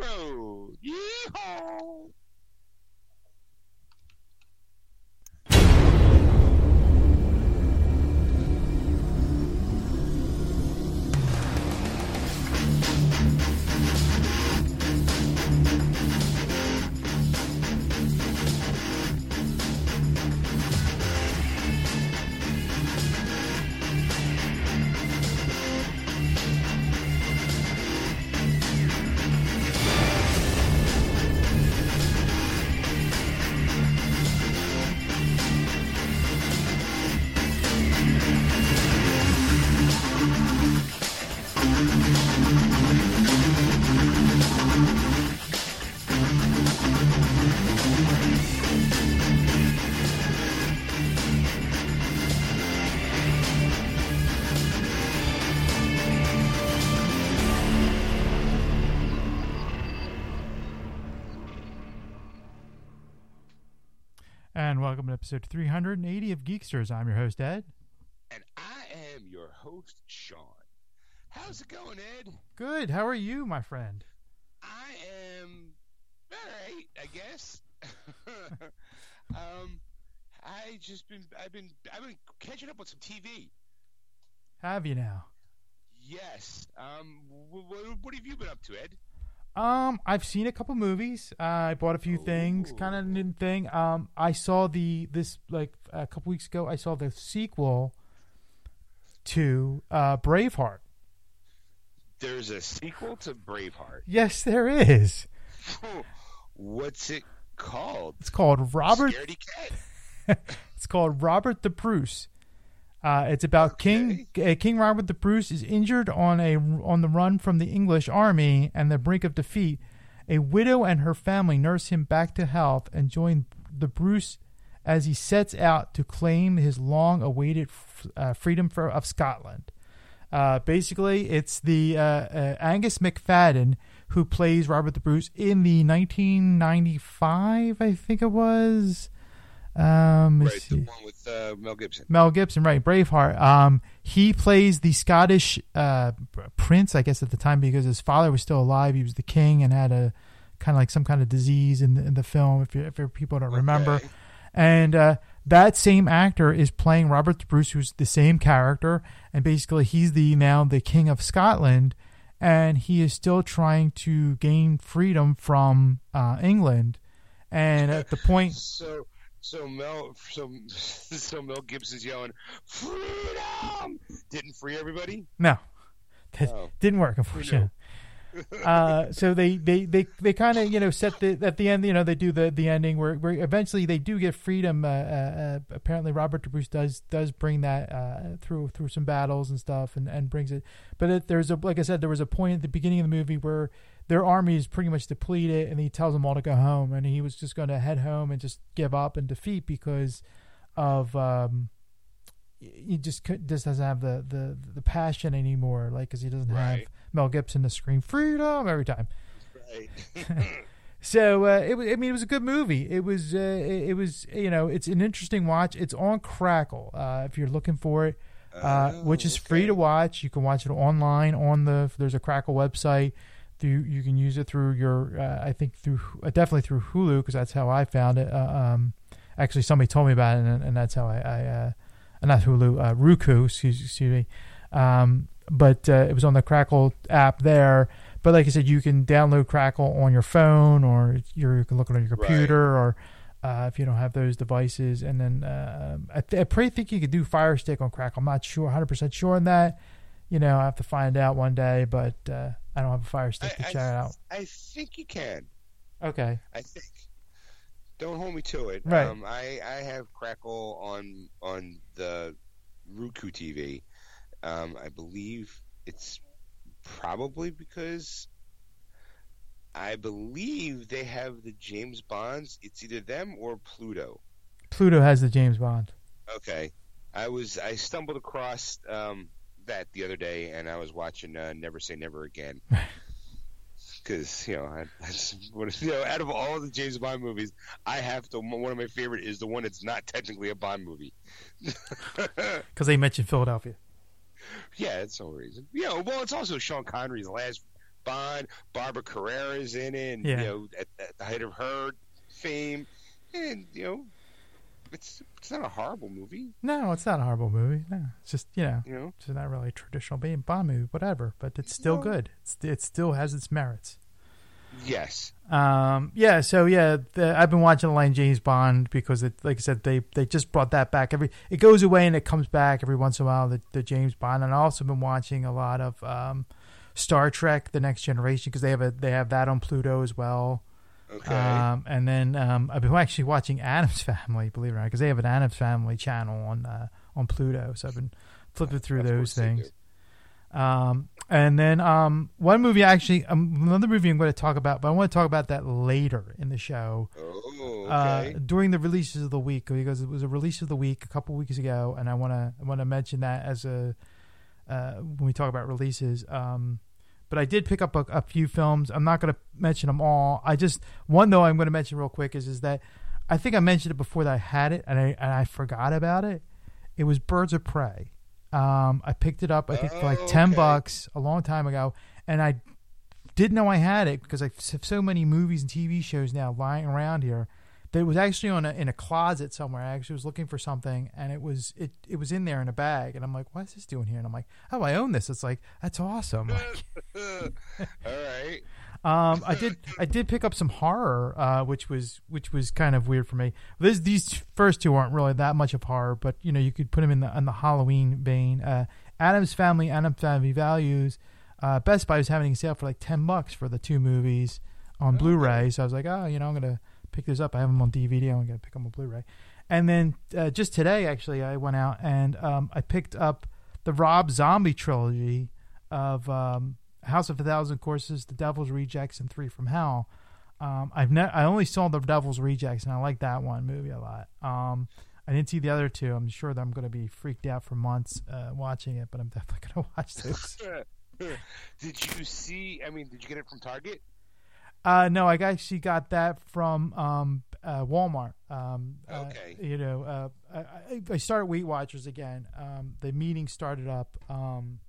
road. Yeehaw! Episode 380 of Geeksters. I'm your host, Ed. And I am your host, Sean. How's it going, Ed? Good. How are you, my friend? I am alright, I guess. um, I just been, I've been, I've been catching up on some TV. Have you now? Yes. Um, what, what have you been up to, Ed? Um, I've seen a couple movies. Uh, I bought a few things, kind of new thing. Um, I saw the this like a couple weeks ago. I saw the sequel to uh, Braveheart. There's a sequel to Braveheart. Yes, there is. What's it called? It's called Robert. It's called Robert the Bruce. Uh, it's about King uh, King Robert the Bruce is injured on a on the run from the English army and the brink of defeat. A widow and her family nurse him back to health and join the Bruce as he sets out to claim his long-awaited f- uh, freedom for, of Scotland. Uh, basically, it's the uh, uh, Angus Macfadyen who plays Robert the Bruce in the 1995, I think it was. Um, Right, see. the one with uh, Mel Gibson. Mel Gibson, right? Braveheart. Um, he plays the Scottish uh, prince, I guess, at the time because his father was still alive. He was the king and had a kind of like some kind of disease in the, in the film. If you, if people don't remember, Okay. and uh, that same actor is playing Robert the Bruce, who's the same character, and basically he's the now the king of Scotland, and he is still trying to gain freedom from uh, England. And at the point, So, so Mel, so, so Mel Gibson's yelling, "Freedom!" Didn't free everybody. no, that Oh. didn't work, unfortunately. uh, so they they they, they kind of you know set the at the end you know they do the the ending where, where eventually they do get freedom. Uh, uh, apparently Robert DeBruce does does bring that uh, through through some battles and stuff and, and brings it. But it, there's a like I said there was a point at the beginning of the movie where their army is pretty much depleted and he tells them all to go home and he was just going to head home and just give up and defeat because of um he just could, just doesn't have the, the the passion anymore like because he doesn't have Mel Gibson to scream freedom every time. Right. So uh, it was. I mean, it was a good movie. It was. Uh, it, it was. You know, it's an interesting watch. It's on Crackle. Uh, if you're looking for it, uh, which is free to watch. You can watch it online on the. There's a Crackle website. Through you can use it through your. Uh, I think through uh, definitely through Hulu because that's how I found it. Uh, um, actually, somebody told me about it, and, and that's how I. I uh, not Hulu. Uh, Roku. Excuse, excuse me. Um, but uh, it was on the Crackle app there. But like I said, you can download Crackle on your phone, or you can look it on your computer, or uh, if you don't have those devices. And then uh, I, th- I pretty think you could do Fire Stick on Crackle. I'm not sure, 100 percent sure on that. You know, I have to find out one day, but uh, I don't have a Fire Stick to I, check it out. I think you can. Okay, I think. Don't hold me to it. Right. Um, I I have Crackle on on the Roku TV. Um, I believe it's probably because I believe they have the James Bonds. It's either them or Pluto. Pluto has the James Bond. Okay. I was I stumbled across um, that the other day, and I was watching uh, Never Say Never Again. Because you know, I, I just, you know, out of all the James Bond movies, I have to. One of my favorite is the one that's not technically a Bond movie. because they mentioned Philadelphia. yeah, that's no reason. You know, well, it's also Sean Connery's last Bond. Barbara Carrera's in it, and, Yeah. you know, at, at the height of her fame, and you know, it's it's not a horrible movie, No, it's not a horrible movie. No, it's just you know, you know. it's not really a traditional Bond movie, whatever. But it's still No. good. It's, it still has its merits. Yes, Um, yeah, so yeah, the, I've been watching the line James Bond because it, like I said, they they just brought that back. Every it goes away and it comes back every once in a while. The, the James Bond, and I've also been watching a lot of um, Star Trek: The Next Generation because they have a they have that on Pluto as well. Okay. Um, and then um, I've been actually watching Addams Family, believe it or not, because they have an Addams Family channel on uh, on Pluto. So I've been flipping through Of those things. Um, and then um, one movie actually, um, another movie I'm going to talk about, but I want to talk about that later in the show. Oh, Uh, okay. during the releases of the week, because it was a release of the week a couple weeks ago, and I want to I want to mention that as a uh, when we talk about releases. Um, but I did pick up a, a few films. I'm not going to mention them all. I just one though I'm going to mention real quick is is that I think I mentioned it before that I had it and I and I forgot about it. It was Birds of Prey. Um, I picked it up I think for like ten okay. bucks a long time ago, and I didn't know I had it because I have so many movies and TV shows now lying around here. That it was actually on a, in a closet somewhere. I actually was looking for something, and it was it it was in there in a bag, and I'm like, "What is this doing here?" And I'm like, "Oh, I own this." It's like that's awesome. Like, All right. um, I did I did pick up some horror, uh, which was which was kind of weird for me. This, these first two aren't really that much of horror, but you know you could put them in the in the Halloween vein. Uh, Addams Family, Addams Family Values. Uh, Best Buy was having a sale for like ten bucks for the two movies on Blu-ray. So I was like, oh, you know, I'm gonna pick this up. I have them on DVD. I'm gonna pick them on Blu-ray. And then uh, just today, actually, I went out and um, I picked up the Rob Zombie trilogy of um, House of a Thousand Corpses, The Devil's Rejects, and Three from Hell. Um, I've ne- I only saw The Devil's Rejects, and I like that one movie a lot. Um, I didn't see the other two. I'm sure that I'm going to be freaked out for months uh, watching it, but I'm definitely going to watch those. did you see? I mean, did you get it from Target? Uh, no, I actually got that from um, uh, Walmart. Um, uh, Okay. you know, uh, I, I- started Weight Watchers again. Um, the meeting started up um,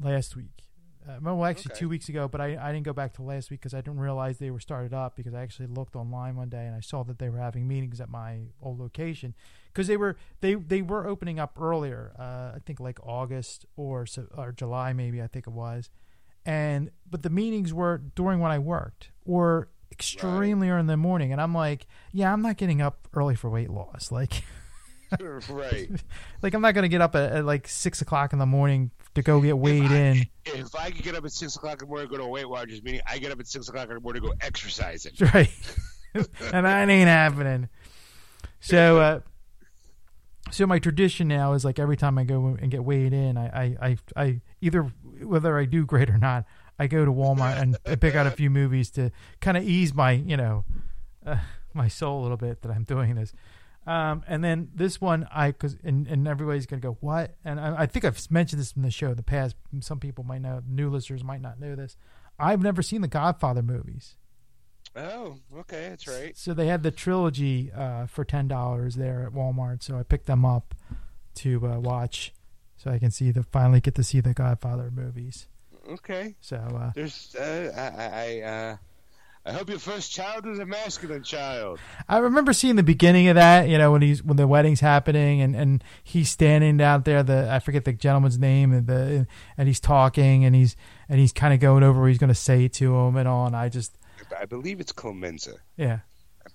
last week. Uh, well, actually, Okay. two weeks ago, but I, I didn't go back to last week because I didn't realize they were started up because I actually looked online one day and I saw that they were having meetings at my old location because they were they they were opening up earlier. Uh, I think like August or or July maybe I think it was, and but the meetings were during when I worked or extremely early in the morning, and I'm like, yeah, I'm not getting up early for weight loss, like. right. Like I'm not gonna get up at, at like six o'clock in the morning to go get weighed I- in. If I could get up at six o'clock in the morning and go to a Weight Watchers meeting, I get up at six o'clock in the morning to go exercising. right? and that ain't happening. So, uh, so my tradition now is like every time I go and get weighed in, I, I, I, I either whether I do great or not, I go to Walmart and, pick out a few movies to kind of ease my, you know, uh, my soul a little bit that I'm doing this. Um, and then this one, I because and, and everybody's gonna go what? And I, I think I've mentioned this in the show in the past. Some people might know, new listeners might not know this. I've never seen the Godfather movies. Oh, okay, that's right. So they had the trilogy uh, for ten dollars there at Walmart. So I picked them up to uh, watch, so I can see the finally get to see the Godfather movies. Okay. So uh, There's, uh, I, I, uh, I hope your first child is a masculine child. I remember seeing the beginning of that. You know when he's when the wedding's happening and, and he's standing out there. The I forget the gentleman's name and the and he's talking and he's and he's kind of going over what he's going to say to him and all. And I just I believe it's Clemenza. yeah.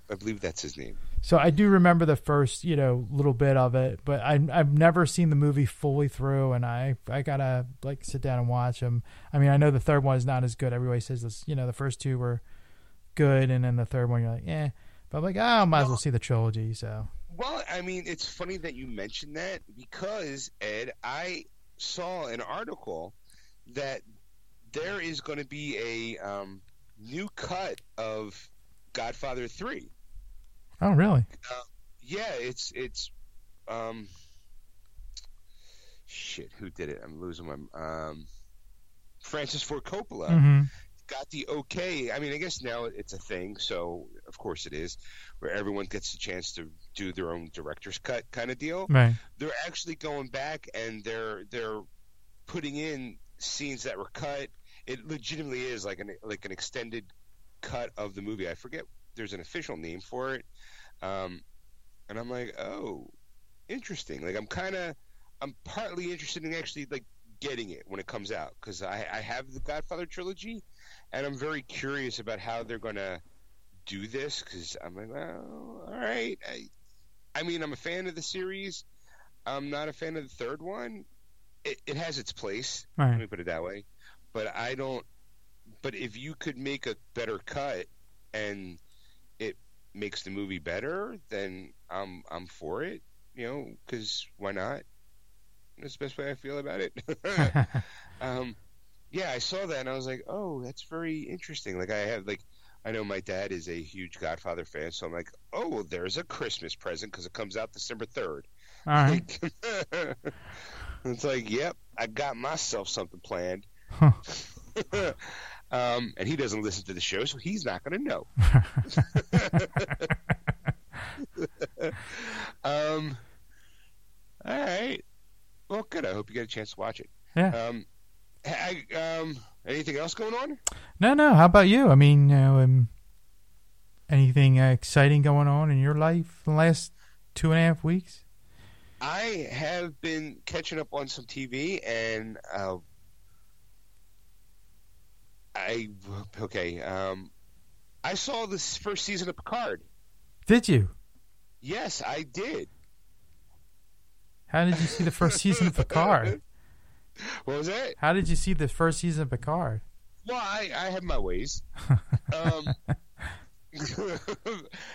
I believe that's his name. So I do remember the first, you know, little bit of it, but I, I've never seen the movie fully through, and I I gotta like sit down and watch them. I mean, I know the third one is not as good. Everybody says this, you know, the first two were good, and then the third one you're like, eh. But I'm like, oh, I might as well see the trilogy. So Well, I mean, it's funny that you mentioned that because Ed, I saw an article that there is going to be a um, new cut of Godfather Three. oh really? Yeah, it's it's um shit. Who did it? I'm losing my um Francis Ford Coppola hmm got the okay. I mean, I guess now it's a thing, so of course it is, where everyone gets a chance to do their own director's cut kind of deal. Right. They're actually going back and they're they're putting in scenes that were cut it legitimately is like an like an extended cut of the movie. I forget there's an official name for it, um, and I'm like, oh, interesting. Like I'm kind of I'm partly interested in actually like getting it when it comes out because I, I have the Godfather trilogy, and I'm very curious about how they're gonna do this because I'm like, well, all right. I, I mean, I'm a fan of the series. I'm not a fan of the third one. It, it has its place. Right. Let me put it that way. But I don't. But if you could make a better cut and it makes the movie better, then I'm I'm for it. You know, because why not? That's the best way I feel about it. um, yeah, I saw that and I was like, oh, that's very interesting. Like I have like I know my dad is a huge Godfather fan, so I'm like, oh, well, there's a Christmas present because it comes out December third. All right. it's like, yep, I got myself something planned. Huh. um, and he doesn't listen to the show, so he's not going to know. um, all right. Well, good. I hope you get a chance to watch it. Yeah. Um, I, um, anything else going on? No, no. How about you? I mean, you know, um, anything uh, exciting going on in your life in the last two and a half weeks? I have been catching up on some TV, and uh, I okay. Um, I saw this first season of Picard. Did you? Yes, I did. How did you see the first season of Picard? What was that? How did you see the first season of Picard? Well, I, I have my ways. Um,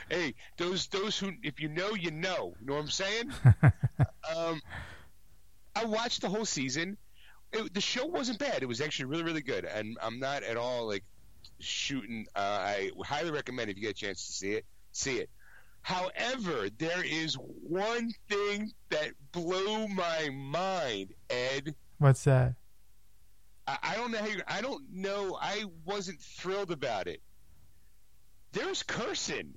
hey, those those who if you know, you know. You know what I'm saying? um, I watched the whole season. It, the show wasn't bad. It was actually really really good, and I'm not at all like shooting. Uh, I highly recommend if you get a chance to see it, see it. However, there is one thing that blew my mind, Ed. What's that? I, I don't know how you. I don't know. I wasn't thrilled about it. There's cursing.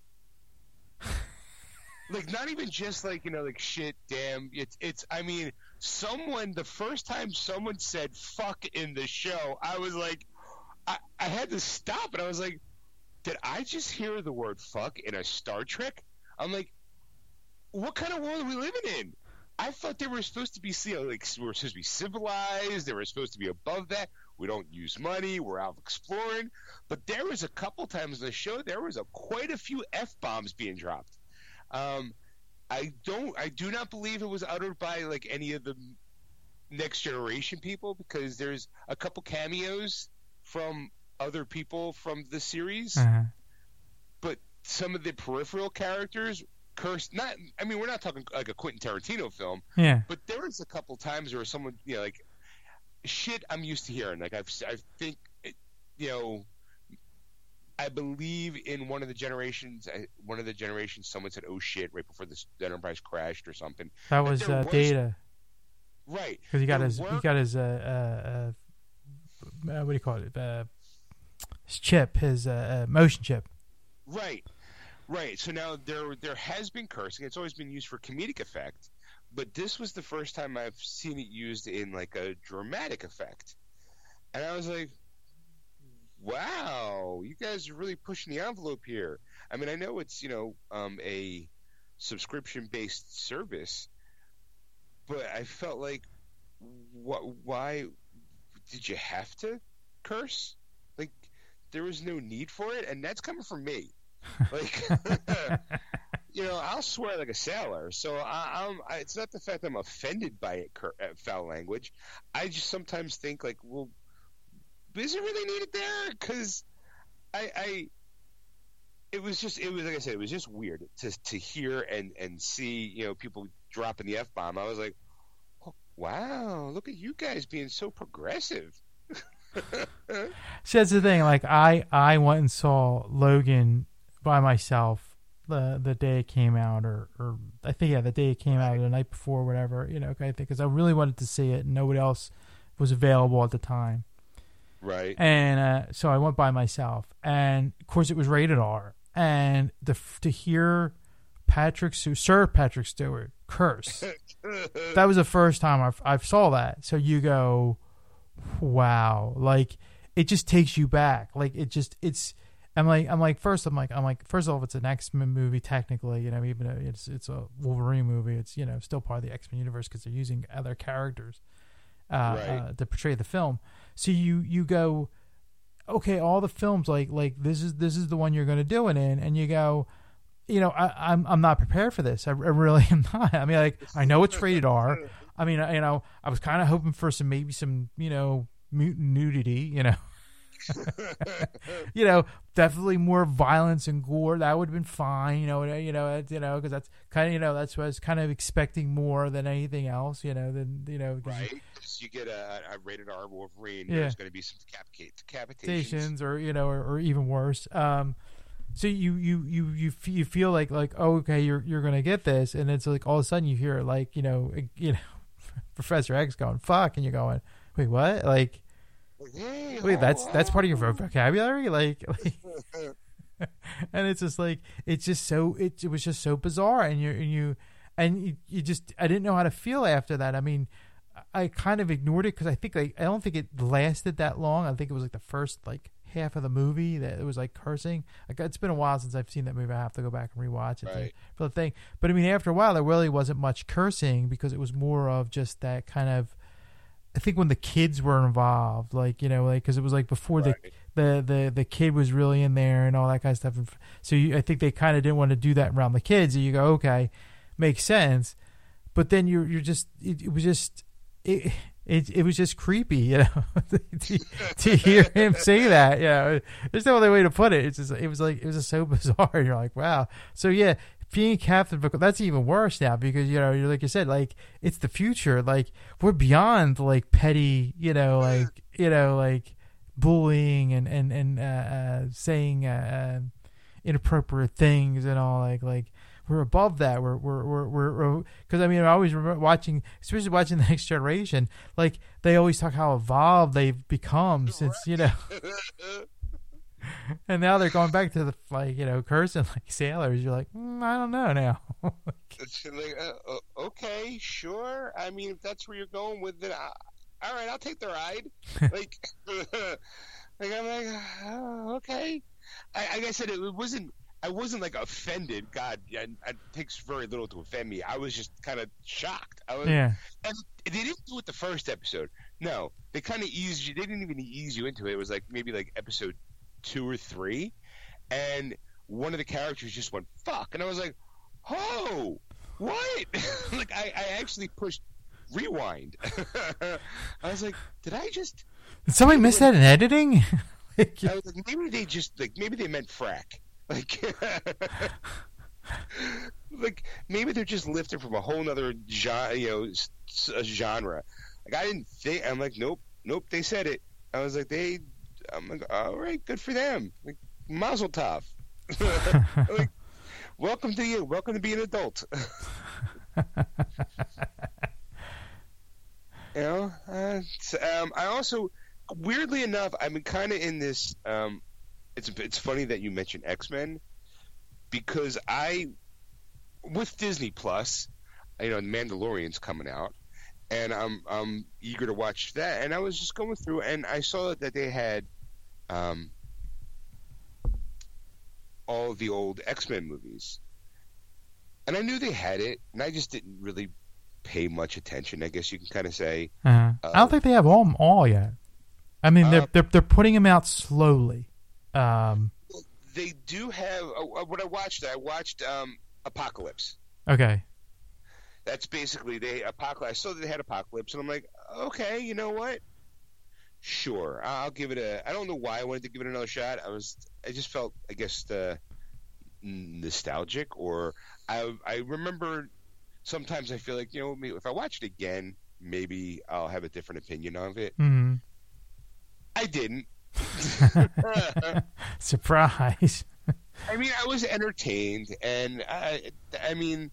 like not even just like you know like shit damn it's it's i mean someone the first time someone said fuck in the show i was like i, I had to stop and i was like did i just hear the word fuck in a star trek? I'm like what kind of world are we living in? I thought they were supposed to be like we were supposed to be civilized they were supposed to be above that. We don't use money we're out exploring. But there was a couple times in the show there was a quite a few f bombs being dropped. Um, I don't. I do not believe it was uttered by like any of the next generation people because there's a couple cameos from other people from the series, Uh-huh. but some of the peripheral characters cursed. Not. I mean, we're not talking like a Quentin Tarantino film, Yeah. but there was a couple times where someone, you know, like shit. I'm used to hearing. Like I've, I think, it, you know. I believe in one of the generations, one of the generations, someone said, "Oh shit!" right before the Enterprise crashed or something. That was uh, was- Data Right. because he got there his were- he got his uh, uh, uh, uh, what do you call it? Uh, his chip, his uh, uh, motion chip. Right, right. So now there there has been cursing. It's always been used for comedic effect, but this was the first time I've seen it used in like a dramatic effect, and I was like, "Wow, you guys are really pushing the envelope here." I mean, I know it's you know um, a subscription based service, but I felt like, what? Why did you have to curse? Like, there was no need for it, and that's coming from me. Like, you know, I'll swear like a sailor. So I, I'm. I, it's not the fact that I'm offended by it, cur- uh, foul language. I just sometimes think like, well, is it really needed there? Because I, I, it was just, it was like I said, it was just weird to to hear and and see, you know, people dropping the f bomb. I was like, oh, wow, look at you guys being so progressive. See, that's the thing. Like I, I went and saw Logan by myself the the day it came out, or or I think yeah, the day it came out, or the night before, whatever. You know, I think because I really wanted to see it, and nobody else was available at the time, right. and uh, so I went by myself, and of course it was rated R, and the to hear Patrick Sir Patrick Stewart curse. that was the first time I've I've saw that. So you go, wow, like it just takes you back. Like it just it's. I'm like I'm like first I'm like I'm like first of all it's an X Men movie technically you know even though it's it's a Wolverine movie it's you know still part of the X Men universe because they're using other characters uh, Right. uh, to portray the film. So you you go okay all the films like like this is this is the one you're going to do it in. And you go you know I, I'm I'm not prepared for this. I, I really am not. I mean like I know it's rated R I mean you know I was kind of hoping for some maybe some you know mutant nudity you know? You know definitely more violence and gore that would have been fine you know you know you know because that's kind of you know that's what I was kind of expecting more than anything else you know than you know right? right? 'Cause you get a, a rated R Wolverine. Yeah. There's going to be some decapita- decapitations. or you know or, or even worse um so you you you you you feel like like oh, okay you're you're gonna get this and it's like all of a sudden you hear like you know you know professor x going fuck and you're going wait what like wait that's that's part of your vocabulary? Like, like and it's just like it's just so it, it was just so bizarre and you and you and you, you just i didn't know how to feel after that. I mean i kind of ignored it because i think like i don't think it lasted that long. I think it was like the first like half of the movie that it was like cursing. Like it's been a while since i've seen that movie. I have to go back and rewatch it Right. for the thing. But i mean after a while there really wasn't much cursing because it was more of just that kind of i think when the kids were involved like you know like because it was like before the Right. the the the kid was really in there and all that kind of stuff. And so you, I think they kind of didn't want to do that around the kids. And you go, okay, makes sense. But then you're you're just it, it was just it, it it was just creepy, you know, to, to hear him say that. You know, there's no other way to put it. It's just it was like it was just so bizarre. You're like, wow. So yeah. Being Captain Vic- that's even worse now because you know you're like you said like it's the future like we're beyond like petty you know like you know like bullying and and and uh, uh, saying uh, uh, inappropriate things and all like like we're above that. We're we're we're we're because I mean I always remember watching, especially watching the next generation. Like they always talk how evolved they've become since you know, and now they're going back to the like you know cursing like sailors. You're like mm, I don't know now. Like, uh, okay, sure. I mean, if that's where you're going with it, uh, all right, I'll take the ride. like, like I'm like, oh, okay. I, like I said, it wasn't. I wasn't like offended. God, yeah, it takes very little to offend me. I was just kind of shocked. I was, yeah, they didn't do it the first episode. No, they kind of eased you. They didn't even ease you into it. It was like maybe like episode two or three, and one of the characters just went fuck, and I was like, oh, what? like I, I actually pushed rewind. I was like, did I just? did somebody miss that in editing? Like, I was like, maybe they just like maybe they meant frak. Like, like maybe they're just lifted from a whole other genre, you know, s- s- a genre. Like I didn't think. I'm like, nope, nope. They said it. I was like, they. I'm like, all right, good for them. Like, Mazel tov. like, welcome to you. Welcome to being an adult. you know, uh, um, I also, weirdly enough, I've been kind of in this. Um, it's it's funny that you mentioned X Men because I, with Disney Plus, you know, The Mandalorian's coming out, and I'm I'm eager to watch that. And I was just going through, and I saw that they had, um, all the old X Men movies, and I knew they had it, and I just didn't really pay much attention. I guess you can kind of say. uh, I don't think they have all all yet. I mean, they're Uh, they're they're putting them out slowly. Um, They do have uh, what I watched. I watched um, Apocalypse. okay, That's basically they apocalypse. I saw that they had apocalypse, and I'm like, okay, you know what? Sure, I'll give it a. I don't know why I wanted to give it another shot. I was, I just felt, I guess, uh, nostalgic, or I, I remember. Sometimes I feel like you know, if I watch it again, maybe I'll have a different opinion of it. hmm I didn't. surprise. I mean, I was entertained, and I, I mean,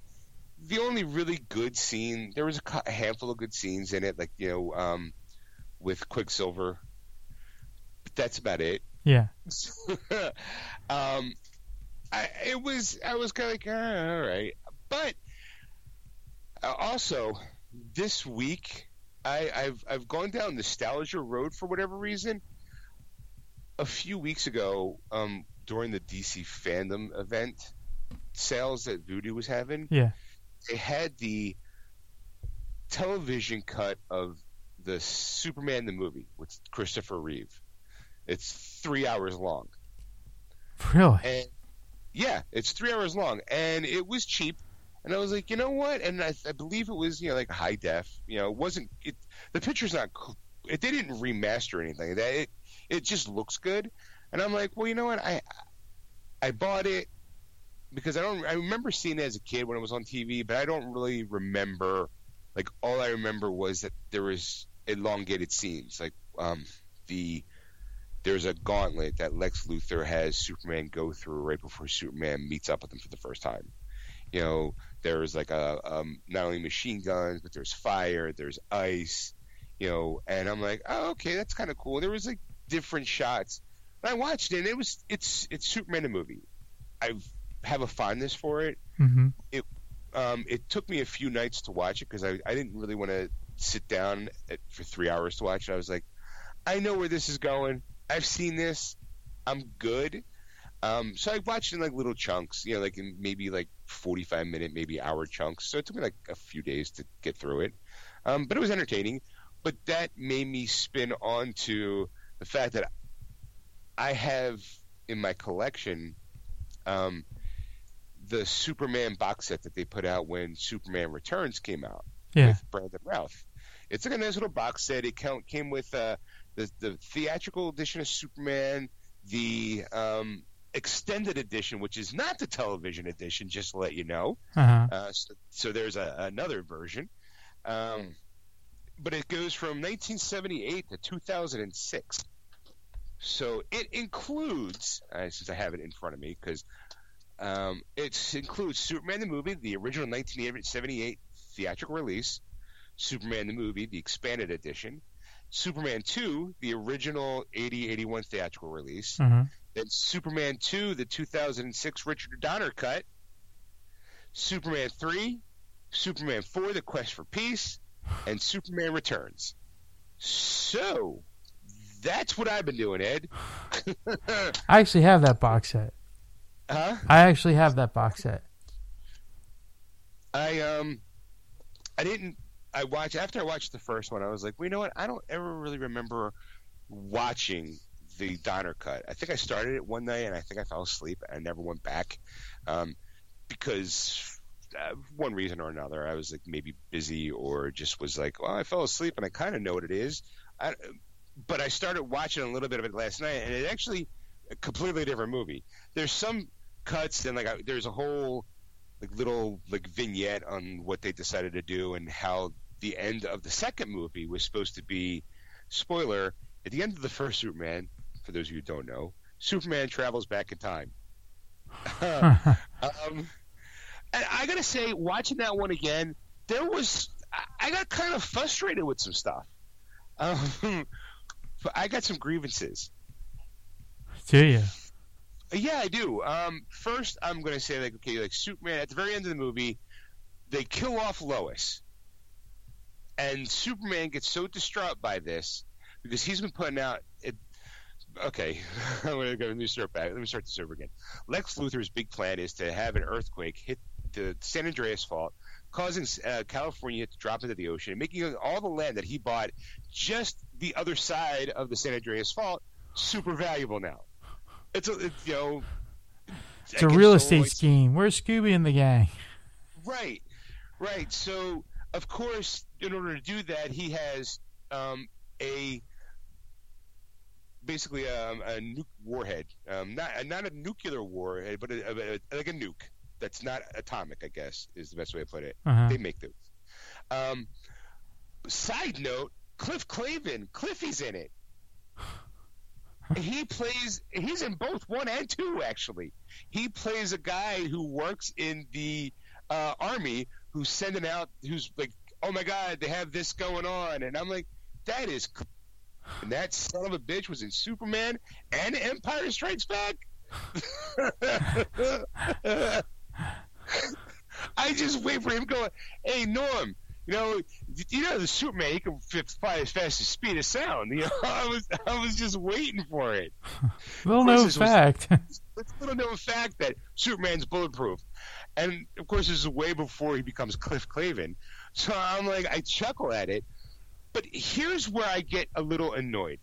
the only really good scene there was a, a handful of good scenes in it, like you know, um, with Quicksilver. But that's about it. yeah, um, I it was I was kind of like, ah, all right, but uh, also this week I, I've I've gone down nostalgia road for whatever reason. a few weeks ago, um, during the DC fandom event sales that Vudu was having, Yeah. they had the television cut of the Superman the movie with Christopher Reeve. It's three hours long. Really? And yeah, it's three hours long, and it was cheap. And I was like, you know what? And I, I believe it was, you know, like high def. You know, it wasn't. It the picture's not. It they didn't remaster anything. That it it just looks good. And I'm like, well, you know what? I I bought it because I don't. I remember seeing it as a kid when it was on TV, but I don't really remember. Like all I remember was that there was elongated scenes, like um the there's a gauntlet that Lex Luthor has Superman go through right before Superman meets up with him for the first time. You know, there's like a um, not only machine guns, but there's fire, there's ice. You know, and I'm like, oh, okay, that's kind of cool. There was like different shots. And I watched it, and it was it's it's Superman the movie. I have a fondness for it. hmm Um, it took me a few nights to watch it because I, I didn't really want to sit down at, for three hours to watch it. I was like, I know where this is going. I've seen this. I'm good. Um, so I watched in like little chunks, you know, like in maybe like 45 minute, maybe hour chunks. So it took me like a few days to get through it. Um, but it was entertaining. But that made me spin on to the fact that I have in my collection um, the Superman box set that they put out when Superman Returns came out Yeah. with Brandon Routh. It's like a nice little box set. It came with uh, the the theatrical edition of Superman, the um, extended edition, which is not the television edition, just to let you know. Uh-huh. Uh, so, so there's a, another version. Um, but it goes from 1978 to 2006. So it includes, uh, since I have it in front of me, because um, it includes Superman the movie, the original 1978 theatrical release, Superman the movie, the expanded edition, Superman 2, the original 80-81 theatrical release, Uh-huh. then Superman 2, the 2006 Richard Donner cut, Superman 3, Superman 4, The Quest for Peace, and Superman Returns. So, that's what I've been doing, Ed. I actually have that box set. huh? I actually have that box set. I um, I didn't. I watched after I watched the first one. I was like, well, you know what? I don't ever really remember watching the Donner cut. I think I started it one night and I think I fell asleep. and I never went back um, because uh, one reason or another, I was like maybe busy or just was like, well, I fell asleep and I kind of know what it is. I, but I started watching a little bit of it last night, and it actually a completely different movie. There's some cuts and like I, there's a whole like little like vignette on what they decided to do and how the end of the second movie was supposed to be spoiler at the end of the first Superman. For those of you who don't know, Superman travels back in time. um, and I gotta say, watching that one again, there was I- got kind of frustrated with some stuff. Um, but I got some grievances. Do you? Yeah, I do. Um, first, I'm going to say like, okay, like Superman at the very end of the movie, they kill off Lois, and Superman gets so distraught by this because he's been putting out. It, okay, I'm going to go. Let me start back. Let me start this over again. Lex Luthor's big plan is to have an earthquake hit the San Andreas Fault, causing uh, California to drop into the ocean, and making all the land that he bought just the other side of the San Andreas Fault super valuable now. It's a, it, you know, It's a real estate scheme. Where's Scooby and the gang? Right, right. So, of course, in order to do that, he has um, a basically um, a nuke warhead, um, not not a nuclear warhead, but a, a, a, like a nuke that's not atomic. I guess is the best way to put it. Uh-huh. They make those. Um, side note: Cliff Clavin, Cliffy's in it. he plays. He's in both one and two. Actually, he plays a guy who works in the uh, army who's sending out. Who's like, oh my god, they have this going on, and I'm like, that is. And that son of a bitch was in Superman and Empire Strikes Back. I just wait for him going, hey Norm, You know, you know the Superman he can fly as fast as speed of sound. You know, I was I was just waiting for it. Little known fact. it's little known fact that Superman's bulletproof, and of course this is way before he becomes Cliff Clavin. So I'm like, I chuckle at it, but here's where I get a little annoyed.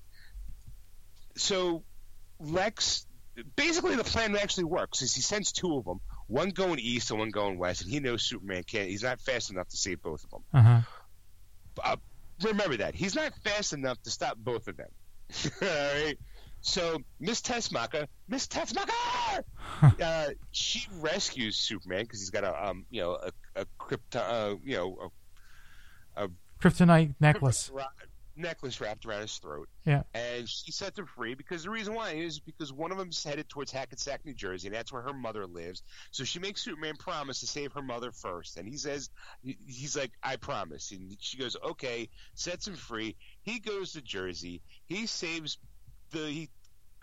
So Lex, basically the plan actually works. Is he sends two of them, one going east and one going west, and he knows Superman can't. He's not fast enough to save both of them. Uh-huh. Uh, remember that he's not fast enough to stop both of them. All right. So Miss Tessmacher, Miss Tessmacher, uh, she rescues Superman because he's got a um, you know, a, a krypton, uh, you know, a, kryptonite necklace necklace wrapped around his throat. Yeah. And she sets him free because the reason why is because one of them's headed towards Hackensack, New Jersey, and that's where her mother lives. So she makes Superman promise to save her mother first. And he says, he's like, I promise. And she goes, okay, sets him free. He goes to Jersey. He saves the, he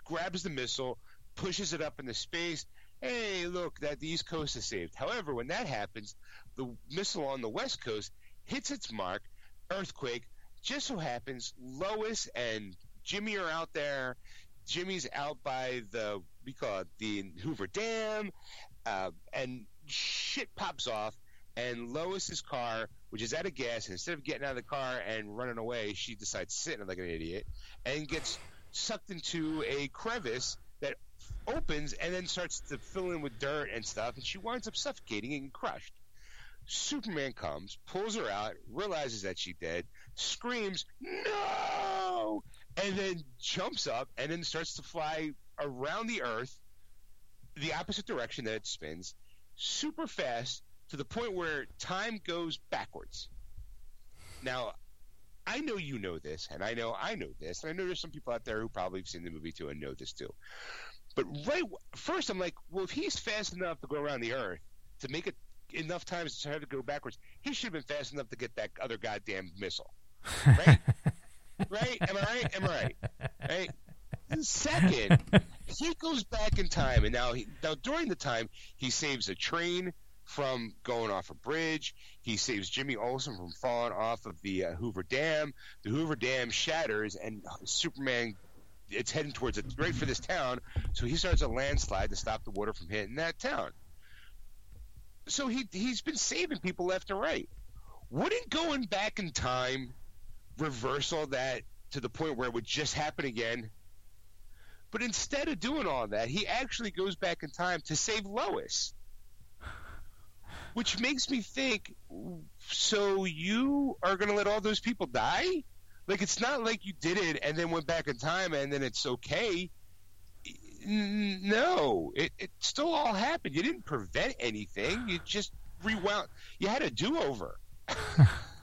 grabs the missile, pushes it up into space. Hey, look, that the East Coast is saved. However, when that happens, the missile on the West Coast hits its mark, earthquake, just so happens Lois and Jimmy are out there. Jimmy's out by the we call it the Hoover Dam, uh, and shit pops off. And Lois's car, which is out of gas, instead of getting out of the car and running away, she decides to sit in like an idiot and gets sucked into a crevice that opens and then starts to fill in with dirt and stuff, and she winds up suffocating and crushed. Superman comes, pulls her out, realizes that she's dead, screams, no! And then jumps up and then starts to fly around the Earth, the opposite direction that it spins, super fast to the point where time goes backwards. Now, I know you know this, and I know I know this, and I know there's some people out there who probably have seen the movie too and know this too. But right first, I'm like, well, if he's fast enough to go around the Earth to make it enough times to have to go backwards, he should have been fast enough to get that other goddamn missile. Right? right? Am I right? Am I right? Right? Second, he goes back in time, and now, he, now during the time, he saves a train from going off a bridge. He saves Jimmy Olsen from falling off of the uh, Hoover Dam. The Hoover Dam shatters, and Superman it's heading towards it right for this town. So he starts a landslide to stop the water from hitting that town. So he he's been saving people left and right. Wouldn't going back in time reverse all that to the point where it would just happen again? But instead of doing all that, he actually goes back in time to save Lois. Which makes me think so you are going to let all those people die? Like, it's not like you did it and then went back in time and then it's okay. No, it, it still all happened. You didn't prevent anything. You just rewound. You had a do over.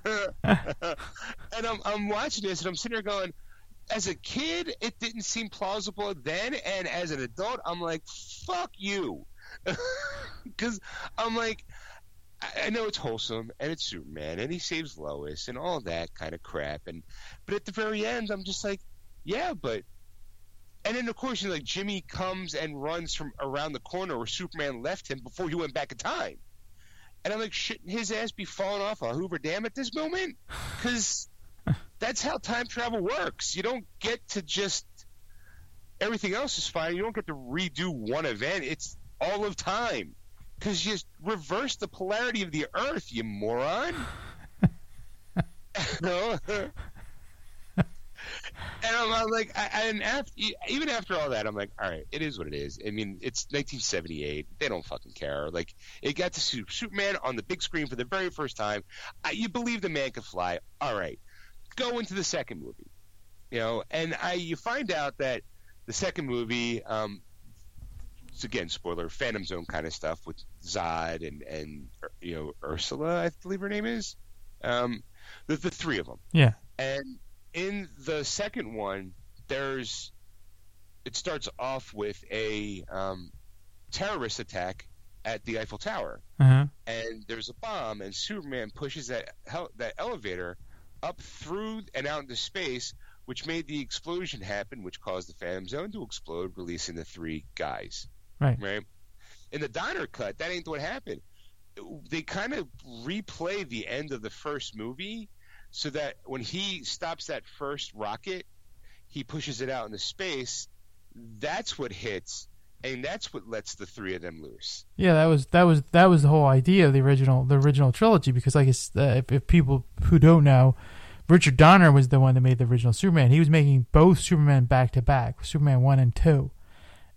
and I'm, I'm watching this and I'm sitting there going, as a kid, it didn't seem plausible then, and as an adult, I'm like, fuck you, because I'm like, I know it's wholesome and it's Superman and he saves Lois and all that kind of crap, and but at the very end, I'm just like, yeah, but. And then, of course, you know, like Jimmy comes and runs from around the corner where Superman left him before he went back in time. And I'm like, shouldn't his ass be falling off a Hoover Dam at this moment? Because that's how time travel works. You don't get to just everything else is fine. You don't get to redo one event. It's all of time because you just reverse the polarity of the Earth, you moron. no. and I'm, I'm like, I, and after, even after all that, I'm like, all right, it is what it is. I mean, it's 1978. They don't fucking care. Like, it got to see Superman on the big screen for the very first time. I, you believe the man could fly. All right, go into the second movie. You know, and I you find out that the second movie, um, it's again spoiler, Phantom Zone kind of stuff with Zod and and you know Ursula, I believe her name is. Um, the, the three of them. Yeah. And in the second one, there's it starts off with a um, terrorist attack at the Eiffel Tower, uh-huh. and there's a bomb, and Superman pushes that hel- that elevator up through and out into space, which made the explosion happen, which caused the Phantom Zone to explode, releasing the three guys. Right. Right. In the Donner cut, that ain't what happened. they kind of replay the end of the first movie so that when he stops that first rocket, he pushes it out into space. That's what hits, and that's what lets the three of them loose. Yeah, that was that was that was the whole idea of the original the original trilogy. Because like uh, if, if people who don't know, Richard Donner was the one that made the original Superman. He was making both Superman back to back, Superman one and two,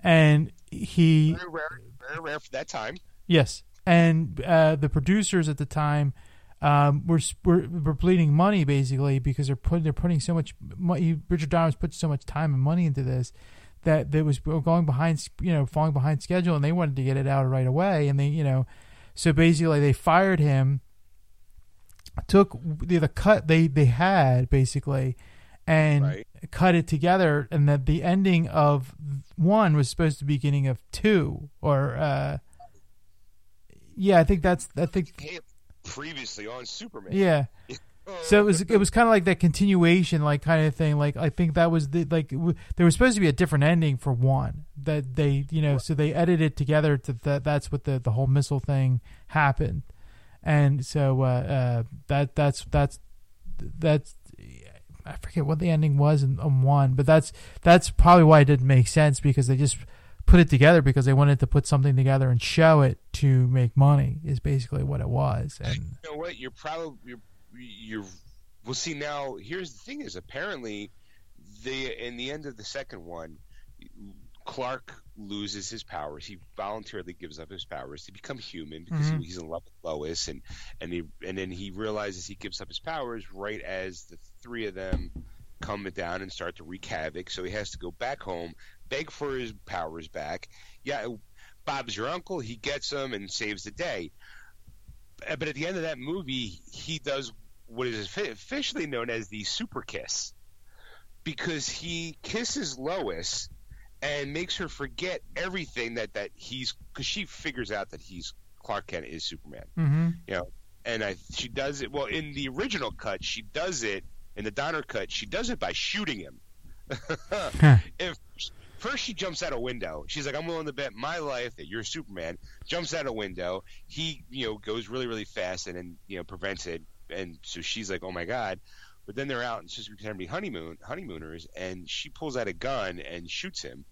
and he very rare, very rare for that time. Yes, and uh, the producers at the time um, were, were were bleeding money basically because they're putting they're putting so much money. Richard Donner put so much time and money into this that that was going behind you know falling behind schedule, and they wanted to get it out right away, and they you know so basically they fired him, took the, the cut they they had basically. And right. cut it together, and that the ending of one was supposed to be beginning of two, or uh, yeah, I think that's I think previously on Superman. Yeah. So it was it was kind of like that continuation, like kind of thing. Like I think that was the like w- there was supposed to be a different ending for one that they you know so they edited together to that that's what the the whole missile thing happened, and so uh, uh, that that's that's that's I forget what the ending was in, in one, but that's that's probably why it didn't make sense because they just put it together because they wanted to put something together and show it to make money is basically what it was. And you know what? You're probably you're you're. We'll see now. Here's the thing: is apparently the in the end of the second one, Clark loses his powers. He voluntarily gives up his powers to become human because mm-hmm. he, he's in love with Lois, and and he and then he realizes he gives up his powers right as the three of them come down and start to wreak havoc. So he has to go back home, beg for his powers back. Yeah, Bob's your uncle. He gets them and saves the day. Uh, but at the end of that movie, he does what is officially known as the super kiss because he kisses Lois and makes her forget everything that that he's because she figures out that he's Clark Kent is Superman. Mm-hmm. You know, and I, she does it well in the original cut. She does it in the Donner cut. She does it by shooting him. if First, she jumps out a window. She's like, "I'm willing to bet my life that you're Superman." Jumps out a window. He, you know, goes really, really fast and then you know prevents it. And so she's like, "Oh my god!" But then they're out and to be honeymoon honeymooners, and she pulls out a gun and shoots him.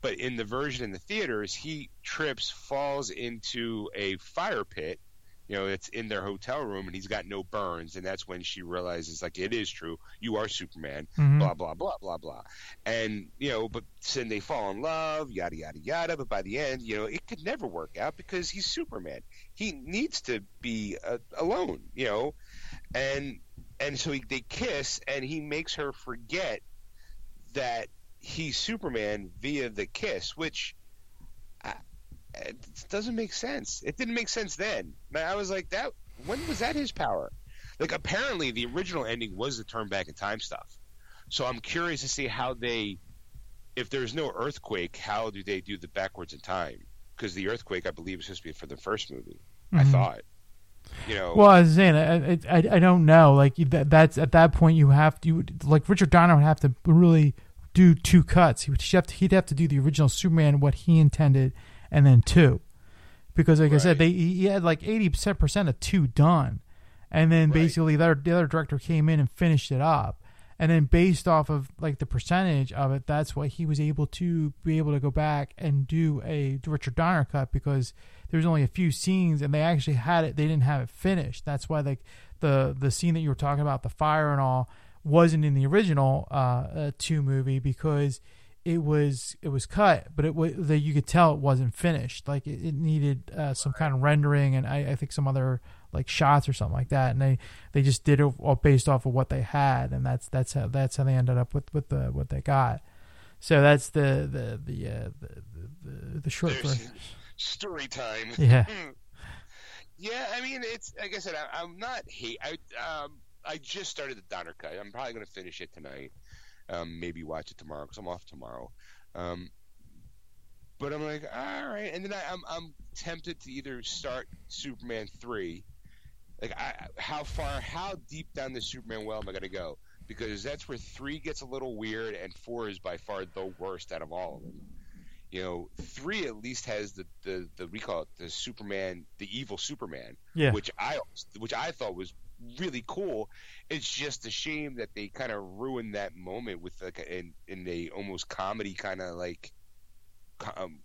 But in the version in the theaters, he trips, falls into a fire pit, you know, it's in their hotel room and he's got no burns. And that's when she realizes, like, it is true. You are Superman, mm-hmm. blah, blah, blah, blah, blah. And, you know, but then they fall in love, yada, yada, yada. But by the end, you know, it could never work out because he's Superman. He needs to be uh, alone, you know. And, and so he, they kiss and he makes her forget that he's Superman via the kiss, which it doesn't make sense. It didn't make sense then. I was like, that. When was that his power? Like, apparently, the original ending was the turn back in time stuff. So I'm curious to see how they, if there's no earthquake, how do they do the backwards in time? Because the earthquake, I believe, is supposed to be for the first movie. Mm-hmm. I thought. You know. Well, I was saying, I, I, I don't know. Like that, that's at that point you have to like Richard Donner would have to really do two cuts. He would have to, he'd have to do the original Superman what he intended and then two, because like right. I said, they he had like eighty percent of two done, and then right. basically the other, the other director came in and finished it up. And then based off of like the percentage of it, that's why he was able to be able to go back and do a Richard Donner cut because there was only a few scenes and they actually had it. They didn't have it finished. That's why like the the scene that you were talking about, the fire and all, wasn't in the original uh, uh two movie because it was it was cut, but it was that you could tell it wasn't finished. Like it, it needed uh, some kind of rendering, and I, I, think some other like shots or something like that. And they, they just did it all based off of what they had, and that's that's how that's how they ended up with with the what they got. So that's the the the uh, the, the, the short version. Story time. Yeah. yeah, I mean it's like I said, I, am not hate. I um I just started the Donner cut. I'm probably going to finish it tonight um, maybe watch it tomorrow because I'm off tomorrow. Um, but I'm like, all right, and then I, am I'm, I'm tempted to either start Superman three, like I, how far, how deep down the Superman well am I going to go? Because that's where three gets a little weird, and four is by far the worst out of all of them. you know, three at least has the the the we call it the Superman, the evil Superman, Yeah. which I which I thought was really cool. It's just a shame that they kind of ruined that moment with like in in a almost comedy kind of like um,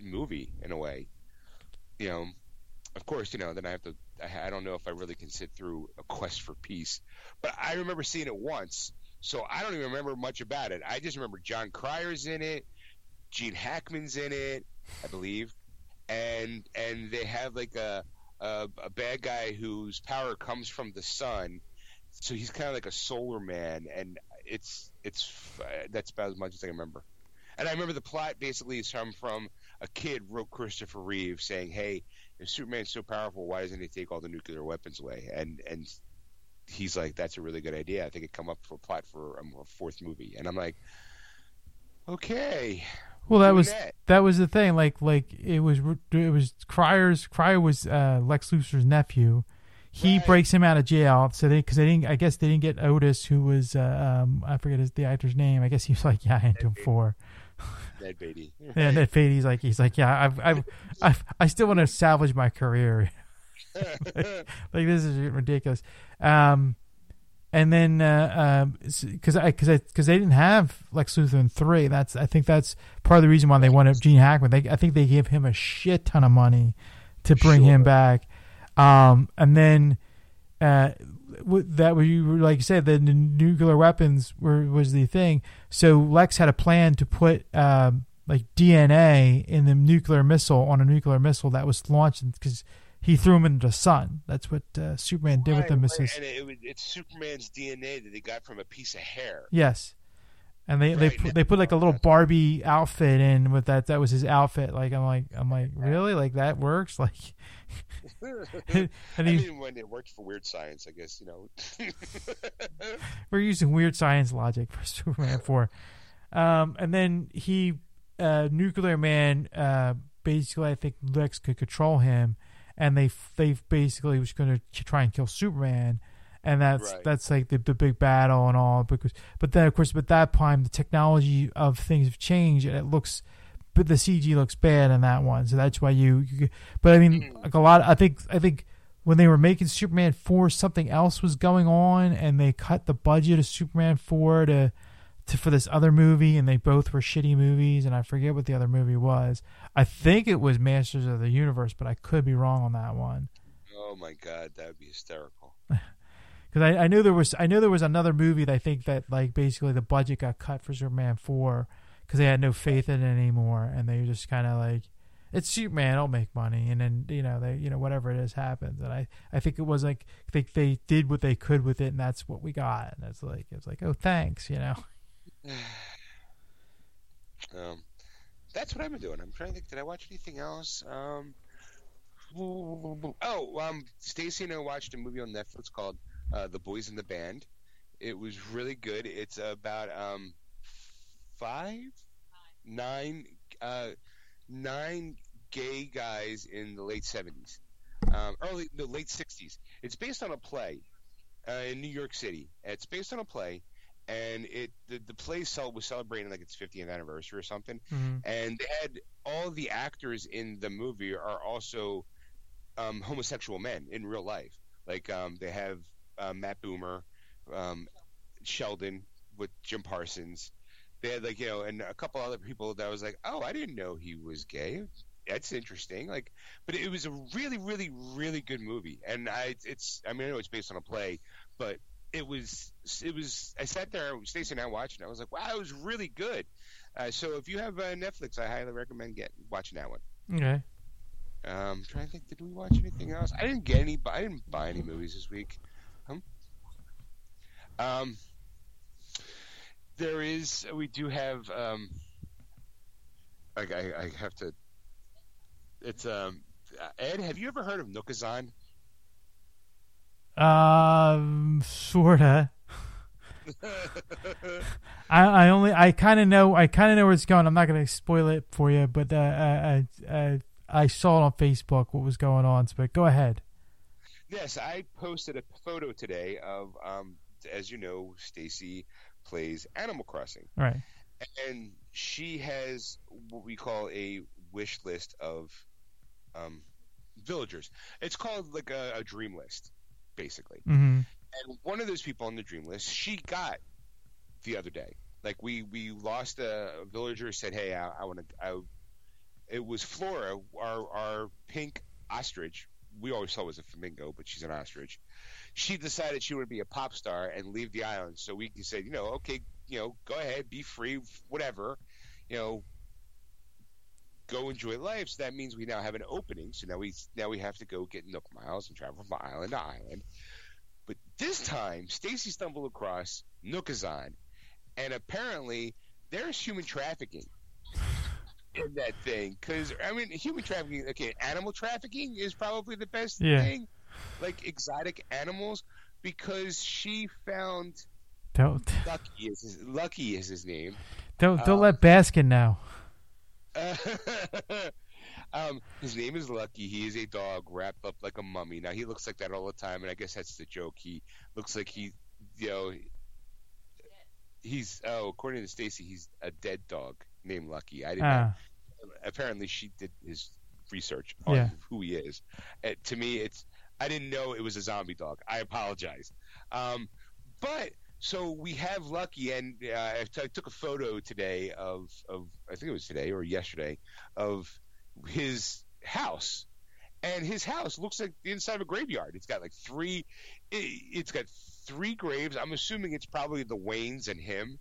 movie in a way. You know, of course, you know. Then I have to. I, I don't know if I really can sit through a quest for peace, but I remember seeing it once, so I don't even remember much about it. I just remember Jon Cryer's in it, Gene Hackman's in it, I believe, and and they have like a a, a bad guy whose power comes from the sun, so he's kind of like a solar man, and it's it's uh, that's about as much as I can remember. And I remember the plot basically is from from a kid wrote Christopher Reeve saying, "Hey, if Superman's so powerful, why doesn't he take all the nuclear weapons away?" And and he's like, "That's a really good idea. I think it come up for a plot for um, a fourth movie." And I'm like, "Okay, Well, that was that. that was the thing. Like like it was it was Cryer's Cryer was uh, Lex Luthor's nephew. He Right. breaks him out of jail. So they because they didn't I guess they didn't get Otis who was uh, um I forget his the actor's name. I guess he was like yeah I into him for. Ned Beatty." Yeah, Ned Beatty, he's like he's like yeah I've I've, I've I still want to salvage my career. like this is ridiculous. Um, and then because I because I because they didn't have Lex Luthor in three. That's I think that's part of the reason why they wanted Gene Hackman. They I think they gave him a shit ton of money to bring him back. Um, and then uh, that were you like you said the, the nuclear weapons were was the thing. So Lex had a plan to put um, like DNA in the nuclear missile on a nuclear missile that was launched because he threw him into the sun. That's what uh, Superman did with the Right, right. And it, was- it's Superman's DNA that they got from a piece of hair. Yes, and they they put, they put like a little Barbie outfit in with that. That was his outfit. Like I'm like I'm like really like that works like. and I he, mean, when it worked for weird science, I guess you know. we're using weird science logic for Superman 4. Um, and then he, uh, Nuclear Man, uh, basically, I think Lex could control him, and they they basically was going to try and kill Superman, and that's Right. that's like the, the big battle and all. Because but then of course, at that time, the technology of things have changed, and it looks. But the CG looks bad in that one, so that's why you. you but I mean, mm-hmm. like a lot. I think I think when they were making Superman 4, something else was going on, and they cut the budget of Superman 4 to, to for this other movie, and they both were shitty movies, and I forget what the other movie was. I think it was Masters of the Universe, but I could be wrong on that one. oh my god, that would be hysterical. Because I, I knew there was I know there was another movie that I think that like basically the budget got cut for Superman 4 because they had no faith in it anymore, and they just kind of like. It's Superman. It'll make money, and then you know they, you know whatever it is happens. And I, I think it was like I think they did what they could with it, and that's what we got. And it's like it's like oh thanks, you know. Um, that's what I've been doing. I'm trying to think. Did I watch anything else? Um, oh, um, Stacy and I watched a movie on Netflix called uh, "The Boys in the Band." It was really good. It's about um, five, nine, uh, nine gay guys in the late '70s, um, early the late '60s. It's based on a play uh, in New York City. It's based on a play, and it the, the play was celebrating like its 50th anniversary or something Mm-hmm. and they had all the actors in the movie are also um, homosexual men in real life. Like um, they have uh, Matt Bomer, um, Sheldon with Jim Parsons. They had like you know, and a couple other people that was like, oh, I didn't know he was gay. That's interesting. Like, but it was a really, really, really good movie. And I, it's, I mean, I know it's based on a play, but it was, it was. I sat there, Stacey and I watched, and I was like, wow, it was really good. Uh, so if you have uh, Netflix, I highly recommend get watching that one. Okay. Um, trying to think, did we watch anything else? I didn't get any. I didn't buy any movies this week. Um, um, there is. We do have. Um, I, I, I have to. It's um. Ed, have you ever heard of Nookazon? Um, sorta. I, I only I kind of know I kind of know where it's going. I'm not gonna spoil it for you, but uh, I, I I saw it on Facebook what was going on. So, but go ahead. Yes, I posted a photo today of, um, as you know, Stacy plays Animal Crossing. right? and she has what we call a wish list of um, villagers. It's called like a, a dream list, basically. hmm And one of those people on the dream list, she got the other day. Like we we lost a, a villager. Said, "Hey, I, I want to." I, it was Flora, our our pink ostrich. We always thought it was a flamingo, but she's an ostrich. She decided she would be a pop star and leave the island. So we said, you know, okay, you know, go ahead, be free, whatever, you know, go enjoy life. So that means we now have an opening. So now we now we have to go get Nook Miles and travel from island to island. But this time, Stacy stumbled across Nookazon, and apparently there's human trafficking in that thing. Because I mean, human trafficking. Okay, animal trafficking is probably the best Yeah. thing, like exotic animals. Because she found Don't Lucky is his, Lucky is his name. don't don't Um, let Baskin know. um, his name is Lucky. He is a dog wrapped up like a mummy. Now he looks like that all the time, and I guess that's the joke. He looks like he, you know, he's oh, according to Stacy, he's a dead dog named Lucky. I didn't. know. Ah, Apparently, she did his research on Yeah. who he is. Uh, to me, it's I didn't know it was a zombie dog. I apologize. Um, but so we have Lucky, and uh, I, t- I took a photo today of of I think it was today or yesterday of his house, and his house looks like the inside of a graveyard. It's got like three, it, it's got three graves. I'm assuming it's probably the Waynes and him,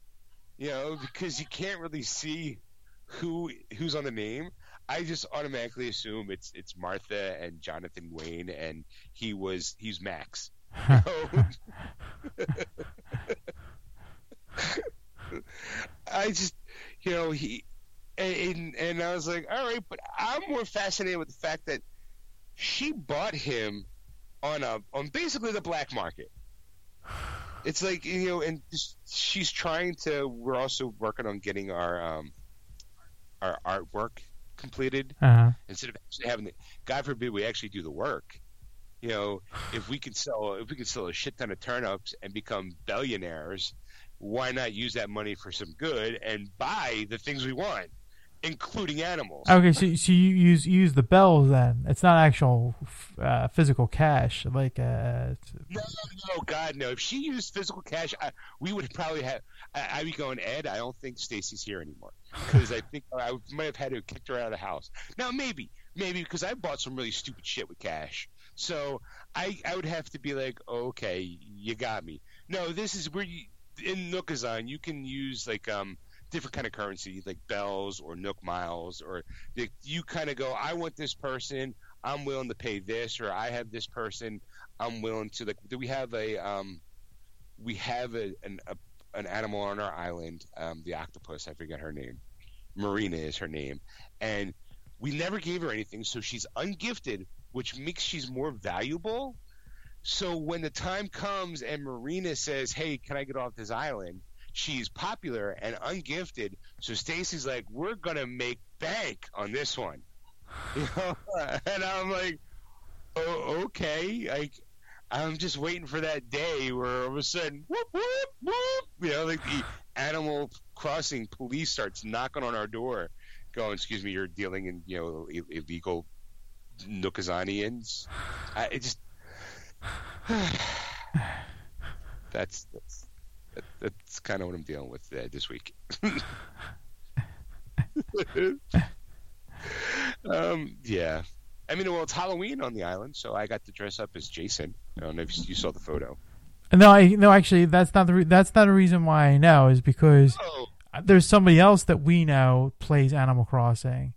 you know, because you can't really see who who's on the name. I just automatically assume it's it's Martha and Jonathan Wayne, and he was he's Max. I just, you know, he, and and I was like, all right, but I'm more fascinated with the fact that she bought him on a on basically the black market. It's like you know, and she's trying to. We're also working on getting our um our artwork completed uh-huh. instead of actually having the God forbid we actually do the work. You know, if we can sell if we can sell a shit ton of turnips and become billionaires, why not use that money for some good and buy the things we want, including animals? Okay, so so you use you use the bells then. It's not actual uh, physical cash like uh No, no, God, no. If she used physical cash, I, we would probably have. I, I'd be going, Ed. I don't think Stacy's here anymore because I think I might have had to kick her out of the house. Now, maybe, maybe because I bought some really stupid shit with cash, so I I would have to be like, okay, you got me. No, this is where you in Nookazon you can use like um different kind of currency like bells or Nook miles or like, you kind of go, I want this person. I'm willing to pay this, or I have this person. I'm willing to like. Do we have a um, we have a an a, an animal on our island, um, the octopus. I forget her name. Marina is her name, and we never gave her anything, so she's ungifted, which makes she's more valuable. So when the time comes and Marina says, "Hey, can I get off this island?" She's popular and ungifted, so Stacy's like, "We're gonna make bank on this one," you know. And I'm like, "Oh, okay." Like, I'm just waiting for that day where all of a sudden, whoop whoop whoop, you know, like the Animal Crossing police starts knocking on our door, going, "Excuse me, you're dealing in you know illegal Nookazanians." I it just that's that's that, that's kind of what I'm dealing with uh, this week. um, yeah. I mean, well, it's Halloween on the island, so I got to dress up as Jason. I don't know if you saw the photo. No, I no actually that's not the re- that's not a reason why I know is because Oh, there's somebody else that we know plays Animal Crossing,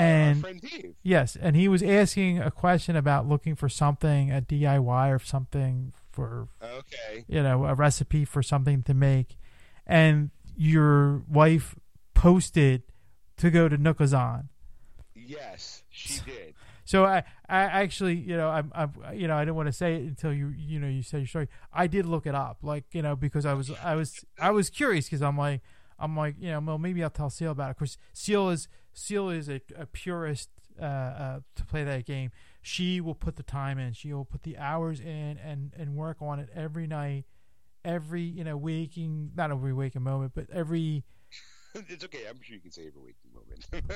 and friend Dave. yes, and he was asking a question about looking for something a DIY or something for Okay. you know a recipe for something to make, and your wife posted to go to Nookazon. Yes, she did. So I, I actually, you know, I'm, I'm, you know, I didn't want to say it until you, you know, you said your story. I did look it up, like, you know, because I was, I was, I was curious because I'm like, I'm like, you know, well, maybe I'll tell Seal about it. Of course, Seal is, Seal is a, a purist uh, uh, to play that game. She will put the time in. She will put the hours in and and work on it every night, every you know waking, not every waking moment, but every it's okay. I'm sure you can say every waking moment.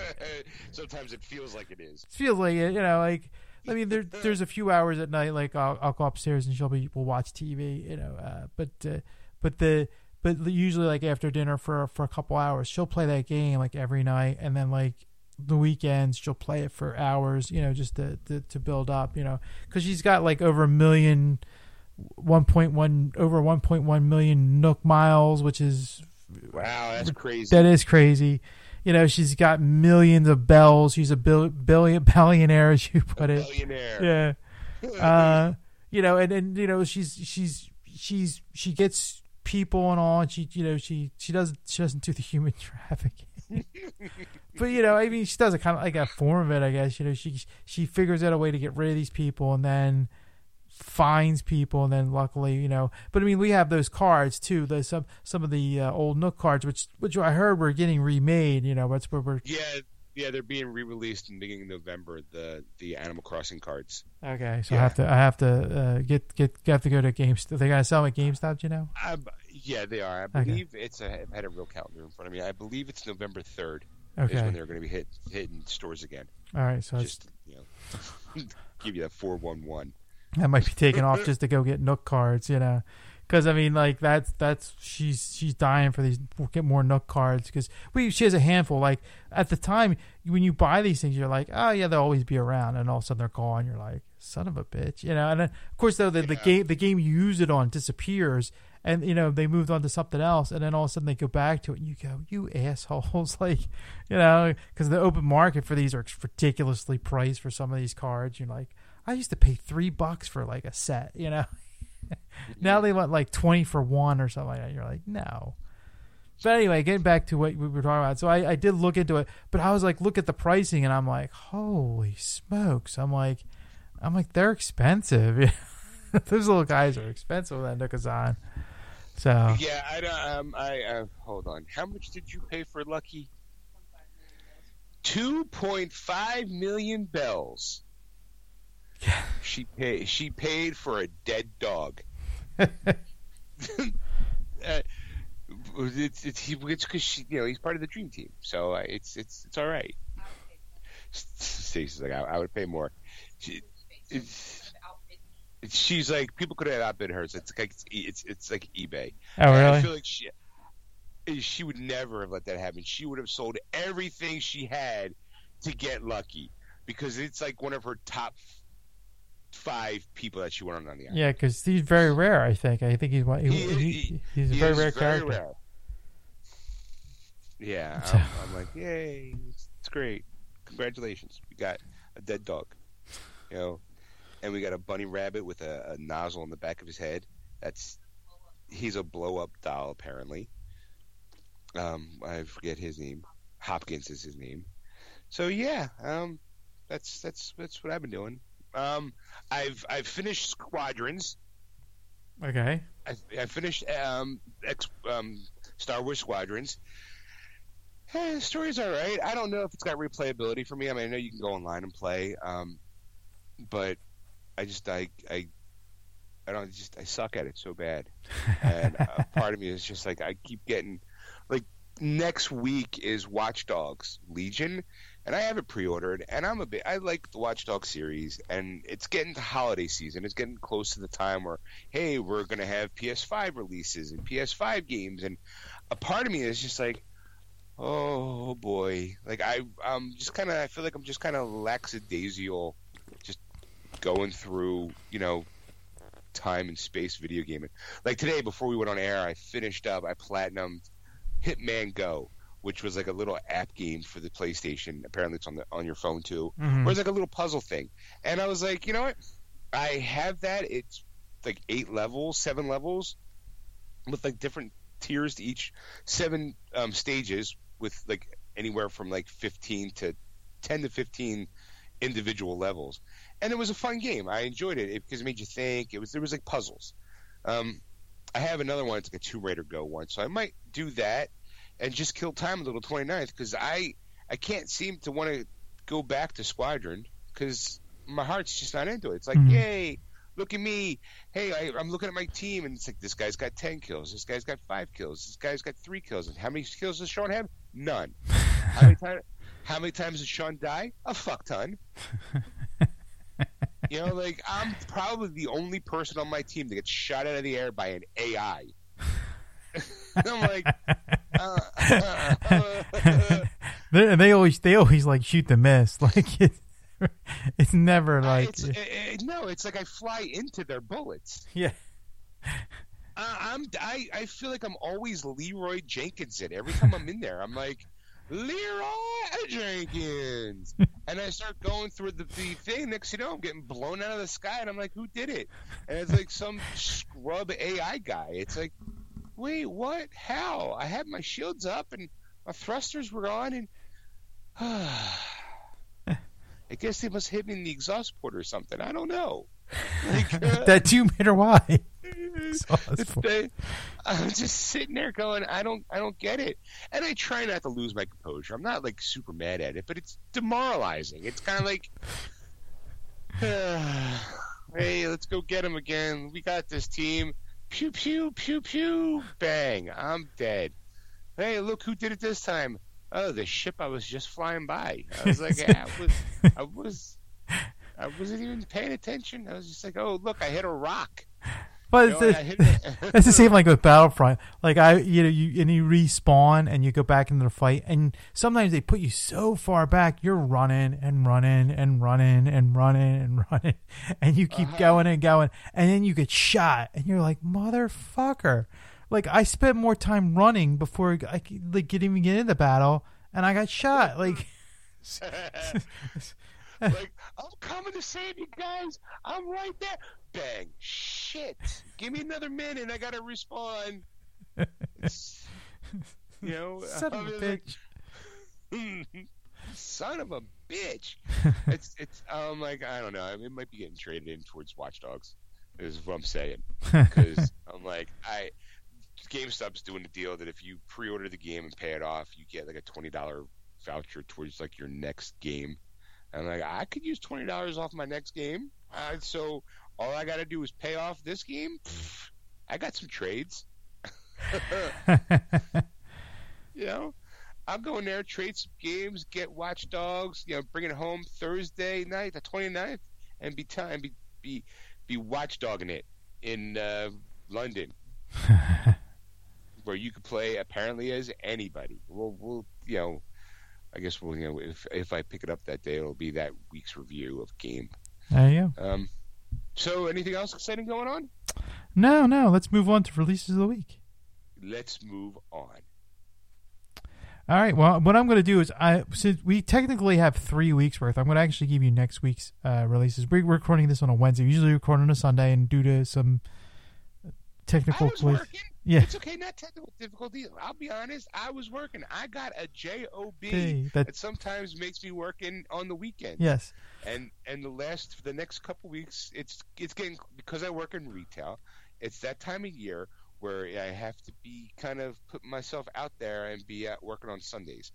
Sometimes it feels like it is. It feels like it, you know, like I mean, there there's a few hours at night, like I'll, I'll go upstairs and she'll be we'll watch TV, you know, uh, but uh, but the but usually like after dinner for for a couple hours, she'll play that game like every night, and then like the weekends she'll play it for hours, you know, just to to, to build up, you know, because she's got like over a million. 1.1 over 1.1 million Nook miles, which is wow, that's crazy. That is crazy. You know, she's got millions of bells. She's a bill, billion billionaire, as you put it. Billionaire. Yeah. uh, you know, and and you know, she's she's she's she gets people and all, and she you know she she does she doesn't do the human trafficking. but you know, I mean, she does a kind of like a form of it, I guess. You know, she she figures out a way to get rid of these people, and then finds people, and then luckily, you know. But I mean, we have those cards too. There's some some of the uh, old Nook cards, which which I heard were getting remade. You know, that's where we're. Yeah, yeah, they're being re-released in the beginning of November. The the Animal Crossing cards. Okay, so Yeah. I have to I have to uh, get get have to go to GameStop. They gotta sell at GameStop, you know? I, yeah, they are. I Okay. believe it's. A, I've had a real calendar in front of me. I believe it's November third is when they're going to be hit hitting stores again. all right. So Just you know, give you that four one one. I might be taking off just to go get Nook cards, you know, because I mean, like that's that's she's she's dying for these get more Nook cards because we she has a handful. Like at the time when you buy these things, you're like, oh yeah, they'll always be around, and all of a sudden they're gone. You're like, son of a bitch, you know. And then, of course, though the, the game the game you use it on disappears. And you know they moved on to something else, and then all of a sudden they go back to it, and you go, "You assholes!" Like, you know, because the open market for these are ridiculously priced for some of these cards. You're like, I used to pay three bucks for like a set, you know. now they want like twenty for one or something like that. You're like, no. But anyway, getting back to what we were talking about. So I, I did look into it, but I was like, look at the pricing, and I'm like, holy smokes! I'm like, I'm like, they're expensive. Those little guys are expensive. That Nookazon. So Yeah, I don't. Um, I uh, hold on. How much did you pay for Lucky? Two point five million bells. Yeah. She paid. She paid for a dead dog. uh, it's it's he, it's because she you know he's part of the dream team, so uh, it's it's it's all right. Stacey's like I, I would pay more. She, it's, it's, she's like people could have outbid her. So it's like it's it's, it's like eBay. oh And I feel like she she would never have let that happen. She would have sold everything she had to get lucky because it's like one of her top five people that she went on the island. Yeah, because he's very rare. I think. I think he's one. He, He- he- he- he's a very rare very character. rare. Yeah, So- I'm, I'm like, yay, it's, it's great. Congratulations, we got a dead dog, you know, and we got a bunny rabbit with a, a nozzle on the back of his head. That's he's a blow up doll apparently. Um, I forget his name. Hopkins is his name. So yeah, um, that's that's that's what I've been doing. Um, I've I've finished Squadrons. Okay. I, I finished um, X, um, Star Wars Squadrons. Eh, the story's all right. I don't know if it's got replayability for me. I mean, I know you can go online and play, um, but I just I I I don't just I suck at it so bad, and uh, part of me is just like I keep getting like next week is Watch Dogs Legion, and I have it pre-ordered, and I'm a bit I like the Watch Dogs series, and it's getting to holiday season. It's getting close to the time where hey, we're gonna have PS5 releases and PS5 games, and a part of me is just like, oh boy, like I, I'm just kind of I feel like I'm just kind of lackadaisical, just going through you know time and space video gaming. Like today, before we went on air, I finished up, I platinumed Hitman Go. Which was like a little app game for the PlayStation. Apparently, it's on the on your phone too Mhm. where it's like a little puzzle thing. And I was like, you know what? I have that. It's like eight levels, seven levels, with like different tiers to each, seven um, stages with like anywhere from like 15 to 10 to 15 individual levels. And it was a fun game. I enjoyed it it- because it made you think. It was there was like puzzles. Um, I have another one. It's like a Tomb Raider Go one, so I might do that and just kill time until the 29th because I I can't seem to want to go back to Squadron because my heart's just not into it. It's like, Mhm. yay, look at me. Hey, I, I'm looking at my team, and it's like this guy's got ten kills, this guy's got five kills, this guy's got three kills. And how many kills does Sean have? None. How many times? How many times did Sean die? A fuck ton. you know, like I'm probably the only person on my team that gets shot out of the air by an AI. I'm like, uh, uh, uh, they, they always they always like shoot the miss. Like it, it's never like it's, it, it, no, it's like I fly into their bullets. yeah. Uh, I'm I, I feel like I'm always Leroy Jenkinson every time I'm in there. I'm like Leroy Jenkins, and I start going through the, the thing. Next, you know, I'm getting blown out of the sky, and I'm like, who did it? And it's like some scrub AI guy. It's like, wait, what? How? I had my shields up and my thrusters were on, and I guess they must hit me in the exhaust port or something. I don't know. Like, uh, that two meter wide. Exhaust port. the- I'm just sitting there going, I don't, I don't get it, and I try not to lose my composure. I'm not like super mad at it, but it's demoralizing. It's kind of like, hey, let's go get him again. We got this team. Pew pew pew pew. Bang! I'm dead. Hey, look who did it this time. Oh, the ship I was just flying by. I was like, I was, I was, I wasn't even paying attention. I was just like, oh, look, I hit a rock. But You it's, know, and the- I hit it- it's the same like with Battlefront. Like I, you know, you and you respawn and you go back into the fight, and sometimes they put you so far back, you're running and running and running and running and running, and you keep Uh-huh. going and going, and then you get shot, and you're like, motherfucker! Like I spent more time running before I like get even get in the battle, and I got shot. Like, like, I'm coming to save you guys. I'm right there. Bang. Shit. Give me another minute. I gotta respond. You know, son of a was like, bitch. son of a bitch. it's it's um like I don't know. I mean, it might be getting traded in towards Watch Dogs. Is what I'm saying. Because I'm like I. GameStop's doing a deal that if you pre-order the game and pay it off, you get like a twenty dollar voucher towards like your next game. And I'm like, I could use twenty dollars off my next game. Uh, so all I got to do is pay off this game. Pfft, I got some trades. You know, I'll go in there, trade some games, get watchdogs. You know, bring it home Thursday night, the 29th, and be time be be be watchdogging it in uh, London, where you could play apparently as anybody. We'll we'll you know, I guess we'll you know if if I pick it up that day, it'll be that week's review of game. there you go. Um, so anything else exciting going on? No, no. Let's move on to releases of the week. Let's move on. All right. Well, what I'm going to do is I since we technically have three weeks worth, I'm going to actually give you next week's uh, releases. We're recording this on a Wednesday. Usually we usually record on a Sunday, and due to some technical was glitch- working. yeah, It's okay, not technical difficulty. I'll be honest, I was working. I got a job hey, that that sometimes makes me working on the weekend. yes, And and the last the next couple weeks, it's it's getting because I work in retail. It's that time of year where I have to be kind of put myself out there and be out working on Sundays.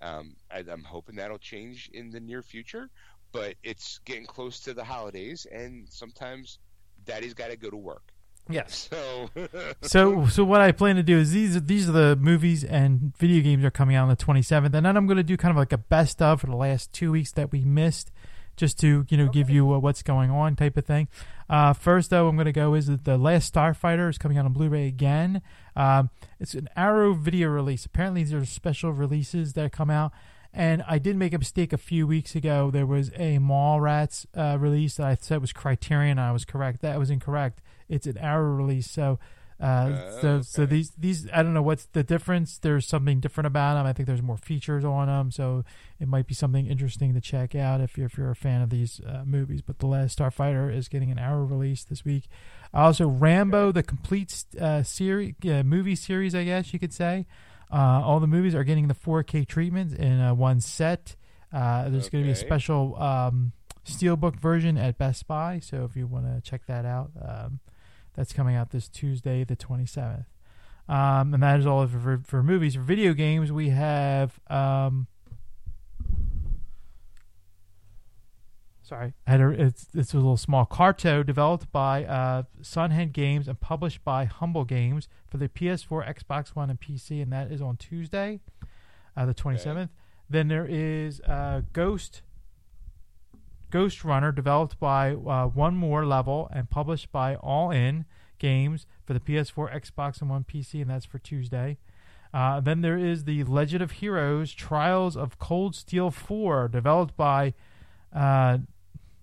Um, I, I'm hoping that'll change in the near future, but it's getting close to the holidays, and sometimes Daddy's got to go to work. Yes. So So so what I plan to do is these are these are the movies and video games are coming out on the 27th, and then I'm going to do kind of like a best of for the last two weeks that we missed, just to you know give you uh, what's going on type of thing. Uh, first though, I'm going to go is that the Last Starfighter is coming out on Blu-ray again. Um, it's an Arrow video release. Apparently, these are special releases that come out. And I did make a mistake a few weeks ago. There was a Mallrats uh, release that I said was Criterion. I was correct. That was incorrect. It's an Arrow release. So, uh, Oh, so so these these I don't know what's the difference. There's something different about them. I think there's more features on them. So it might be something interesting to check out if you're if you're a fan of these uh, movies. But the Last Starfighter is getting an Arrow release this week. Also, Rambo, the complete uh, series, uh, movie series, I guess you could say. Uh, all the movies are getting the 4K treatment in uh, one set. Uh, there's going to be a special um, steelbook version at Best Buy, so if you want to check that out, um, that's coming out this Tuesday, the 27th. Um, and that is all for, for movies. For video games, we have. Um, sorry, I had a, it's it's a little small Carto developed by uh, Sunhead Games and published by Humble Games for the PS4, Xbox One, and PC, and that is on Tuesday. uh, the 27th. Then there is uh, Ghost Ghostrunner, developed by uh, One More Level and published by All In Games for the PS4, Xbox, and One PC, and that's for Tuesday. Uh, then there is the Legend of Heroes: Trials of Cold Steel 4, developed by uh,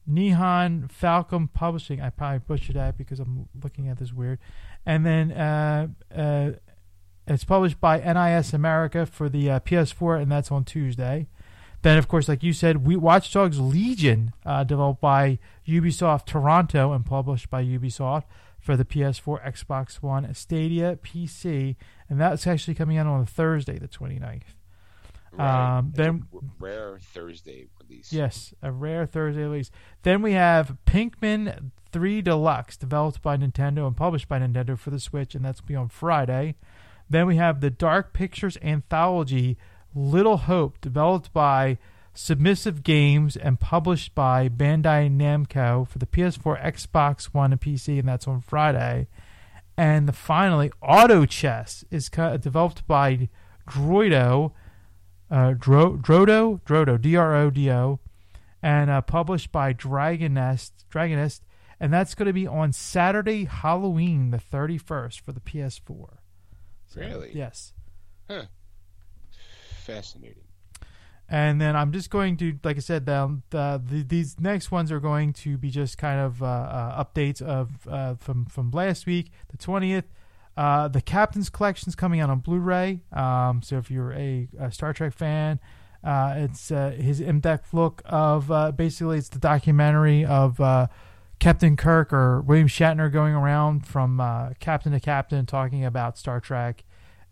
Nihon Falcom Publishing. I probably butchered that because I'm looking at this weird. And then uh, uh, it's published by NIS America for the uh, PS4, and that's on Tuesday. Then, of course, like you said, we Watch Dogs Legion, uh, developed by Ubisoft Toronto and published by Ubisoft for the PS4, Xbox One, Stadia, PC, and that's actually coming out on Thursday, the 29th. Right. Um, then- rare Thursday release. Yes, a rare Thursday release. Then we have Pikmin 3 Deluxe, developed by Nintendo and published by Nintendo for the Switch, and that's going to be on Friday. Then we have the Dark Pictures anthology Little Hope, developed by Supermassive Games and published by Bandai Namco for the PS4, Xbox One, and PC, and that's on Friday. And finally, Auto Chess is developed by Droido, uh, Dro- Drodo, Drodo, D R O D O, and uh, published by Dragon Nest, Dragon Nest, and that's going to be on Saturday, Halloween, the 31st for the PS4. So, Really? Yes. Fascinating. And then I'm just going to, like I said, the, the, the these next ones are going to be just kind of uh, uh, updates of uh, from from last week, the 20th. Uh, the Captain's Collection's coming out on Blu-ray. Um, so if you're a, a Star Trek fan, uh, it's uh, his in-depth look of basically it's the documentary of Captain Kirk or William Shatner going around from captain to captain talking about Star Trek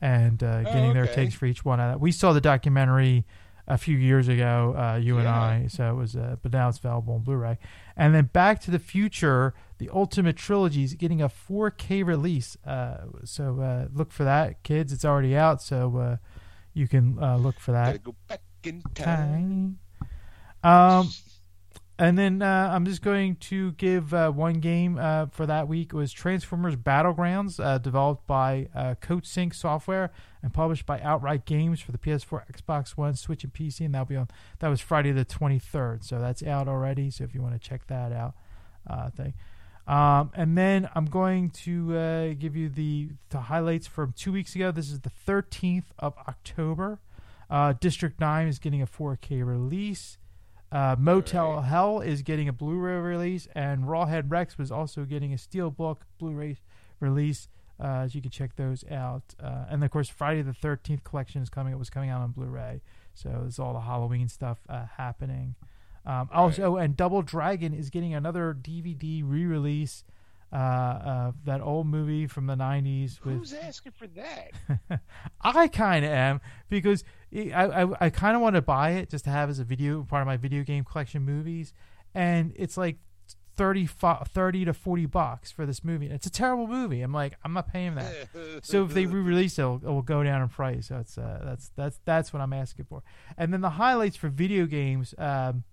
and uh, Oh, getting their takes for each one. Uh, we saw the documentary a few years ago, uh, you and I. So it was, uh, but now it's available on Blu-ray. And then Back to the Future, the Ultimate Trilogy is getting a 4K release. Uh, so uh, look for that, kids. It's already out, so uh, you can uh, look for that Gotta go back in time. time. Um, and then uh, I'm just going to give uh, one game uh, for that week. It was Transformers Battlegrounds, uh, developed by uh, Coatsink Software and published by Outright Games for the PS4, Xbox One, Switch, and PC. And that'll be on. That was Friday the 23rd, so that's out already. So if you want to check that out, uh, thing. Um, and then I'm going to give you the the highlights from two weeks ago. This is the 13th of October. District 9 is getting a 4K release. Uh, Motel Alright. Hell is getting a Blu-ray release, and Rawhead Rex was also getting a Steelbook Blu-ray release. Uh, so you can check those out. Uh, and of course, Friday the 13th collection is coming. It was coming out on Blu-ray, so there's all the Halloween stuff uh, happening. Um, also, and Double Dragon is getting another DVD re-release. Uh, uh, that old movie from the 90s with Who's asking for that? I kind of am because I I, I kind of want to buy it just to have as a video part of my video game collection movies, and it's like 30, 30 to forty bucks for this movie. It's a terrible movie. I'm like I'm not paying that. So if they re-release it, it'll, it will go down in price. So it's uh, that's that's that's what I'm asking for. And then the highlights for video games. Um,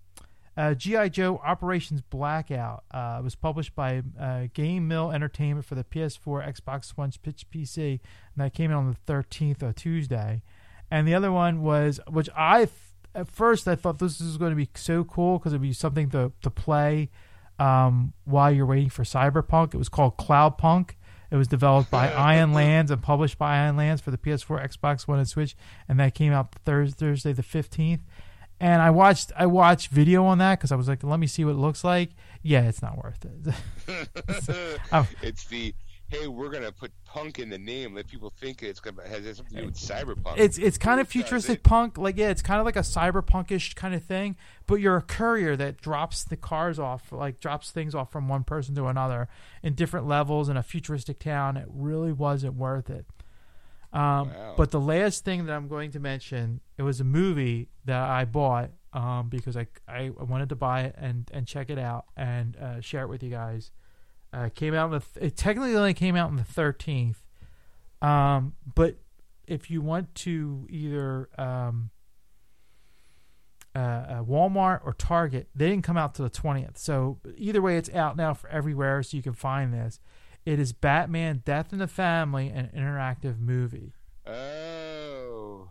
uh, GI Joe Operations Blackout uh, was published by uh, GameMill Entertainment for the PS4, Xbox One, Pitch PC, and that came out on the 13th of Tuesday. And the other one was, which I th- at first I thought this was going to be so cool because it'd be something to to play um, while you're waiting for Cyberpunk. It was called Cloudpunk. It was developed by ION LANDS and published by ION LANDS for the PS4, Xbox One, and Switch, and that came out Thursday, Thursday the 15th and I watched I watched video on that because I was like, let me see what it looks like. Yeah, it's not worth it. Oh. it's the hey, we're gonna put punk in the name. Let people think it's gonna has something to do with cyberpunk. it's it's kind of futuristic punk, like yeah, it's kind of like a cyberpunkish kind of thing. But you're a courier that drops the cars off, like drops things off from one person to another in different levels in a futuristic town. It really wasn't worth it. Um, Wow. But the last thing that I'm going to mention, it was a movie that I bought um, because I, I wanted to buy it and, and check it out and uh, share it with you guys. Uh, it came out on the th- it technically only came out on the 13th, um, but if you want to either um, uh, uh, Walmart or Target, they didn't come out till the 20th. So either way, it's out now for everywhere, so you can find this. It is Batman: Death in the Family, an interactive movie. oh,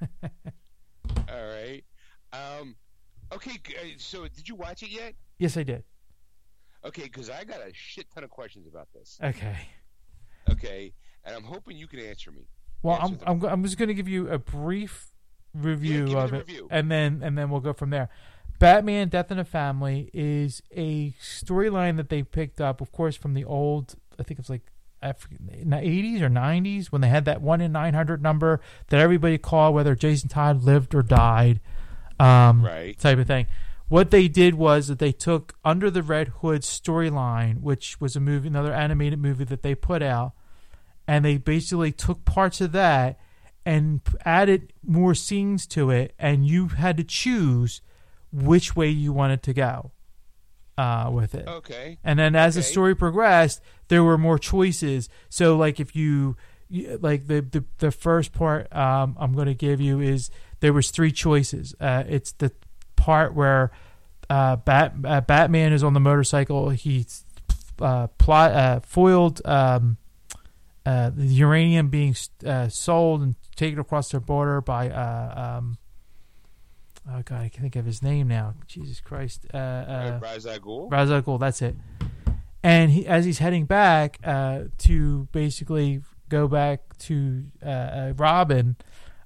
All right. Um, okay. uh, So, did you watch it yet? yes, I did. Okay, because I got a shit ton of questions about this. Okay. Okay, and I'm hoping you can answer me. Well, Answer I'm. I'm, I'm just going to give you a brief review me of it, review. and then and then we'll go from there. Batman: Death in a Family is a storyline that they picked up, of course, from the old. I think it's like in the 80s or 90s when they had that one in 900 number that everybody called whether Jason Todd lived or died, um, Right. type of thing. What they did was that they took Under the Red Hood storyline, which was a movie, another animated movie that they put out, and they basically took parts of that and added more scenes to it, and you had to choose which way you wanted to go uh, with it. Okay. And then as the story progressed, there were more choices. So like if you, like the, the the first part um, I'm going to give you is there was three choices. Uh, it's the part where uh, Bat uh, Batman is on the motorcycle. He uh, plot uh, foiled um, uh, the uranium being uh, sold and taken across the border by uh, um, oh god I can't think of his name now. Jesus Christ. Uh, uh, Uh, Ra's al Ghul? Ra's al Ghul, that's it. And he, as he's heading back uh, to basically go back to uh, uh, Robin,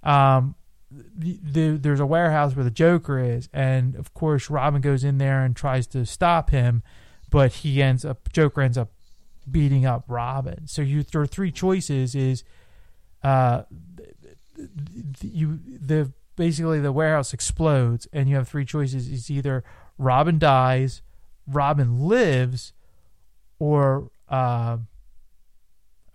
um, the, the, there's a warehouse where the Joker is, and of course Robin goes in there and tries to stop him, but he ends up Joker ends up beating up Robin. So you there are three choices: is uh, you the basically the warehouse explodes, and you have three choices: it's either Robin dies, Robin lives, or uh,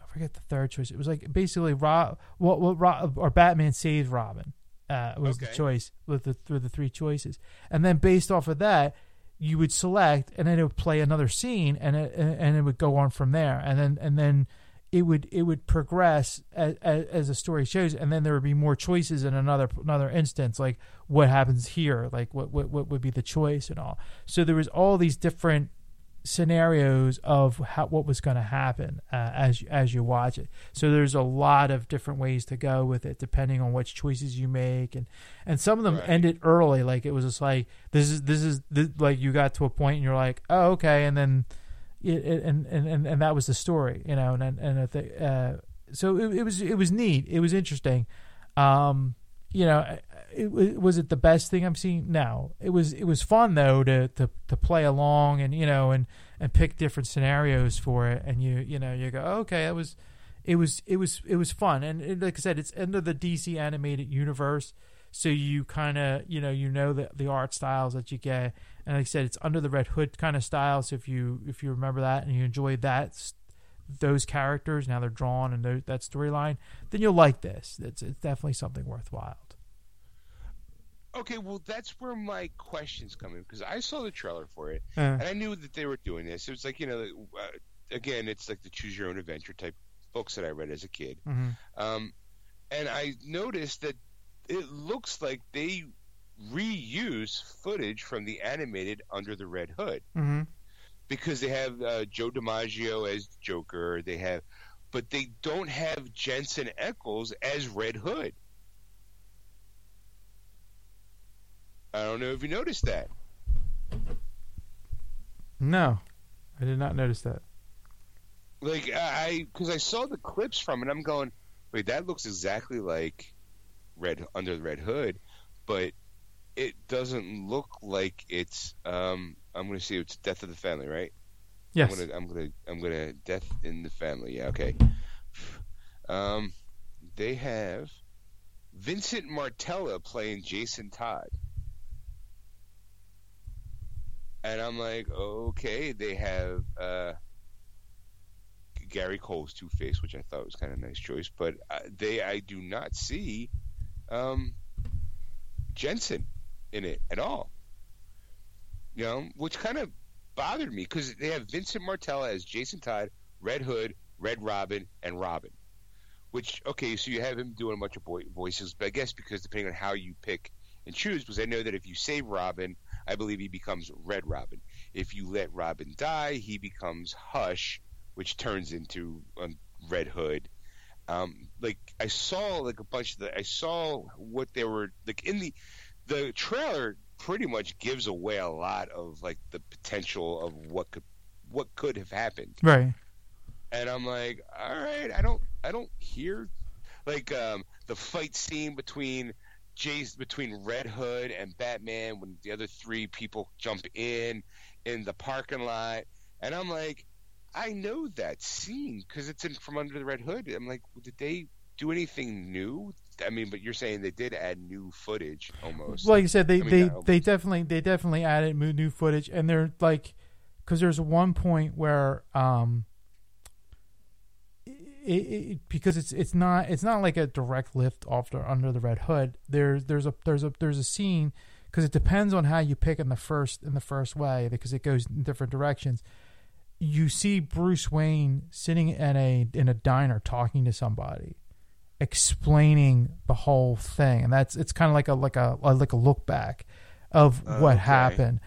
I forget the third choice. It was like basically Rob, what, what, Rob or Batman saves Robin. Uh, was the choice with the with the three choices, and then based off of that, you would select, and then it would play another scene, and it, and it would go on from there, and then and then it would it would progress as, as the story shows, and then there would be more choices in another another instance, like what happens here, like what what what would be the choice and all. So there was all these different scenarios of how, what was going to happen uh, as you- as you watch it. So there's a lot of different ways to go with it, depending on which choices you make, and and some of them Right. ended early. Like it was just like this is this is this, like you got to a point and you're like, oh okay, and then it, it, and, and and that was the story, you know, and and, and I think, uh, so it, it was it was neat, it was interesting. Um, you know, it, was it the best thing I've seen? No, it was it was fun though to to to play along and you know and and pick different scenarios for it, and you you know you go okay, that was it was it was it was fun, and it, like I said, it's under the DC animated universe, so you kind of you know you know the the art styles that you get, and like I said, it's under the Red Hood kind of style. So if you if you remember that and you enjoy that those characters now they're drawn and tho- that storyline, then you'll like this. It's it's definitely something worthwhile. Okay, well, that's where my questions come in because I saw the trailer for it Uh, and I knew that they were doing this. It was like you know, uh, again, it's like the choose your own adventure type books that I read as a kid. mhm. Um, and I noticed that it looks like they reuse footage from the animated Under the Red Hood Mhm. because they have uh, John DiMaggio as Joker. They have, but they don't have Jensen Ackles as Red Hood. I don't know if you noticed that. No, I did not notice that. Like I, because I saw the clips from it, I'm going, wait, that looks exactly like Red Under the Red Hood, but it doesn't look like it's. Um, I'm going to see it's Death of the Family, right? Yes. I'm gonna, I'm gonna, I'm gonna Death in the Family. Yeah, okay. Um, they have Vincent Martella playing Jason Todd. And I'm like, okay, they have uh, Gary Cole's Two Face, which I thought was kind of a nice choice, but uh, they I do not see um, Jensen in it at all. You know, which kind of bothered me because they have Vincent Martella as Jason Todd, Red Hood, Red Robin, and Robin. Which okay, so you have him doing a bunch of voices, but I guess because depending on how you pick and choose, because I know that if you save Robin, I believe he becomes Red Robin. If you let Robin die, he becomes Hush, which turns into um, Red Hood. Um, like I saw like a bunch of the I saw what they were like in the the trailer pretty much gives away a lot of like the potential of what could what could have happened. Right. And I'm like, all right, I don't I don't hear like um, the fight scene between Jace between Red Hood and Batman when the other three people jump in in the parking lot, and I'm like, I know that scene because it's in from under the Red Hood. I'm like, did they do anything new? I mean, but you're saying they did add new footage almost. Like you said, they I mean, they, they definitely they definitely added new footage, and they're like, because there's one point where um, it, it, because it's it's not it's not like a direct lift off the under the red hood. There's there's a there's a there's a scene because it depends on how you pick in the first in the first way because it goes in different directions. You see Bruce Wayne sitting in a in a diner talking to somebody, explaining the whole thing, and that's it's kind of like a like a, like a look back of what Okay. happened,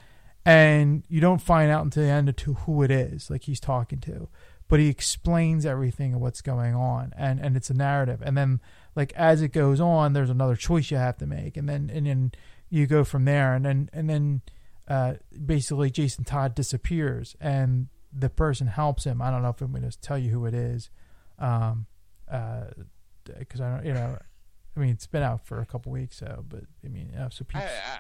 and you don't find out until the end of to who it is like he's talking to, but he explains everything and what's going on, and and it's a narrative, and then like as it goes on, there's another choice you have to make, and then and then you go from there, and then and then uh, basically Jason Todd disappears, and the person helps him. I don't know if I'm going to tell you who it is, um, because I don't, you know, I mean it's been out for a couple weeks, so but I mean, know, so people, I,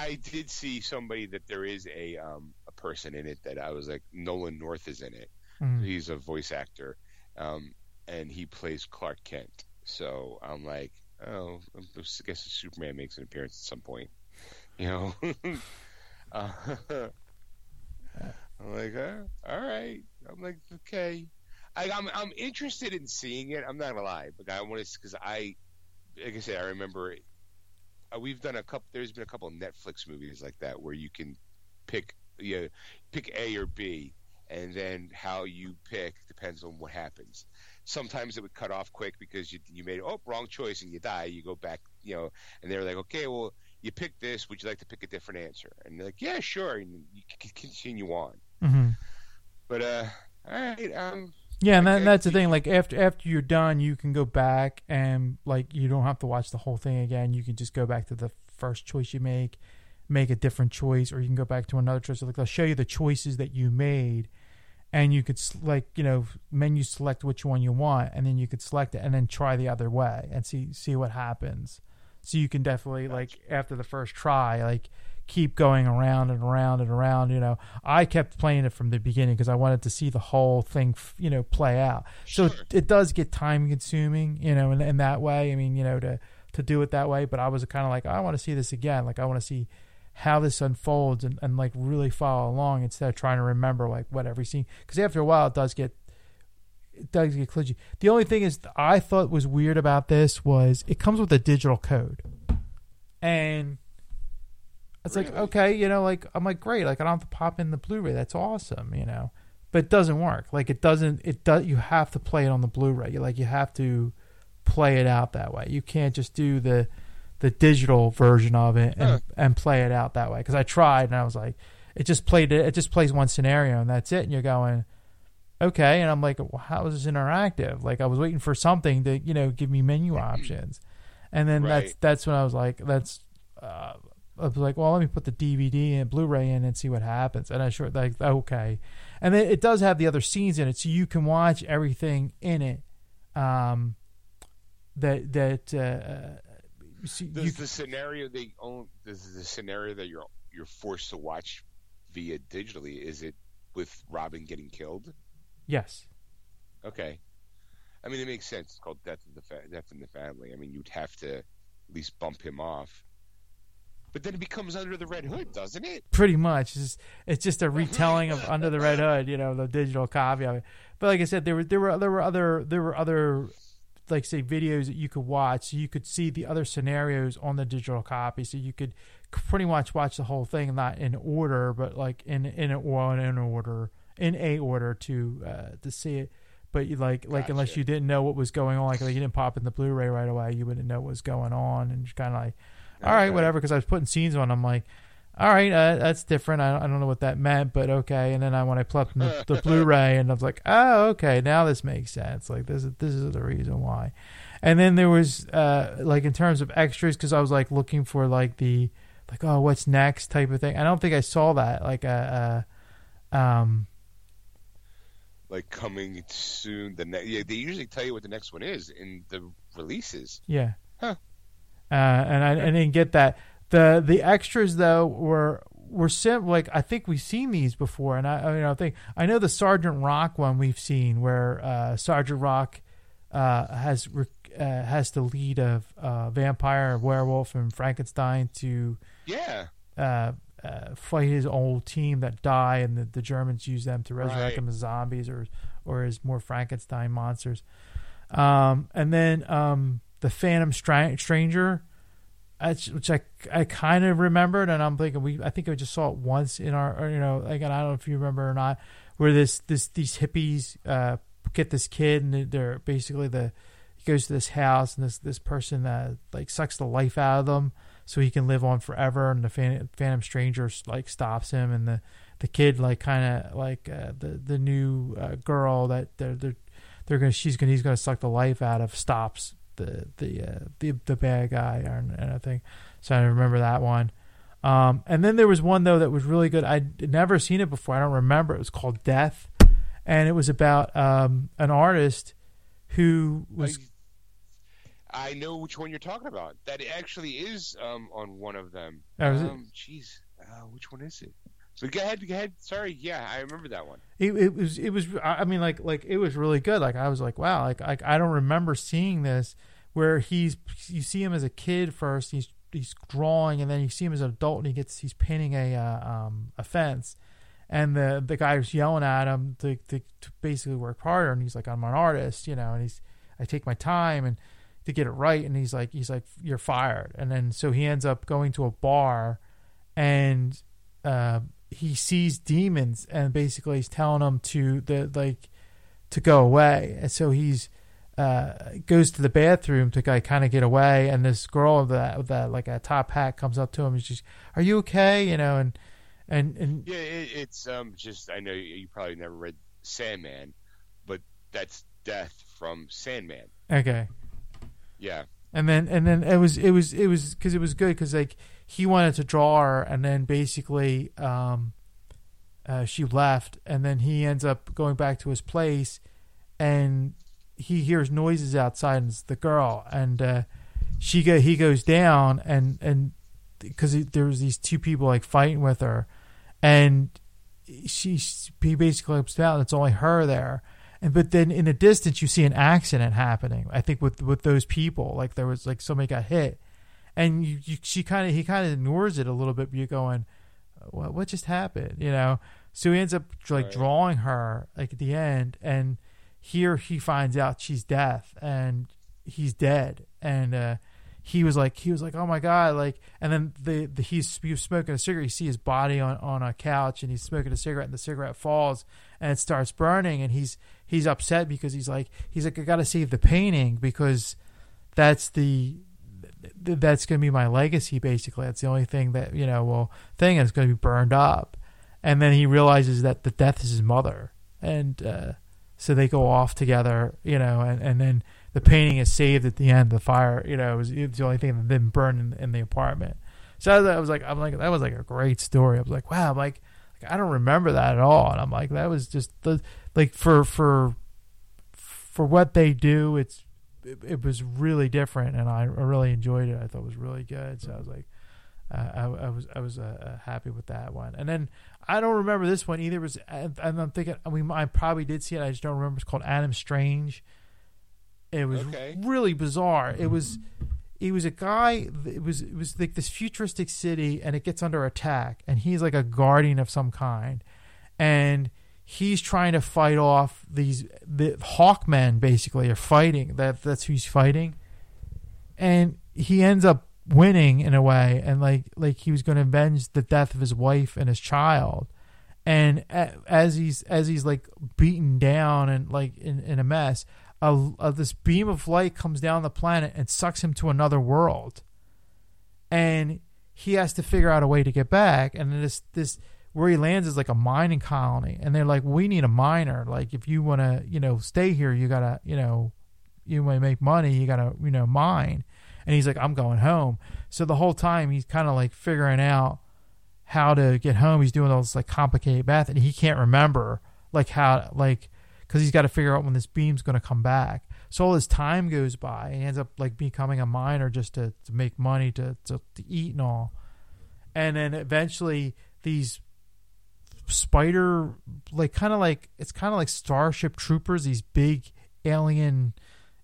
I, I did see somebody that there is a um, a person in it that I was like Nolan North is in it. Mm. He's a voice actor, um, and he plays Clark Kent. So I'm like, oh, I guess Superman makes an appearance at some point, you know. uh, I'm like, all right. I'm like, okay. I, I'm I'm interested in seeing it. I'm not gonna lie, but I want to because I, like I said, I remember uh, we've done a couple. There's been a couple of Netflix movies like that where you can pick you pick A or B, and then how you pick depends on what happens. Sometimes it would cut off quick because you you made oh wrong choice and you die. You go back, you know, and they're like, okay, well you picked this. Would you like to pick a different answer? And they're like, yeah, sure. And you can continue on. hmm But uh, all right, um, Yeah, and that, that's the thing. Like after after you're done, you can go back and like you don't have to watch the whole thing again. You can just go back to the first choice you make, make a different choice, or you can go back to another choice. Like they'll show you the choices that you made, and you could like you know menu select which one you want, and then you could select it and then try the other way and see see what happens. So you can definitely like after the first try, like keep going around and around and around. You know, I kept playing it from the beginning because I wanted to see the whole thing, f- you know, play out. So Sure. it does get time consuming, you know, in, in that way. I mean, you know, to to do it that way. But I was kind of like, I want to see this again. Like I want to see how this unfolds and, and like really follow along instead of trying to remember like what every scene. Because after a while, it does get it does get clingy. The only thing is, I thought was weird about this was it comes with a digital code, and it's like okay, you know, like I'm like great, like I don't have to pop in the Blu-ray. That's awesome, you know, but it doesn't work. Like it doesn't. It does. You have to play it on the Blu-ray. You like you have to play it out that way. You can't just do the the digital version of it and Huh. and play it out that way. Because I tried and I was like, it just played it. It just plays one scenario and that's it. And you're going, okay. And I'm like, well, how is this interactive? Like I was waiting for something to you know give me menu options, and then that's that's when I was like, that's. Uh, I was like, well, let me put the DVD and Blu-ray in and see what happens. And I sure like okay, and then it does have the other scenes in it, so you can watch everything in it. Um, that that uh, see, does you, the scenario they own? Does the scenario that you're you're forced to watch via digitally? Is it with Robin getting killed? yes, Okay. I mean, it makes sense. It's called Death in the fa- Death in the Family. I mean, you'd have to at least bump him off. But then it becomes under the red hood, doesn't it? pretty much. It's just, it's just a retelling of Under the Red Hood, you know, the digital copy of it. But like I said, there were there were there were other there were other like say videos that you could watch. So you could see the other scenarios on the digital copy, so you could pretty much watch the whole thing, not in order, but like in in a, or in an order in a order to uh, to see it. But you like like unless you didn't know what was going on, like, like you didn't pop in the Blu-ray right away, you wouldn't know what was going on, and just kind of like, all right, Okay. whatever. Because I was putting scenes on, I'm like, all right, uh, that's different. I, I don't know what that meant, but okay. And then I when I plugged in the, the Blu-ray, and I was like, oh, okay, now this makes sense. Like this is this is the reason why. And then there was uh like in terms of extras because I was like looking for like the like oh what's next type of thing. I don't think I saw that like uh, uh um Like coming soon. The next, yeah, they usually tell you what the next one is in the releases. yeah. Huh. Uh, and I, I didn't get that. The the extras though were were sim like I think we've seen these before, and I I, mean, I think I know the Sergeant Rock one we've seen where uh, Sergeant Rock uh, has uh, has to lead of uh, vampire, werewolf, and Frankenstein to Yeah. uh, uh, fight his old team that die, and the, the Germans use them to resurrect Right. them as zombies or or as more Frankenstein monsters. Um, and then um, the Phantom Stra- Stranger, which I I kind of remembered, and I'm thinking we I think I just saw it once in our or, you know again I don't know if you remember or not, where this this these hippies uh, get this kid and they're basically the he goes to this house and this this person that like sucks the life out of them so he can live on forever and the Phantom, Phantom Stranger like stops him and the the kid like kind of like uh, the the new uh, girl that they're they're they're gonna she's gonna he's gonna suck the life out of stops the the uh, the the bad guy and, and I think so I remember that one. Um, and then there was one though that was really good. I'd never seen it before. I don't remember. It was called Death, and it was about um, an artist who was I, I know which one you're talking about. That actually is um, on one of them. Oh, is it? um, Jeez, uh, which one is it? So go ahead, go ahead. Sorry, yeah, I remember that one. it, it was it was I I mean like like it was really good. Like I was like wow like like I don't remember seeing this where he's you see him as a kid first he's he's drawing and then you see him as an adult and he gets he's painting a uh, um a fence and the the guy was yelling at him to, to to basically work harder and he's like I'm an artist you know and he's I take my time and to get it right and he's like he's like you're fired and then so he ends up going to a bar and uh, he sees demons and basically he's telling them to the like to go away. And so he's uh, goes to the bathroom to like, kind of get away. And this girl with that with that like a top hat comes up to him and she's are you okay? You know and and and Yeah, it, it's um just I know you, you probably never read Sandman, but that's Death from Sandman. okay. Yeah, and then and then it was it was it was because it was good because like he wanted to draw her and then basically um uh, she left and then he ends up going back to his place and he hears noises outside and it's the girl and uh she go he goes down and and because there was these two people like fighting with her and she he basically looks down it's only her there. And but then in the distance you see an accident happening i think with with those people like there was like somebody got hit and you, you she kind of he kind of ignores it a little bit but you're going what what just happened you know so he ends up like Right. drawing her like at the end and here he finds out she's death and he's dead and uh he was like he was like oh my god like and then the, the he's he smoking a cigarette you see his body on on a couch and he's smoking a cigarette and the cigarette falls and it starts burning and he's he's upset because he's like he's like I got to save the painting because that's the th- that's going to be my legacy basically. That's the only thing that you know well thing is going to be burned up. And then he realizes that the death is his mother. And uh so they go off together you know and and then the painting is saved at the end the fire you know it was, the only thing that didn't burn in, in the apartment. So I was, like i'm like that was like a great story. I was like wow I'm like, like i don't remember that at all. And i'm like that was just the like for for for what they do it's it, it was really different and I, I really enjoyed it i thought it was really good so i was like uh, I, I was I was uh, uh, happy with that one, and then I don't remember this one either. It was and I'm thinking I mean I probably did see it. I just don't remember. It's called Adam Strange. It was Okay. really bizarre. It was it was a guy. It was it was like this futuristic city, and it gets under attack, and he's like a guardian of some kind, and he's trying to fight off these the Hawkmen. Basically, are fighting. That that's who he's fighting, and he ends up winning in a way and like like he was going to avenge the death of his wife and his child and as he's as he's like beaten down and like in, in a mess a, a, this beam of light comes down the planet and sucks him to another world and he has to figure out a way to get back and this this where he lands is like a mining colony and they're like we need a miner like if you want to you know stay here you gotta you know you to make money, you gotta you know mine. And he's like, I'm going home. So the whole time he's kind of like figuring out how to get home. He's doing all this like complicated math, and he can't remember like how like because he's got to figure out when this beam's going to come back. So all his time goes by. He ends up like becoming a miner just to, to make money to, to, to eat and all. And then eventually these spider like kind of like it's kind of like starship troopers these big alien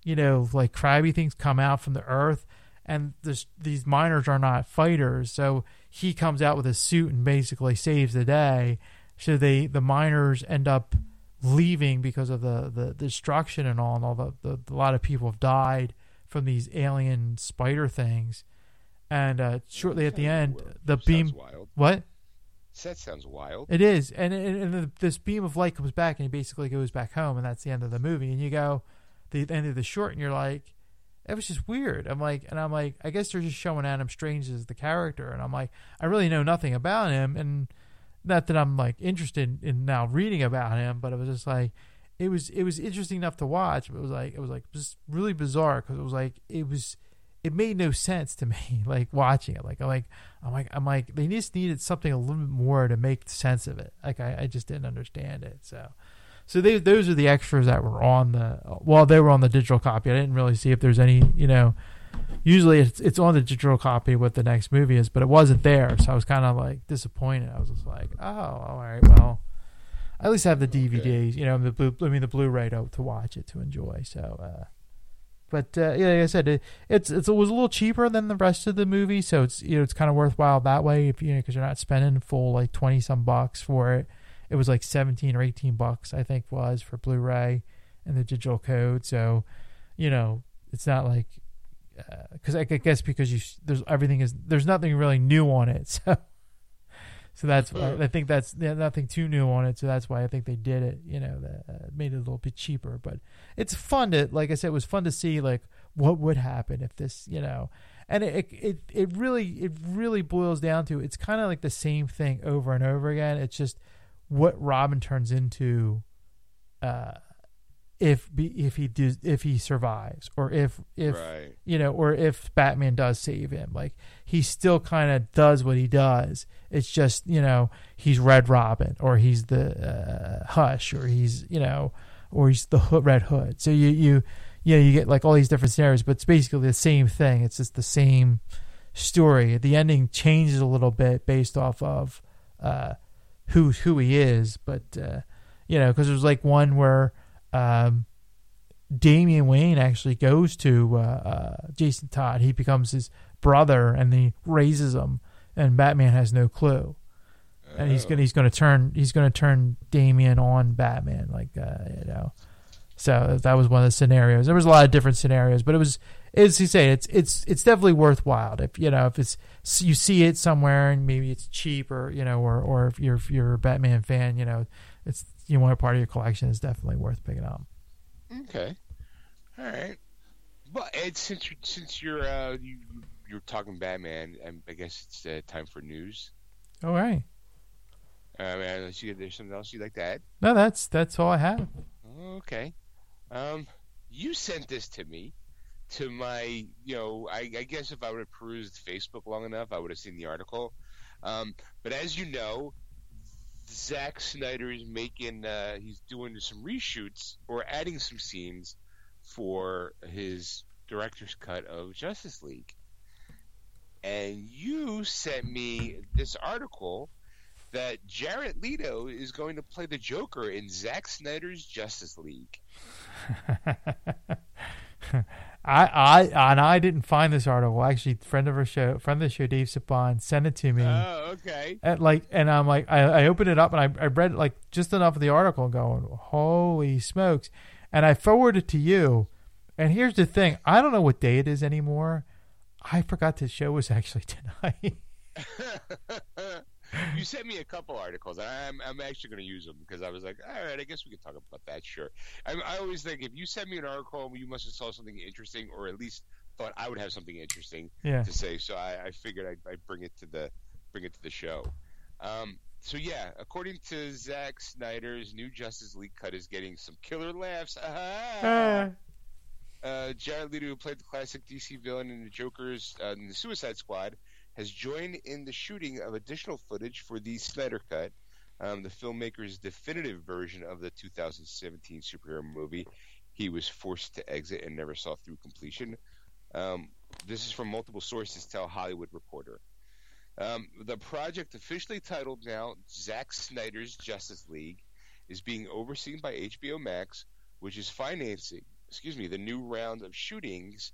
you know like crabby things come out from the earth and this, these miners are not fighters so he comes out with a suit and basically saves the day so they the miners end up leaving because of the, the destruction and all, and all the, the a lot of people have died from these alien spider things. And uh, shortly at the end, the beam. Wild. What? That sounds wild. It is, and and, and this beam of light comes back, and he basically goes back home, and that's the end of the movie. And you go, the end of the short, and you're like, it was just weird. I'm like, and I'm like, I guess they're just showing Adam Strange as the character, and I'm like, I really know nothing about him, and not that I'm like interested in now reading about him, but it was just like it was it was interesting enough to watch. But it was like it was like just really bizarre because it was like it was it made no sense to me like watching it. Like I'm like I'm like I'm like they just needed something a little bit more to make sense of it. Like I, I just didn't understand it. So so they, those are the extras that were on the well they were on the digital copy. I didn't really see if there's any you know usually it's it's on the digital copy what the next movie is, but it wasn't there, so I was kind of like disappointed. I was just like, oh, all right, well, I at least have the DVDs, okay. you know, the blue, I mean the Blu-ray to, to watch it to enjoy. So, uh, but uh, yeah, like I said, it, it's, it's it was a little cheaper than the rest of the movie, so it's you know it's kind of worthwhile that way if you know because you're not spending full like twenty some bucks for it. It was like seventeen or eighteen bucks, I think, was for Blu-ray and the digital code. So, you know, it's not like because uh, I guess because you there's everything is there's nothing really new on it, so so that's why I think that's nothing too new on it, so that's why I think they did it. You know, that uh, made it a little bit cheaper, but it's fun to like I said, it was fun to see like what would happen if this, you know, and it it it really it really boils down to it's kind of like the same thing over and over again. It's just what Robin turns into. Uh, if if he does if he survives or if if right. you know or if Batman does save him like he still kind of does what he does. It's just you know he's Red Robin or he's the uh, Hush or he's you know or he's the hood, Red Hood. So you you you know you get like all these different scenarios but it's basically the same thing. It's just the same story. The ending changes a little bit based off of uh, who who he is but uh, you know because there's like one where um, Damian Wayne actually goes to uh, uh, Jason Todd. He becomes his brother, and he raises him, and Batman has no clue. And he's gonna he's gonna turn he's gonna turn Damian on Batman, like uh, you know. So that was one of the scenarios. There was a lot of different scenarios, but it was as you say, it's it's it's definitely worthwhile if you know if it's you see it somewhere and maybe it's cheap or you know or or if you're if you're a Batman fan, you know it's you want a part of your collection is definitely worth picking up. Okay, all right. But Ed, since you, since you're uh, you you're talking Batman, I guess it's uh, time for news. All right. Uh, unless you there's something else you'd like to add. No, that's that's all I have. Okay. Um, you sent this to me to my, you know, I, I guess if I would have perused Facebook long enough, I would have seen the article. Um, but as you know, Zack Snyder is making uh, he's doing some reshoots or adding some scenes for his director's cut of Justice League. And you sent me this article that Jared Leto is going to play the Joker in Zack Snyder's Justice League. I, I and I didn't find this article. Actually, friend of our show, friend of the show, Dave Sapon, sent it to me. Oh, okay. And like, and I'm like, I, I opened it up and I, I read like just enough of the article, going, holy smokes! And I forwarded it to you. And here's the thing: I don't know what day it is anymore. I forgot the show was actually tonight. you sent me a couple articles. I'm I'm actually going to use them because I was like, all right, I guess we can talk about that. Sure. I, I always think if you send me an article, you must have saw something interesting, or at least thought I would have something interesting yeah. to say. So I, I figured I'd, I'd, bring it to the bring it to the show. Um, so yeah, according to Zack Snyder's new Justice League cut is getting some killer laughs. Ah. Uh, Jared Leto, who played the classic DC villain in the Joker's uh, in the Suicide Squad, has joined in the shooting of additional footage for the Snyder Cut, um, the filmmaker's definitive version of the 2017 superhero movie. He was forced to exit and never saw through completion. Um, this is from multiple sources, tell Hollywood Reporter. Um, the project, officially titled now Zack Snyder's Justice League, is being overseen by HBO Max, which is financing, excuse me, the new round of shootings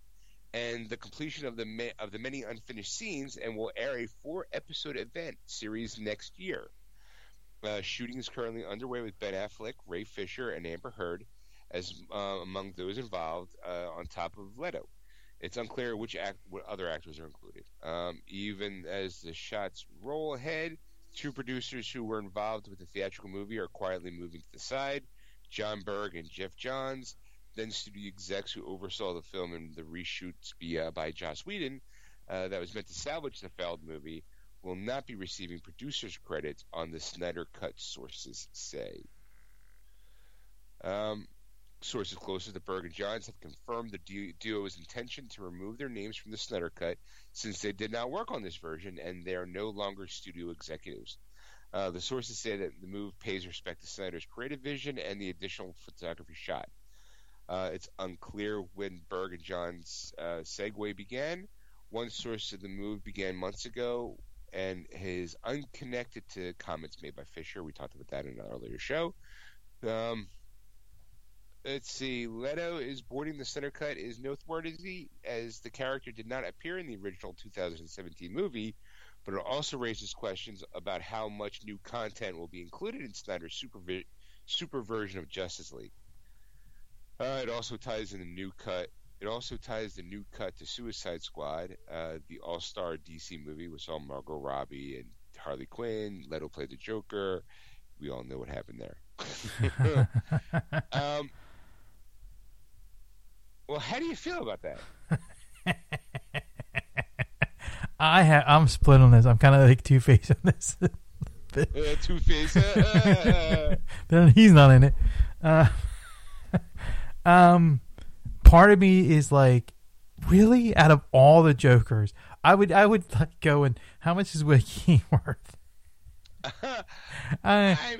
and the completion of the ma- of the many unfinished scenes, and will air a four episode event series next year. Uh, shooting is currently underway with Ben Affleck, Ray Fisher, and Amber Heard as uh, among those involved, uh, on top of Leto. It's unclear which act, what other actors are included. Um, even as the shots roll ahead, two producers who were involved with the theatrical movie are quietly moving to the side. Jon Berg and Geoff Johns, then studio execs who oversaw the film and the reshoots by, uh, by Joss Whedon, uh, that was meant to salvage the failed movie, will not be receiving producers' credits on the Snyder Cut, sources say. Um, sources closest to Berg and Johns have confirmed the duo's intention to remove their names from the Snyder Cut since they did not work on this version and they are no longer studio executives. Uh, the sources say that the move pays respect to Snyder's creative vision and the additional photography shot. Uh, it's unclear when Berg and Johns' uh, segue began. One source said the move began months ago and is unconnected to comments made by Fisher. We talked about that in an earlier show. Um, let's see. Leto is boarding the Snyder Cut is noteworthy as the character did not appear in the original 2017 movie, but it also raises questions about how much new content will be included in Snyder's super, super version of Justice League. Uh, it also ties in the new cut. It also ties the new cut to Suicide Squad, uh, the all-star DC movie, which saw Margot Robbie and Harley Quinn. Leto played the Joker. We all know what happened there. um, well, how do you feel about that? I have. I'm split on this. I'm kind of like Two Face on this. uh, Two Face. Uh, he's not in it. Uh, um, part of me is like, really? Out of all the Jokers, I would I would like go and how much is Wiki worth? uh, I, I,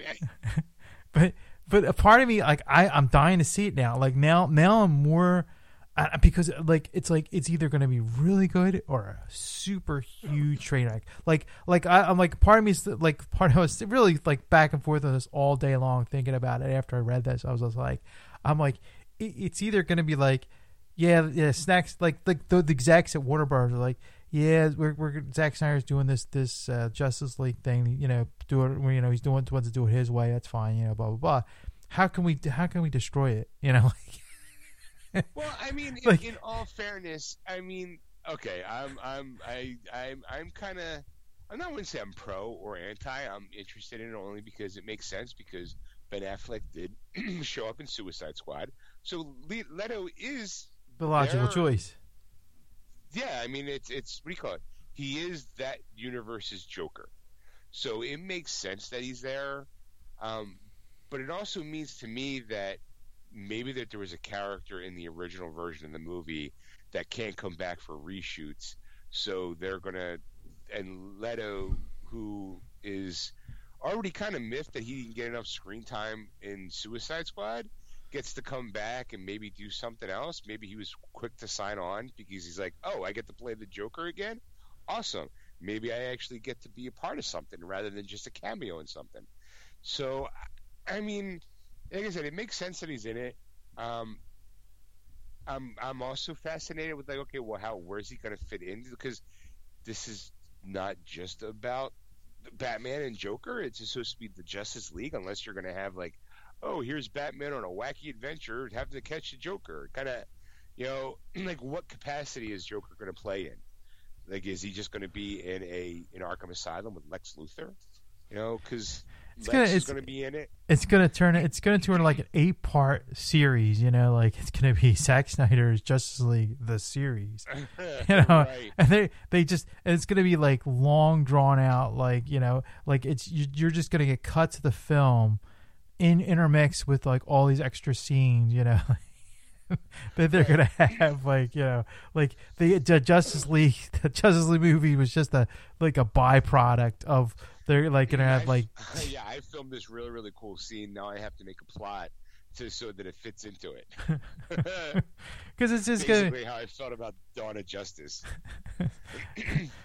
but but a part of me like I I'm dying to see it now. Like now now I'm more. Uh, because like it's like it's either going to be really good or a super huge train wreck. Like like I, am like part of me is like part of us really like back and forth on this all day long thinking about it. After I read this, I was just like, I'm like, it's either going to be like, yeah, yeah, snacks like like the, the execs at Warner Bros. are like, yeah, we're we're Zack Snyder's doing this this uh, Justice League thing, you know, do it, you know, he's doing wants to do it his way. That's fine, you know, blah blah blah. How can we how can we destroy it? You know, like. well, I mean, in, like, in all fairness, I mean, okay, I'm I'm I I'm I'm kind of I'm not going to say I'm pro or anti. I'm interested in it only because it makes sense because Ben Affleck did show up in Suicide Squad. So Leto is the logical choice. Yeah, I mean it's it's what do you call it? He is that universe's Joker, so it makes sense that he's there. Um, but it also means to me that maybe that there was a character in the original version of the movie that can't come back for reshoots, so they're gonna and Leto, who is already kind of miffed that he didn't get enough screen time in Suicide Squad, gets to come back and maybe do something else. Maybe he was quick to sign on because he's like, oh, I get to play the Joker again? Awesome. Maybe I actually get to be a part of something rather than just a cameo in something. So, I mean, like I said, it makes sense that he's in it. Um, I'm I'm also fascinated with like, okay, well, how where's he going to fit in? Because this is not just about Batman and Joker. It's supposed to be the Justice League, unless you're going to have like oh, here's Batman on a wacky adventure having to catch the Joker. Kind of, you know, like what capacity is Joker going to play in? Like, is he just going to be in a in Arkham Asylum with Lex Luthor? You know, because Lex gonna, is going to be in it. It's going to turn it's going to turn like an eight part series. You know, like it's going to be Zack Snyder's Justice League the series. You know, right. and they they just it's going to be like long drawn out. Like you know, like it's you're just going to get cut to the film in intermix with like all these extra scenes, you know. that they're gonna have like you know like the Justice League the Justice League movie was just a like a byproduct of they're like gonna have like yeah I filmed this really really cool scene now I have to make a plot to so that it fits into it. Because it's just basically gonna how I felt about Dawn of Justice.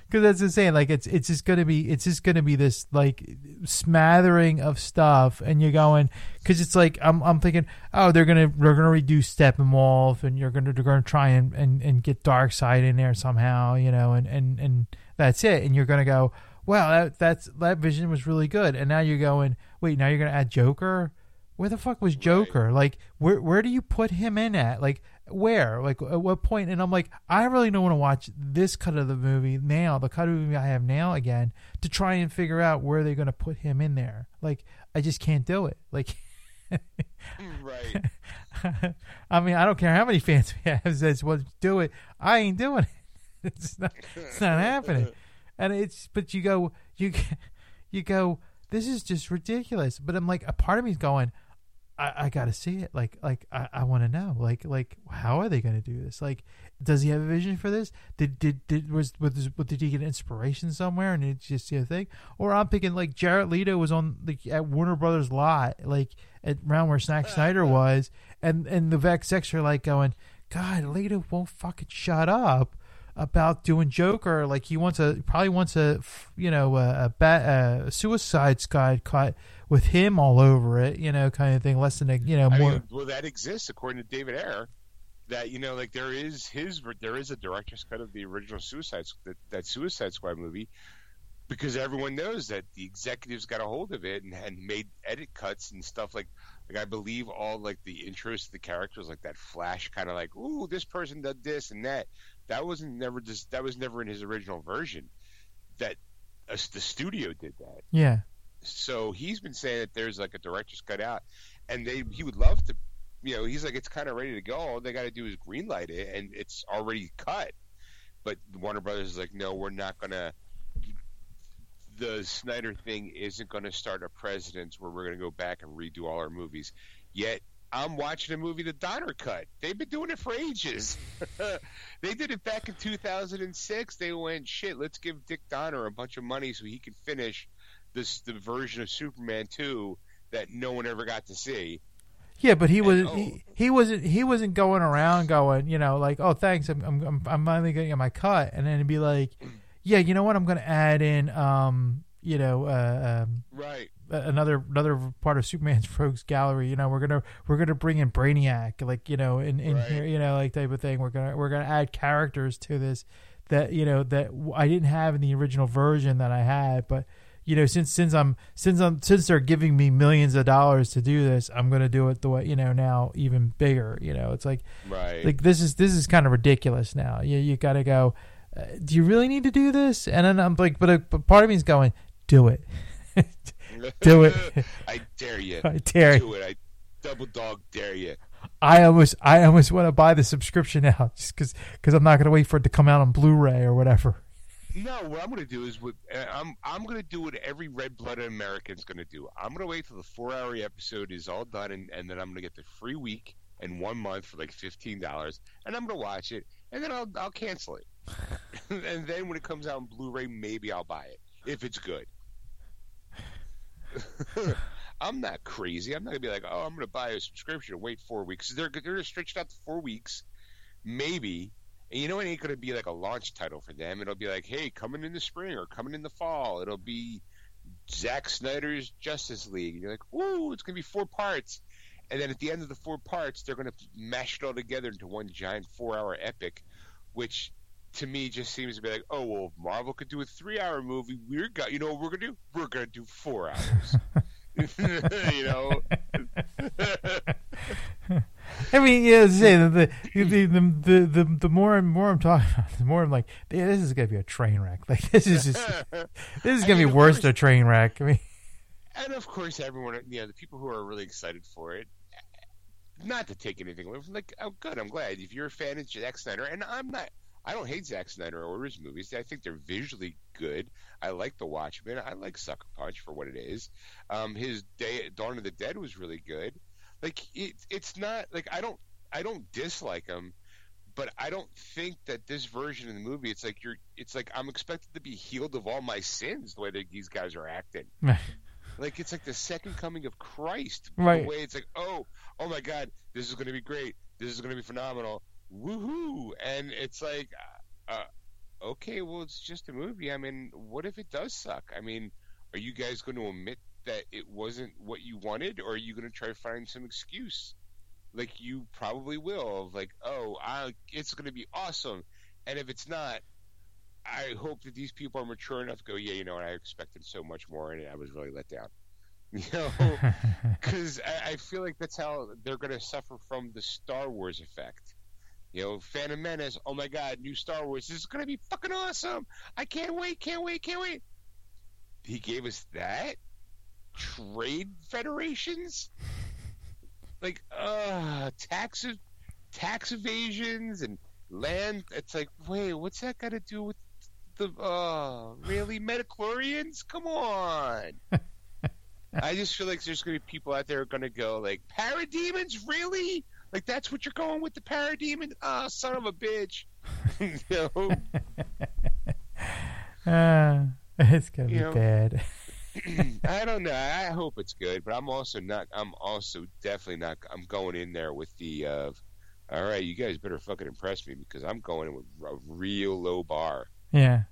Because that's insane like it's it's just gonna be it's just gonna be this like smattering of stuff and you're going because it's like I'm, I'm thinking oh they're gonna they're gonna redo Steppenwolf and you're gonna they're gonna try and, and, and get Darkseid in there somehow you know and, and and that's it. And you're gonna go wow that that's that vision was really good. And now you're going wait now you're gonna add Joker where the fuck was Joker? Right. Like, where where do you put him in at? Like, where? Like, at what point? And I'm like, I really don't want to watch this cut of the movie now, the cut of the movie I have now again, to try and figure out where they're going to put him in there. Like, I just can't do it. Like, right. I mean, I don't care how many fans we have says, "Well, do it." I ain't doing it. It's not. It's not happening. And it's. But you go. You. You go. This is just ridiculous. But I'm like, a part of me is going I, I got to see it. Like, like I, I want to know. Like, like how are they to do this? Like, does he have a vision for this? Did did did was was did he get inspiration somewhere and it's just a thing? Or I'm thinking like Jared Leto was on the at Warner Brothers lot, like at around where Snack uh, Snyder uh. was, and and the Vex are like going, God, Leto won't fucking shut up about doing Joker. Like he wants a probably wants a you know a, a, bat, a Suicide Squad cut with him all over it, you know, kind of thing. Less than a you know more. I mean, well, that exists according to David Ayer. That you know, like there is his there is a director's cut of the original Suicide that, that Suicide Squad movie because everyone knows that the executives got a hold of it and, and made edit cuts and stuff like like I believe all like the intros to the characters like that flash kind of like ooh this person did this and that that wasn't never just that was never in his original version. That uh, the studio did that. Yeah. So he's been saying that there's like a director's cut out, and they he would love to, you know, he's like it's kind of ready to go. All they got to do is greenlight it, and it's already cut. But Warner Brothers is like, no, we're not gonna. The Snyder thing isn't going to start a precedence where we're going to go back and redo all our movies. Yet I'm watching a movie, The Donner Cut. They've been doing it for ages. they did it back in 2006. They went, shit, let's give Dick Donner a bunch of money so he can finish this the version of Superman 2 that no one ever got to see. Yeah, but he was oh, he, he wasn't he wasn't going around going, you know, like, oh, thanks, I'm I'm I'm finally getting my cut, and then it'd be like, yeah, you know what, I'm going to add in, um, you know, uh, um, right, another another part of Superman's Rogues Gallery. You know, we're gonna we're gonna bring in Brainiac, like you know, in in right. here, you know, like type of thing. We're gonna we're gonna add characters to this that you know that I didn't have in the original version that I had, but you know, since since I'm since I'm since they're giving me millions of dollars to do this, I'm gonna do it the way you know now even bigger. You know, it's like right. like this is this is kind of ridiculous now. You you got to go. Uh, do you really need to do this? And then I'm like, but, a, but part of me is going, do it. Do it. I dare you. I dare Do it. I double dog dare you. I almost, I almost want to buy the subscription now, just because, because I'm not going to wait for it to come out on Blu-ray or whatever. No, what I'm going to do is, uh, I'm, I'm going to do what every red-blooded American's going to do. I'm going to wait till the four-hour episode is all done, and, and then I'm going to get the free week and one month for like fifteen dollars, and I'm going to watch it, and then I'll, I'll cancel it, and then when it comes out on Blu-ray, maybe I'll buy it if it's good. I'm not crazy. I'm not gonna be like, oh, I'm gonna buy a subscription and wait four weeks. They're they're stretched out to four weeks, maybe. And you know it ain't gonna be like a launch title for them. It'll be like, hey, coming in the spring or coming in the fall. It'll be Zack Snyder's Justice League. And you're like, whoa, it's gonna be four parts. And then at the end of the four parts, they're gonna mash it all together into one giant four-hour epic, which to me just seems to be like, oh well, Marvel could do a three-hour movie, we're got you know what we're gonna do? We're gonna do four hours. you know. I mean, yeah, say the the, the the the the more and more I'm talking about, the more I'm like, yeah, this is gonna be a train wreck. Like this is just this is gonna be worse than a train wreck. I mean, and of course, everyone, you know, the people who are really excited for it, not to take anything away from, like, oh, good, I'm glad if you're a fan of Jack Snyder, and I'm not. I don't hate Zack Snyder or his movies. I think they're visually good. I like The Watchmen. I like Sucker Punch for what it is. Um, his Day Dawn of the Dead was really good. Like it, it's not like I don't I don't dislike him, but I don't think that this version of the movie. It's like you're. It's like I'm expected to be healed of all my sins the way that these guys are acting. like it's like the second coming of Christ. Right. The way it's like, oh, oh my God, this is going to be great. This is going to be phenomenal. Woohoo! And it's like, uh, okay, well, it's just a movie. I mean, what if it does suck? I mean, are you guys going to admit that it wasn't what you wanted, or are you going to try to find some excuse? Like you probably will, like, oh, I, it's going to be awesome, and if it's not, I hope that these people are mature enough to go, yeah, you know, I expected so much more, and I was really let down. You know, because I, I feel like that's how they're going to suffer from the Star Wars effect. You know, Phantom Menace. Oh my God, new Star Wars. This is going to be fucking awesome. I can't wait, can't wait, can't wait. He gave us that trade federations, like uh, tax tax evasions and land. It's like, wait, what's that got to do with the? Uh, really, Midi-chlorians? Come on. I just feel like there's going to be people out there who are going to go like parademons, really? Like that's what you're going with the parademon? Ah, oh, son of a bitch. you know? uh, it's gonna you be know, bad. I don't know. I hope it's good, but I'm also not. I'm also definitely not. I'm going in there with the. Uh, all right, you guys better fucking impress me because I'm going in with a real low bar. Yeah.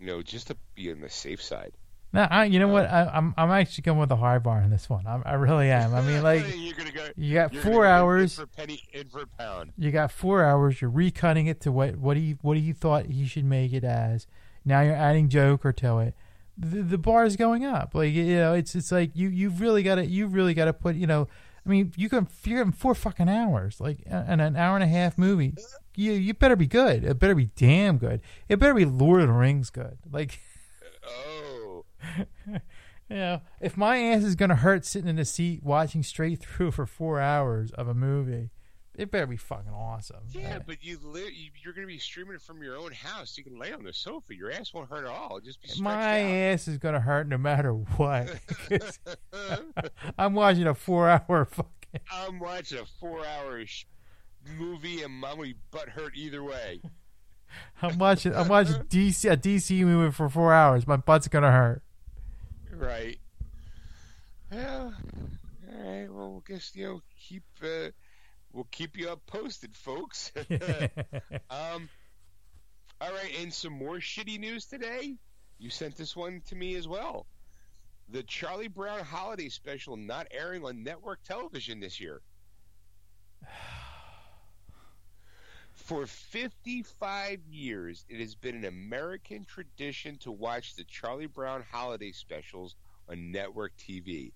You know, just to be on the safe side. No, I, you know what? I, am I'm, I'm actually going with a high bar in this one. I'm, i really am. I mean, like go, you got four hours for penny in for pound. You got four hours. You're recutting it to what what he what he thought he should make it as. Now you're adding Joker to it. The, the bar is going up. Like you know, it's it's like you you've really got to you've really got to put you know. I mean, you can you're having four fucking hours, like and an hour and a half movie. You you better be good. It better be damn good. It better be Lord of the Rings good. Like. You know, if my ass is gonna hurt sitting in a seat watching straight through for four hours of a movie, it better be fucking awesome. Yeah, right? but you li- you're gonna be streaming it from your own house. You can lay on the sofa. Your ass won't hurt at all. just be my out. ass is gonna hurt no matter what. I'm watching a four-hour fucking. I'm watching a four-hour sh- movie, and be butt hurt either way. I'm watching. I'm watching DC a DC movie for four hours. My butt's gonna hurt. Right. Yeah. All right. Well, I guess you know keep uh, we'll keep you up posted, folks. um. All right, and some more shitty news today. You sent this one to me as well. The Charlie Brown holiday special not airing on network television this year. For 55 years, it has been an American tradition to watch the Charlie Brown holiday specials on network TV.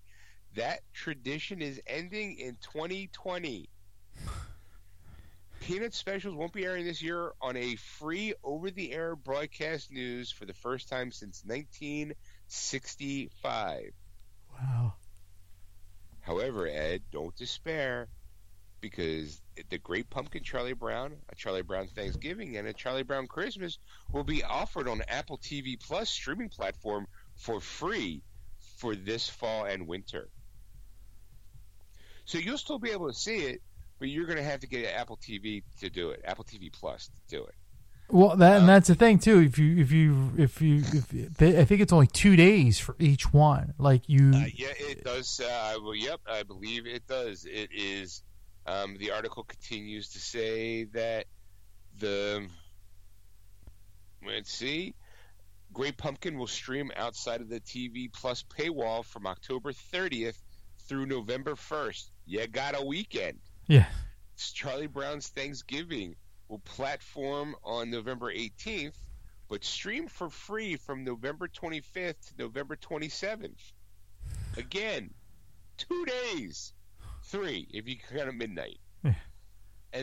That tradition is ending in 2020. Peanut specials won't be airing this year on a free over the air broadcast news for the first time since 1965. Wow. However, Ed, don't despair because the Great Pumpkin Charlie Brown, a Charlie Brown Thanksgiving, and a Charlie Brown Christmas will be offered on Apple TV Plus streaming platform for free for this fall and winter. So you'll still be able to see it, but you're going to have to get Apple TV to do it, Apple TV Plus to do it. Well, that and um, that's the thing too. If you if you if you if they, I think it's only two days for each one. Like you, uh, yeah, it does. Uh, well, yep, I believe it does. It is um, the article continues to say that the let's see, Great Pumpkin will stream outside of the TV Plus paywall from October 30th through November 1st. You got a weekend. Yeah. It's Charlie Brown's Thanksgiving will platform on November 18th, but stream for free from November 25th to November 27th. Again, two days three if you count at midnight. and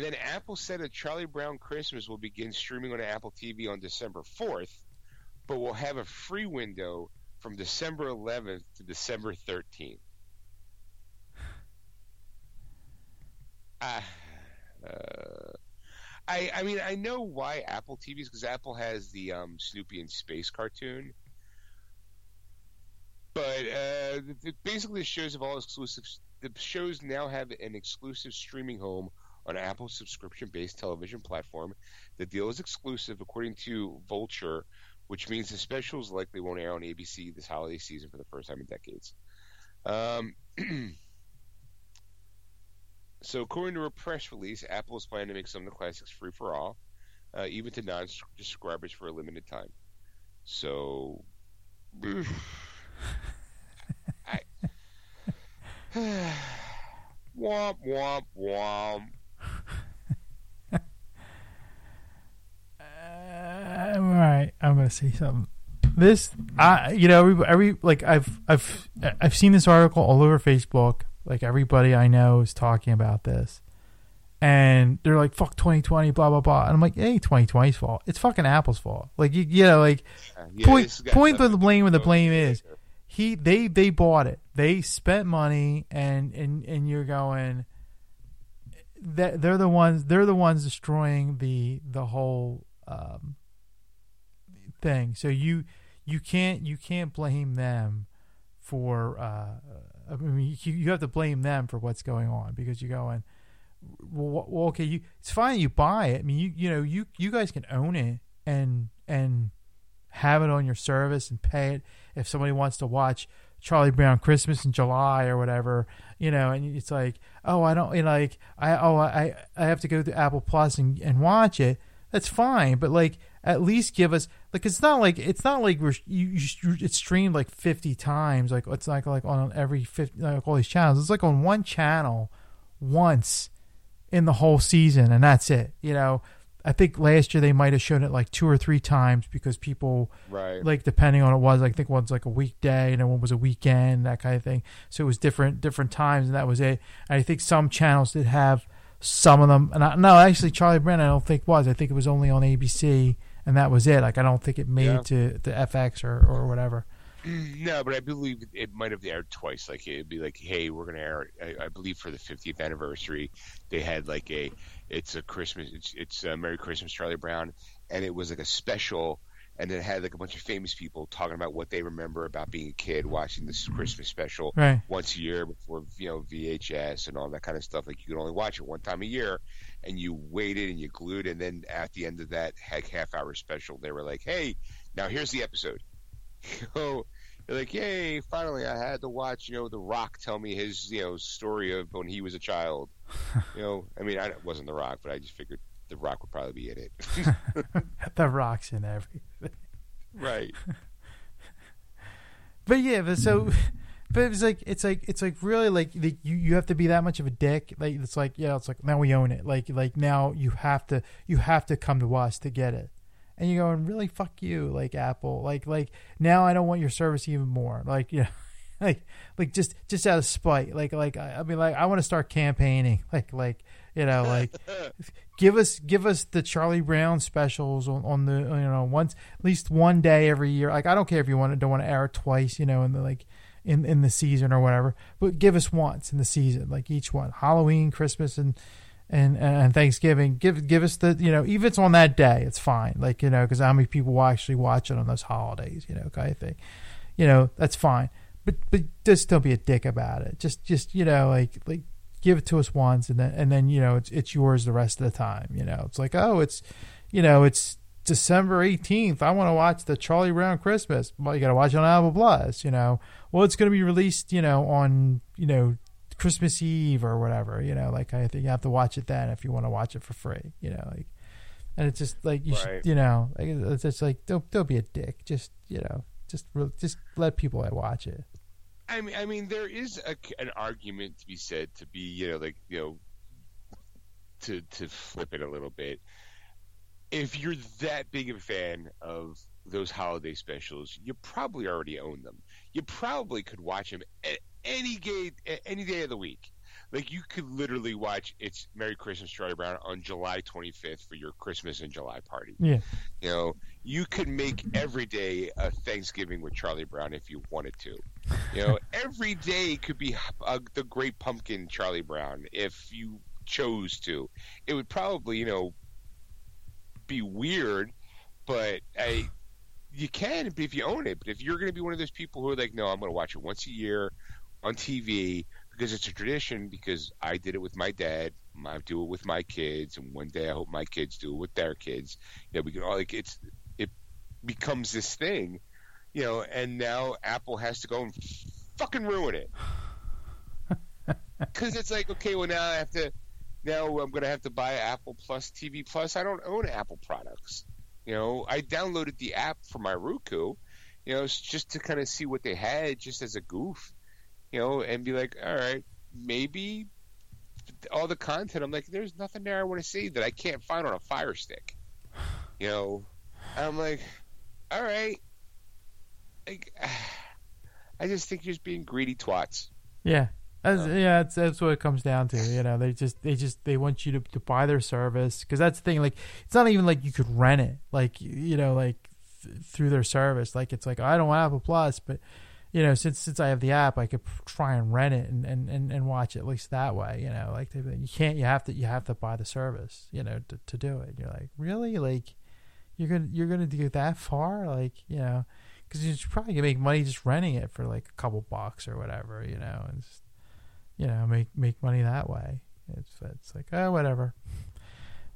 then Apple said that Charlie Brown Christmas will begin streaming on Apple TV on December 4th, but will have a free window from December 11th to December 13th. Uh, uh, I I mean I know why Apple TVs because Apple has the um, Snoopy in Space cartoon, but uh, basically the shows have all exclusive the shows now have an exclusive streaming home on Apple's subscription-based television platform. The deal is exclusive, according to Vulture, which means the specials likely won't air on ABC this holiday season for the first time in decades. Um, so, according to a press release, Apple is planning to make some of the classics free for all, uh, even to non-subscribers for a limited time. So, womp womp womp. Uh, all right, I'm gonna say something. This, I, you know, every, every like I've I've I've seen this article all over Facebook. Like everybody I know is talking about this, and they're like, "Fuck 2020," blah blah blah. And I'm like, "Hey, 2020's fault. It's fucking Apple's fault." Like you, you know, like Yeah, point point the blame where the blame is. He they they bought it. They spent money, and and and you're going. That they're the ones. They're the ones destroying the the whole um, thing. So you you can't you can't blame them for. Uh, I mean, you, you have to blame them for what's going on because you're going. Well, well, okay, you it's fine. You buy it. I mean, you you know you you guys can own it and and have it on your service and pay it if somebody wants to watch Charlie Brown Christmas in July or whatever, you know, and it's like, oh, I don't, you know, like, I, oh, I, I have to go to Apple Plus and, and watch it. That's fine, but like, at least give us, like, it's not like, it's not like we're, you, you it's streamed like 50 times. Like, it's like, like on every 50, like all these channels. It's like on one channel once in the whole season, and that's it, you know. I think last year they might have shown it like two or three times because people Right. like depending on it was I think one's like a weekday and then one was a weekend that kind of thing. So it was different different times and that was it. And I think some channels did have some of them. And I, no, actually Charlie Brown I don't think was. I think it was only on ABC and that was it. Like I don't think it made Yeah. to the FX or or whatever. No, but I believe it might have aired twice. Like it'd be like, hey, we're gonna air. I, I believe for the 50th anniversary, they had like a, it's a Christmas, it's it's a Merry Christmas, Charlie Brown, and it was like a special, and it had like a bunch of famous people talking about what they remember about being a kid watching this Christmas special Right. once a year before you know VHS and all that kind of stuff. Like you could only watch it one time a year, and you waited and you glued, and then at the end of that heck half hour special, they were like, hey, now here's the episode. you know, you're like, yay! Finally, I had to watch, you know, The Rock tell me his, you know, story of when he was a child. you know, I mean, I it wasn't The Rock, but I just figured The Rock would probably be in it. the rocks in everything. right. But yeah, but so, but it's like it's like it's like really like the, you you have to be that much of a dick. Like it's like yeah, it's like now we own it. Like like now you have to you have to come to us to get it. And you're going really fuck you, like Apple. Like like now I don't want your service even more. Like you know, like like just just out of spite. Like like I, I mean like I want to start campaigning. Like like you know like give us give us the Charlie Brown specials on, on the you know once at least one day every year. Like I don't care if you want to don't want to air it twice, you know, in the like in in the season or whatever, but give us once in the season, like each one, Halloween, Christmas, and and and Thanksgiving. Give give us the you know even it's on that day, it's fine. Like you know because how many people will actually watch it on those holidays, you know, kind of thing. You know that's fine, but but just don't be a dick about it. Just just you know like like give it to us once and then and then you know it's it's yours the rest of the time you know it's like oh it's you know it's december 18th i want to watch the charlie brown christmas well you gotta watch it on apple plus you know well it's going to be released you know on you know christmas eve or whatever you know like i think you have to watch it then if you want to watch it for free you know like and it's just like you Right. should you know like, it's just like don't don't be a dick just you know just re- just let people watch it I mean, I mean, there is a, an argument to be said to be, you know, like you know, to to flip it a little bit. If you're that big of a fan of those holiday specials, you probably already own them. You probably could watch them at any day, any day of the week. Like you could literally watch it's Merry Christmas, Charlie Brown on July 25th for your Christmas and July party. yeah You know, you could make every day a Thanksgiving with Charlie Brown if you wanted to. You know, every day could be uh, the Great Pumpkin Charlie Brown if you chose to. It would probably, you know, be weird, but I, you can if you own it. But if you're going to be one of those people who are like, no, I'm going to watch it once a year on TV because it's a tradition. Because I did it with my dad. I do it with my kids, and one day I hope my kids do it with their kids. You know, we can all like it's it becomes this thing, you know, and now Apple has to go and fucking ruin it because it's like okay, well now I have to now I'm gonna have to buy Apple Plus TV Plus. I don't own Apple products. You know, I downloaded the app for my Roku, you know, just to kind of see what they had, just as a goof, you know, and be like, all right, maybe all the content. I'm like, there's nothing there I want to see that I can't find on a Fire Stick, you know. I'm like, all right, like, I just think you're just being greedy twats. Yeah. That's, yeah, that's, that's what it comes down to. You know, they just they just they want you to, to buy their service because that's the thing. Like, it's not even like you could rent it. Like, you know, like th- through their service. Like, it's like I don't want Apple Plus, but you know, since since I have the app, I could try and rent it and, and, and, and watch it at least that way. You know, like they, you can't. You have to you have to buy the service. You know, to, to do it. You're like, really? Like, you're gonna you're gonna do that far? Like, you know, because you're probably gonna make money just renting it for like a couple bucks or whatever. You know, and just, you know make make money that way. It's it's like oh whatever.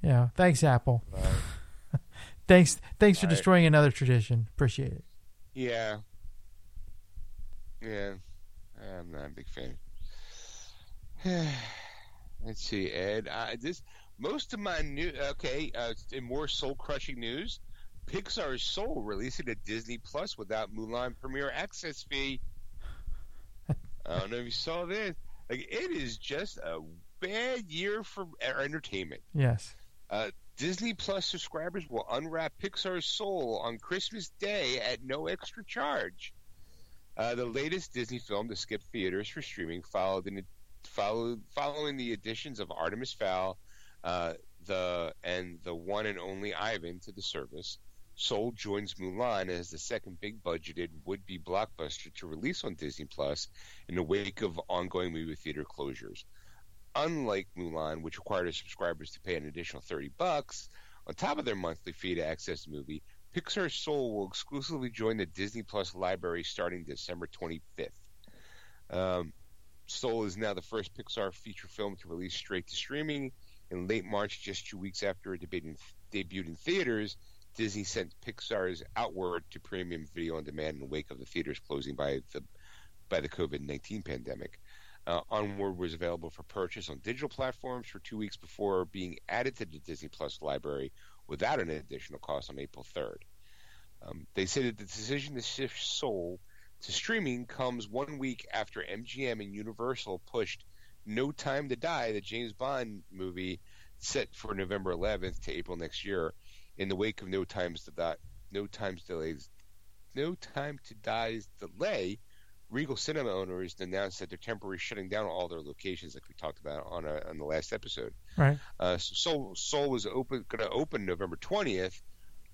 Yeah, thanks Apple. Right. thanks thanks for Right. destroying another tradition. Appreciate it. Yeah. Yeah. I'm not a big fan. Let's see, Ed. I, this most of my new okay. Uh, in more soul crushing news, Pixar's Soul releasing to Disney Plus without Mulan premiere access fee. I don't know if you saw this. Like it is just a bad year for entertainment. Yes. Uh, Disney Plus subscribers will unwrap Pixar's Soul on Christmas Day at no extra charge. Uh, the latest Disney film to skip theaters for streaming followed in followed following the additions of Artemis Fowl, uh, the and the one and only Ivan to the service. Soul joins Mulan as the second big budgeted would be blockbuster to release on Disney Plus in the wake of ongoing movie theater closures. Unlike Mulan, which required subscribers to pay an additional 30 bucks on top of their monthly fee to access the movie, Pixar's Soul will exclusively join the Disney Plus library starting December 25th. Um, Soul is now the first Pixar feature film to release straight to streaming. In late March, just two weeks after it debuted in, debuted in theaters, Disney sent Pixar's Onward to premium video on demand in the wake of the theaters closing by the by the COVID nineteen pandemic. Uh, Onward was available for purchase on digital platforms for two weeks before being added to the Disney Plus library without an additional cost on April 3rd. Um, they say that the decision to shift Soul to streaming comes one week after MGM and Universal pushed No Time to Die, the James Bond movie set for November 11th to April next year, in the wake of No Time's to Die, No Time's delays, No Time to Die's delay. Regal Cinema owners announced that they're temporarily shutting down all their locations, like we talked about on a, on the last episode. Right. Uh, so Soul, Soul was open going to open November 20th,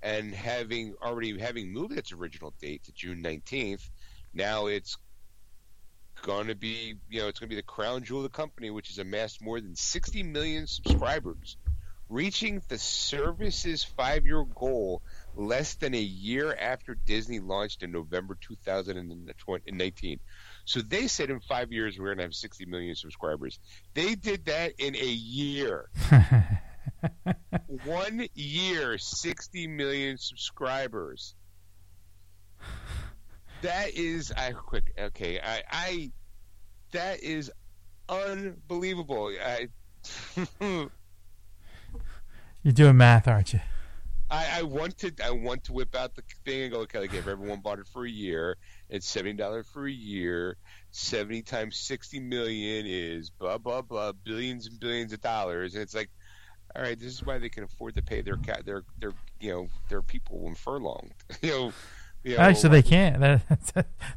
and having already having moved its original date to June 19th, now it's going to be you know it's going to be the crown jewel of the company, which has amassed more than 60 million subscribers, reaching the service's five-year goal less than a year after Disney launched in November 2019. So they said in five years we're going to have 60 million subscribers. They did that in a year. One year, 60 million subscribers. That is, I quick, okay, I, I, that is unbelievable. I, You're doing math, aren't you? I, I want to I want to whip out the thing and go, okay, like if everyone bought it for a year, it's seventy dollars for a year. Seventy times sixty million is blah blah blah billions and billions of dollars, and it's like, all right, this is why they can afford to pay their cat their their you know their people in furlonged. you know, you know, Actually, they can't. That, that's,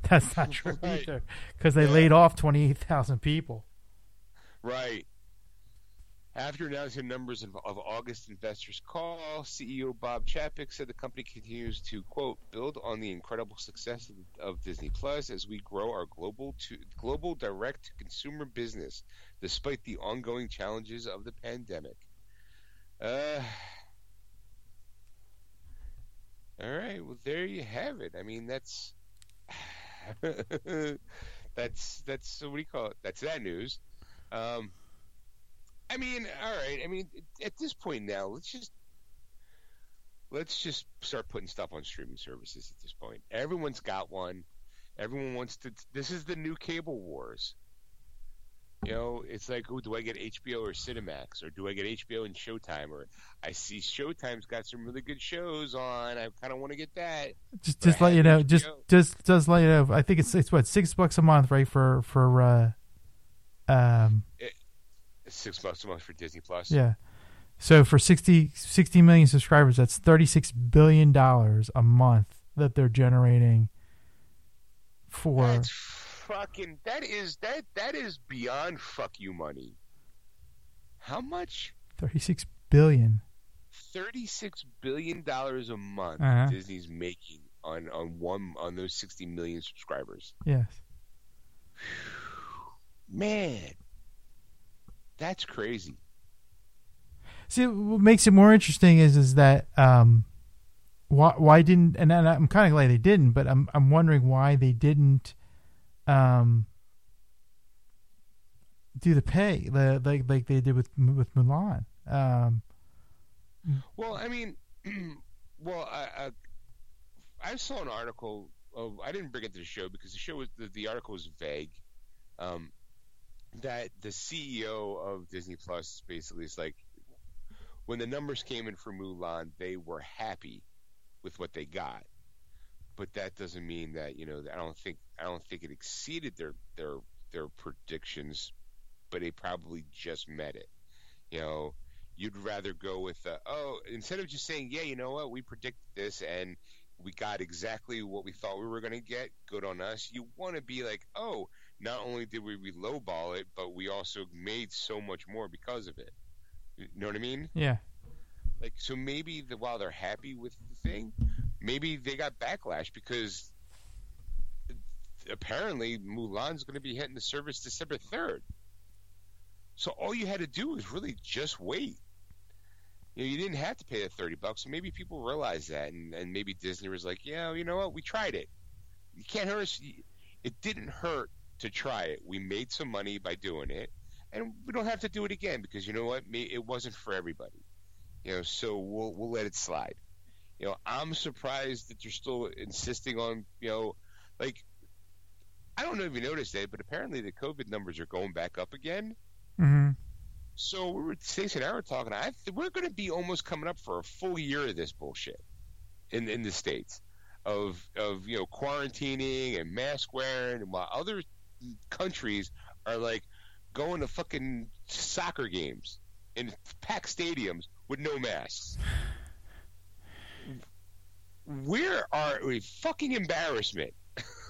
that's not true Right. either, because they Yeah. laid off twenty eight thousand people. Right. After announcing numbers of, of August investors' call, CEO Bob Chapek said the company continues to quote build on the incredible success of, of Disney Plus as we grow our global to global direct consumer business, despite the ongoing challenges of the pandemic. Uh, all right, well there you have it. I mean that's that's that's what do you call it? That's that news. Um, I mean, all right. I mean, at this point now, let's just let's just start putting stuff on streaming services. At this point, everyone's got one. Everyone wants to. This is the new cable wars. You know, it's like, oh, do I get HBO or Cinemax, or do I get HBO and Showtime, or I see Showtime's got some really good shows on. I kind of want to get that. Just, just let you know, just, just, just let you know. I think it's it's what six bucks a month, right? For for uh, um, it, six bucks a month for Disney Plus. Yeah. So for 60, 60 million subscribers, that's thirty six billion dollars a month that they're generating. For that's fucking that is that that is beyond fuck you money. How much? Thirty six billion. Thirty six billion dollars a month Uh-huh. Disney's making on on one on those sixty million subscribers. Yes. Man, that's crazy. See, what makes it more interesting is is that um, why why didn't and and I'm kind of glad they didn't, but I'm I'm wondering why they didn't um do the pay the like like they did with with Mulan. Um, Well, I mean, well, I, I I saw an article. Of, I didn't bring it to the show because the show was the, the article was vague. Um, that the CEO of Disney Plus basically is like, when the numbers came in for Mulan, they were happy with what they got, but that doesn't mean that you know. I don't think I don't think it exceeded their their their predictions, but they probably just met it. You know, you'd rather go with uh, oh instead of just saying yeah you know what we predicted this and we got exactly what we thought we were going to get good on us you want to be like oh not only did we lowball it but we also made so much more because of it you know what i mean yeah. like so maybe the, while they're happy with the thing maybe they got backlash because apparently mulan's going to be hitting the service december 3rd so all you had to do was really just wait you know, you didn't have to pay the thirty bucks. So maybe people realized that, and, and maybe Disney was like, yeah, you know what, we tried it. You can't hurt us. It didn't hurt to try it. We made some money by doing it, and we don't have to do it again because you know what, it wasn't for everybody. You know, so we'll we'll let it slide. You know, I'm surprised that you're still insisting on, you know, like I don't know if you noticed it, but apparently the COVID numbers are going back up again. hmm So we were Stacey and I were talking. I we're going to be almost coming up for a full year of this bullshit in in the states of of you know quarantining and mask wearing, and while other countries are like going to fucking soccer games in packed stadiums with no masks. Where are a fucking embarrassment?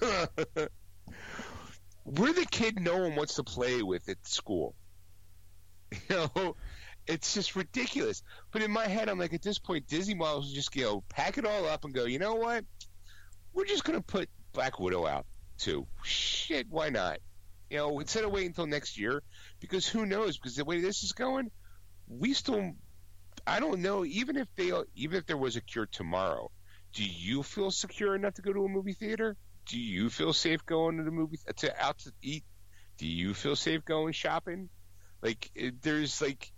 we're the kid no one wants to play with at school. You know, it's just ridiculous. But in my head, I'm like, at this point, Disney models just you know pack it all up and go. You know what? We're just gonna put Black Widow out too. Shit, why not? You know, instead of waiting until next year, because who knows? Because the way this is going, we still, I don't know. Even if they, even if there was a cure tomorrow, do you feel secure enough to go to a movie theater? Do you feel safe going to the movie to out to eat? Do you feel safe going shopping? Like it, there's like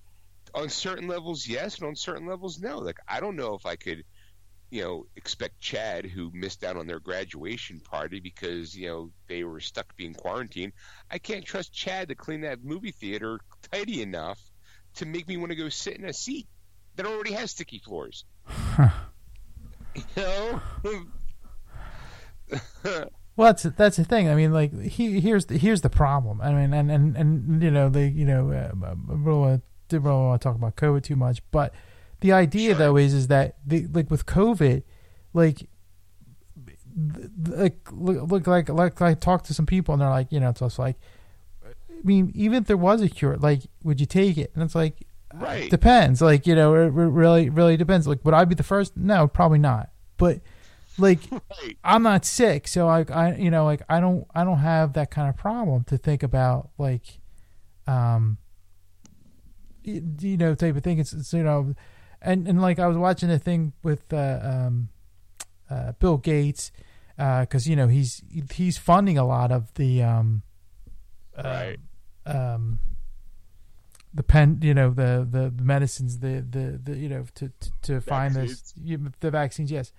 on certain levels yes, and on certain levels no. Like I don't know if I could, you know, expect Chad who missed out on their graduation party because you know they were stuck being quarantined. I can't trust Chad to clean that movie theater tidy enough to make me want to go sit in a seat that already has sticky floors. you know. Well, that's that's the thing. I mean, like he, here's the here's the problem. I mean, and and and you know they you know uh, I don't want to talk about COVID too much, but the idea Sure. though is is that the, like with COVID, like like look, like like I talked to some people and they're like you know it's also like I mean even if there was a cure, like would you take it? And it's like Right. depends. Like you know it, really really depends. Like would I be the first? No, probably not. But like right. I'm not sick, so I, I, you know, like I don't, I don't have that kind of problem to think about, like, um, you know, type of thing. It's, it's you know, and and like I was watching a thing with uh, um, uh, Bill Gates, because you know he's he's funding a lot of the um, uh, Right. um, the pen, you know, the the, the medicines, the, the the you know to to, to find this you, the vaccines. Yes.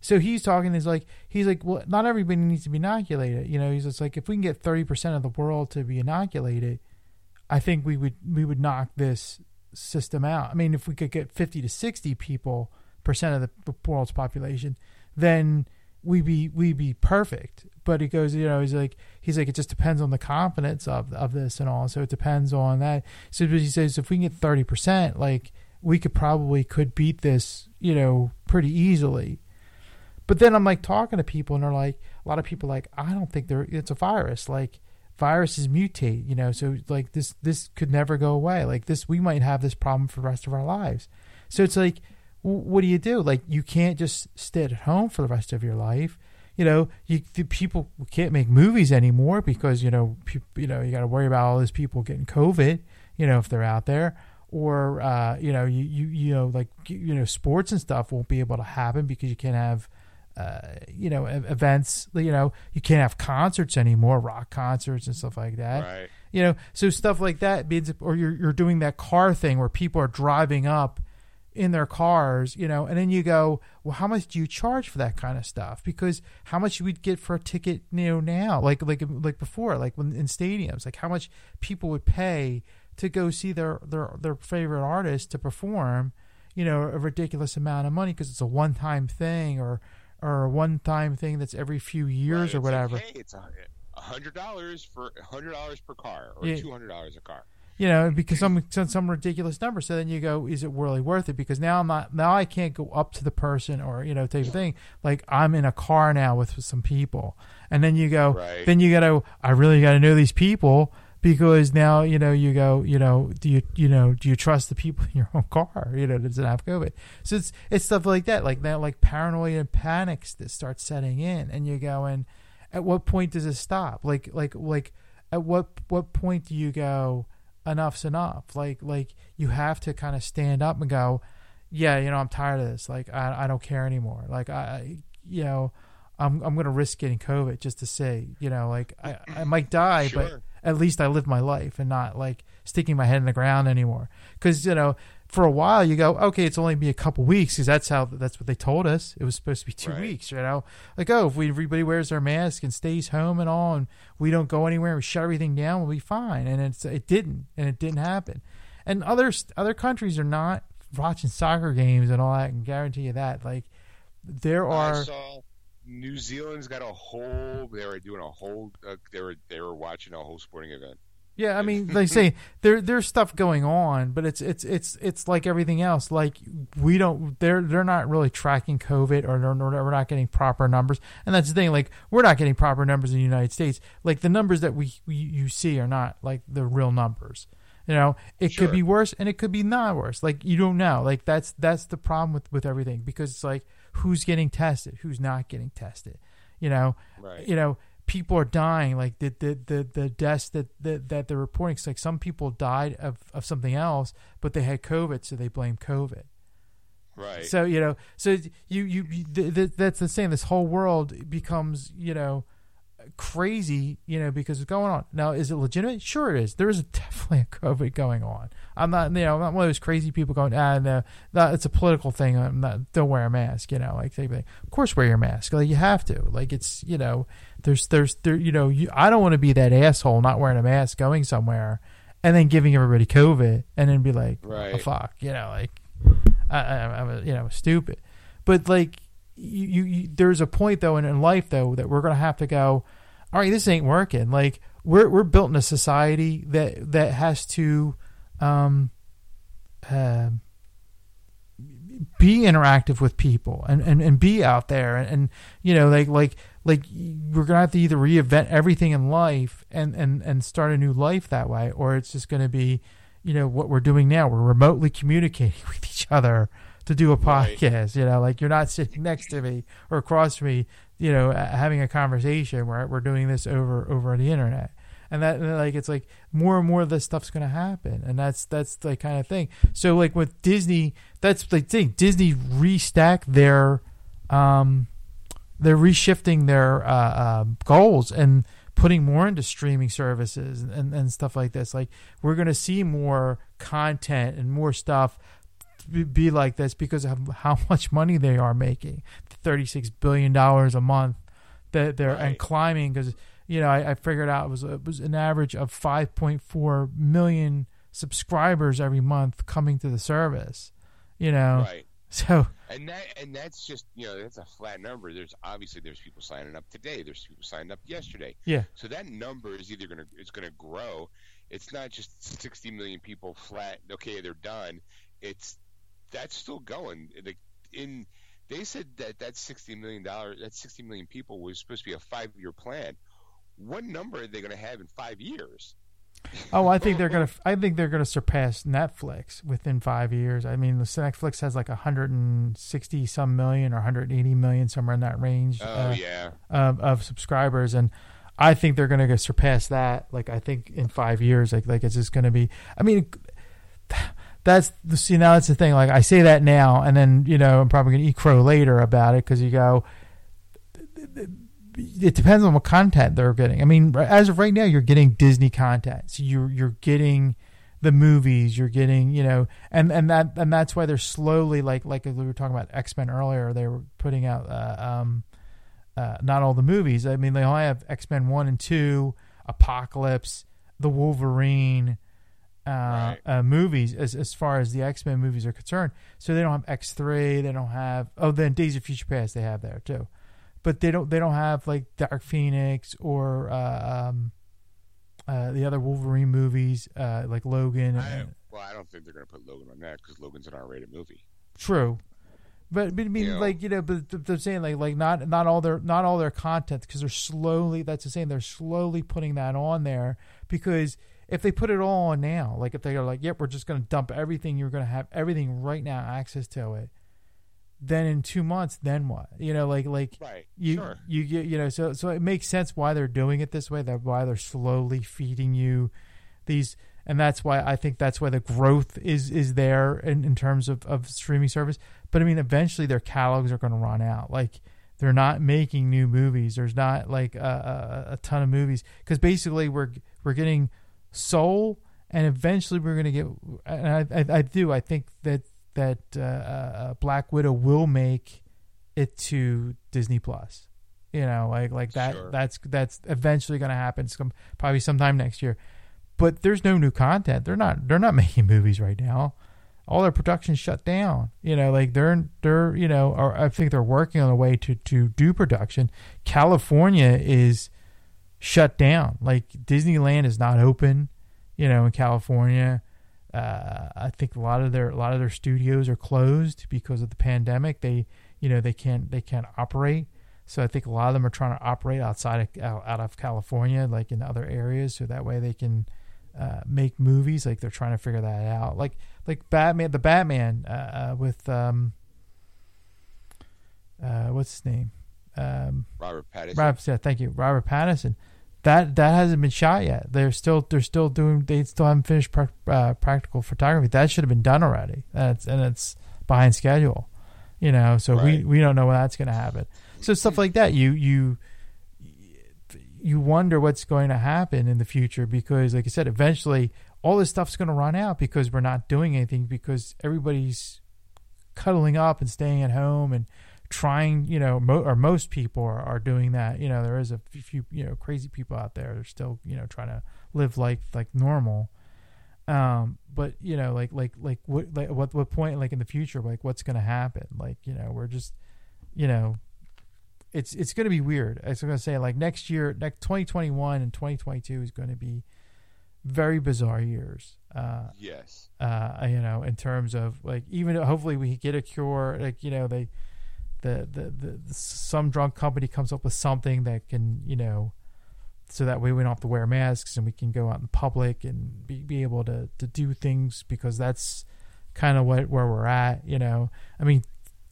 So he's talking. He's like he's like, well, not everybody needs to be inoculated. You know, he's just like if we can get thirty percent of the world to be inoculated, I think we would we would knock this system out. I mean, if we could get fifty to sixty people percent of the world's population, then we be we be perfect. But he goes, you know, he's like he's like it just depends on the confidence of of this and all. So it depends on that. So he says if we can get thirty percent, like we could probably could beat this, you know, pretty easily. But then I'm like talking to people and they're like a lot of people like I don't think there it's a virus. Like viruses mutate, you know, so like this this could never go away. Like this we might have this problem for the rest of our lives. So it's like what do you do? Like you can't just stay at home for the rest of your life. You know, you people can't make movies anymore because you know, you know, you got to worry about all those people getting COVID. You know, if they're out there, or uh, you know, you, you you know, like you know, sports and stuff won't be able to happen because you can't have. Uh, you know, events. You know, you can't have concerts anymore, rock concerts and stuff like that. Right. You know, so stuff like that means, or you're you're doing that car thing where people are driving up in their cars, you know, and then you go, well, how much do you charge for that kind of stuff? Because how much you would get for a ticket, you know, now, like like like before, like when in stadiums, like how much people would pay to go see their their their favorite artist to perform, you know, a ridiculous amount of money because it's a one time thing or or a one time thing that's every few years right, or whatever. Like, hey, it's a hundred dollars for hundred dollars per car or yeah. two hundred dollars a car you know, because some some ridiculous number. So then you go, is it really worth it? Because now I'm not now I can't go up to the person or you know type of thing. Like I'm in a car now with some people, and then you go, right. then you got to, I really got to know these people because now you know you go, you know, do you you know do you trust the people in your own car? You know, does it have COVID? So it's it's stuff like that, like that, like paranoia and panics that start setting in, and you go, and at what point does it stop? Like like like at what what point do you go? enough's enough. Like like you have to kind of stand up and go, yeah, you know, I'm tired of this. Like I I don't care anymore. Like I you know, I'm I'm gonna risk getting COVID just to say, you know, like I I might die, sure. but at least I live my life and not like sticking my head in the ground anymore. Because you know, for a while you go, okay, it's only be a couple weeks because that's how that's what they told us. It was supposed to be two right. weeks, you know. Like, oh, if we, everybody wears their mask and stays home and all, and we don't go anywhere, we shut everything down, we'll be fine. And it's it didn't, and it didn't happen. And other other countries are not watching soccer games and all that. I can guarantee you that. Like, there are. New Zealand's got a whole. They were doing a whole. Uh, they were they were watching a whole sporting event. Yeah, I mean, they say there there's stuff going on, but it's it's it's it's like everything else. Like we don't, they're they're not really tracking COVID, or we're not getting proper numbers. And that's the thing. Like we're not getting proper numbers in the United States. Like the numbers that we, we you see are not like the real numbers. You know, it sure. could be worse and it could be not worse. Like you don't know. Like that's that's the problem with with everything because it's like who's getting tested, who's not getting tested. You know, right. you know people are dying like the the the, the deaths that, that that they're reporting it's like some people died of, of something else but they had covid so they blame covid right so you know so you you, you th- th- that's the same this whole world becomes you know crazy you know because it's going on. Now is it legitimate? Sure it is. There is definitely a covid going on. I'm not you know i'm not one of those crazy people going ah no that it's a political thing. I'm not don't wear a mask you know like they, of course wear your mask. Like you have to. Like it's you know there's there's there you know you, I don't want to be that asshole not wearing a mask going somewhere and then giving everybody COVID and then be like right. oh, fuck? You know like I, I, am you know stupid. But like you, you, there's a point though in, in life though that we're gonna have to go all right this ain't working like we're we're built in a society that that has to um uh, be interactive with people and, and, and be out there and, and you know like like like we're gonna have to either reinvent everything in life and and and start a new life that way, or it's just gonna be, you know, what we're doing now. We're remotely communicating with each other to do a podcast. Right. You know, like you're not sitting next to me or across from me, you know, having a conversation. We're we're doing this over over the internet. And that and like it's like more and more of this stuff's gonna happen, and that's that's the kind of thing. So like with Disney, that's the thing. Disney restacked their um, they're reshifting their uh, uh, goals and putting more into streaming services and, and, and stuff like this. Like we're going to see more content and more stuff be- like this because of how much money they are making. $36 billion a month that they're and climbing because you know I, I figured out it was it was an average of 5.4 million subscribers every month coming to the service you know Right. so And that and that's just you know that's a flat number. There's obviously there's people signing up today. There's people signed up yesterday. Yeah. So that number is either gonna it's gonna grow. It's not just 60 million people flat. Okay, they're done. It's that's still going. Like in they said that that 60 million dollar that 60 million people was supposed to be a five year plan. What number are they going to have in five years? oh I think they're gonna I think they're gonna surpass Netflix within five years I mean the Netflix has like 160 some million or 180 million somewhere in that range Oh uh, yeah. of, of subscribers and I think they're going to surpass that like I think in 5 years like like it's just going to be I mean that's the see now that's the thing like I say that now and then you know I'm probably to eat crow later about it cuz you go it depends on what content they're getting. I mean, as of right now, you're getting Disney content. So you're you're getting the movies. You're getting you know, and and that and that's why they're slowly like like we were talking about X Men earlier. They were putting out uh, um, uh, not all the movies. I mean, they only have X Men one and two, Apocalypse, the Wolverine. Uh, Right. uh, movies as as far as the X Men movies are concerned, so they don't have X three. They don't have oh then Days of Future Past they have there too but they don't they don't have like Dark Phoenix or uh, um, uh, the other Wolverine movies uh, like Logan. I, and- well, I don't think they're going to put Logan on that because Logan's an R-rated movie. true, but, but I mean like you know, but they're saying like like not not all their not all their content because they're slowly that's the saying they're slowly putting that on there because if they put it all on now, like if they are like, yep, we're just going to dump everything, you're going to have everything right now access to it. Then in two months, then what? You know, like like Right. you sure. you get you know so so it makes sense why they're doing it this way that why they're slowly feeding you these and that's why I think that's why the growth is is there in, in terms of, of streaming service but I mean eventually their catalogs are going to run out like they're not making new movies there's not like a, a, a ton of movies because basically we're we're getting Soul and eventually we're going to get and I, I I do I think that that uh, uh, Black Widow will make it to Disney Plus. You know, like like that. Sure. That's that's eventually going to happen. It's probably sometime next year. But there's no new content. They're not they're not making movies right now. All their production's shut down. You know, like they're they're you know, or I think they're working on a way to to do production. California is shut down. Like Disneyland is not open. You know, in California. Uh, I think a lot of their a lot of their studios are closed because of the pandemic. They you know they can't they can't operate. So I think a lot of them are trying to operate outside of out, of California, like in other areas, so that way they can uh, make movies. Like they're trying to figure that out. Like like Batman, the Batman uh, uh, with um, uh, what's his name? Um, Robert Pattinson. Robert, yeah, thank you, Robert Pattinson. That that hasn't been shot yet. They're still they're still doing. They still haven't finished pra- uh, practical photography. That should have been done already. That's and it's behind schedule. You know, so we we don't know when that's going to happen. So stuff like that, you you you wonder what's going to happen in the future because, like I said, eventually all this stuff's going to run out because we're not doing anything because everybody's cuddling up and staying at home and trying, you know, mo- or most people are, are doing that. You know, there is a few, you know, crazy people out there. They're still, you know, trying to live like like normal. Um, but you know, like like like what like what what point like in the future, like what's going to happen? Like you know, we're just, you know, it's it's going to be weird. I was going to say like next year, next 2021 and 2022 is going to be very bizarre years. Uh, Yes. uh, you know, in terms of like even hopefully we get a cure. Like you know, they the the, the, the some drug company comes up with something that can you know, so that way we don't have to wear masks and we can go out in public and be, be able to to do things because that's kind of what where we're at. You know, I mean,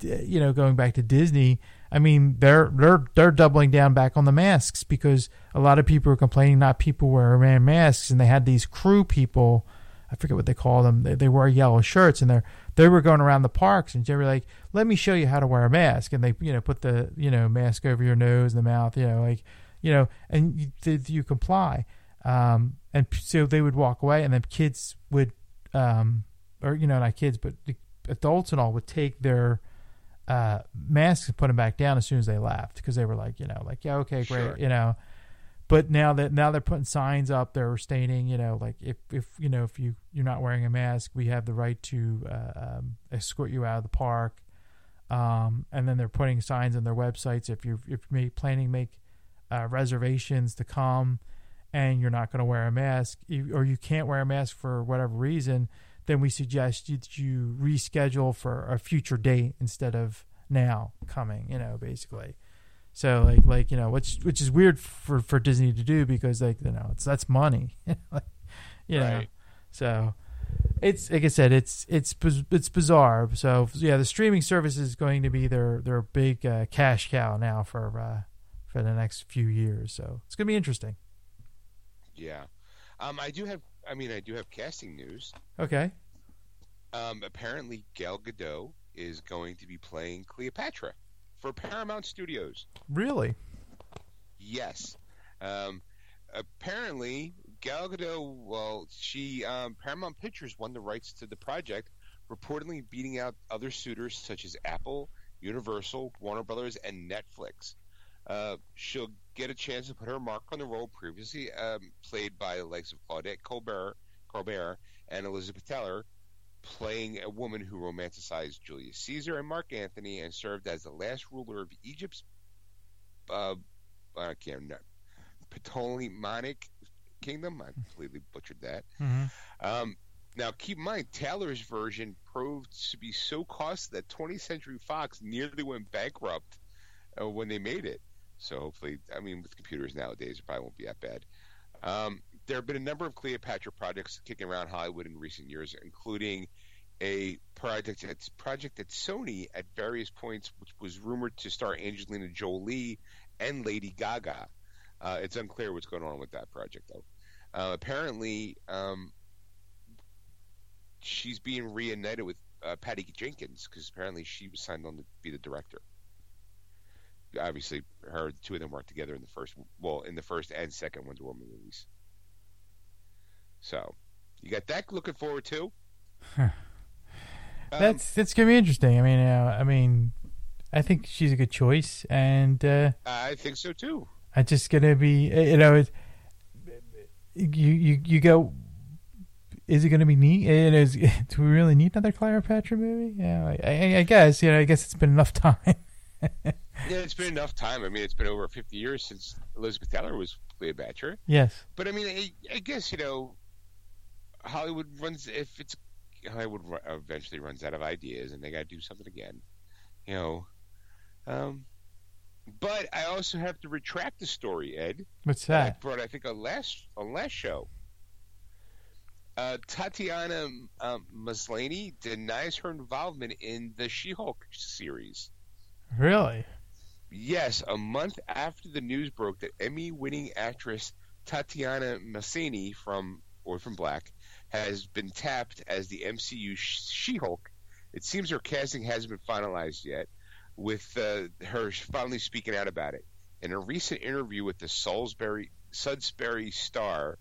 you know, going back to Disney. I mean, they're they're they're doubling down back on the masks because a lot of people are complaining not people wearing masks, and they had these crew people. I forget what they call them. They, they wear yellow shirts, and they're they were going around the parks, and they were like, "Let me show you how to wear a mask." And they you know put the you know mask over your nose and the mouth, you know, like you know, and you, did you comply? Um, and so they would walk away, and then kids would, um, or you know, not kids, but the adults and all would take their uh, masks and put them back down as soon as they left because they were like, you know, like yeah, okay, great, Sure. you know. But now that now they're putting signs up, they're stating, you know, like if if you know if you you're not wearing a mask, we have the right to uh, um, escort you out of the park. Um, and then they're putting signs on their websites if you're if you're planning make uh, reservations to come, and you're not going to wear a mask, or you can't wear a mask for whatever reason, then we suggest that you reschedule for a future date instead of now coming. You know, basically. So like like you know which which is weird for for Disney to do because like you know it's that's money, Like, you know. Right. So it's like I said, it's it's it's bizarre. So yeah, the streaming service is going to be their their big uh, cash cow now for uh, for the next few years. So it's gonna be interesting. Yeah. Um, I do have. I mean, I do have casting news. Okay, Um, apparently, Gal Gadot is going to be playing Cleopatra for Paramount Studios. really? Yes. Um, apparently, Gal Gadot. Well, she um, Paramount Pictures won the rights to the project, reportedly beating out other suitors such as Apple, Universal, Warner Brothers, and Netflix. Uh, she'll get a chance to put her mark on the role previously um, played by the likes of Claudette Colbert, Colbert and Elizabeth Taylor, playing a woman who romanticized Julius Caesar and Mark Antony and served as the last ruler of Egypt's uh, I can't remember Ptolemaic kingdom. I completely butchered that. hmm Um, now, keep in mind, Taylor's version proved to be so costly that 20th Century Fox nearly went bankrupt uh, when they made it. So hopefully, I mean, with computers nowadays, it probably won't be that bad. Um, there have been a number of Cleopatra projects kicking around Hollywood in recent years, including a project at project at Sony at various points, which was rumored to star Angelina Jolie and Lady Gaga. Uh, it's unclear what's going on with that project, though. Uh, apparently, um, she's being reunited with uh, Patty Jenkins because apparently she was signed on to be the director. Obviously, her two of them worked together in the first, well, in the first and second Wonder Woman movies. So, you got that looking forward to. Huh. Um, That's that's gonna be interesting. I mean, uh, I mean, I think she's a good choice, and uh, I think so too. I just gonna be, you know, it, you you you go. Is it going to be neat? It is. Do we really need another Cleopatra movie? Yeah, I, I, I guess. You know, I guess it's been enough time. Yeah, it's been enough time. I mean, it's been over 50 years since Elizabeth Taylor was Cleopatra. yes. But I mean, I, I guess you know, Hollywood runs if it's Hollywood eventually runs out of ideas, and they got to do something again. You know, um, but I also have to retract the story, Ed. What's that I brought I think on last on last show. Uh, Tatiana um, Maslany denies her involvement in the She-Hulk series. Really? Yes, a month after the news broke that Emmy-winning actress Tatiana Maslany from Orphan Black has been tapped as the MCU She-Hulk, it seems her casting hasn't been finalized yet, with uh, her finally speaking out about it. In a recent interview with the Salisbury Sudbury Star,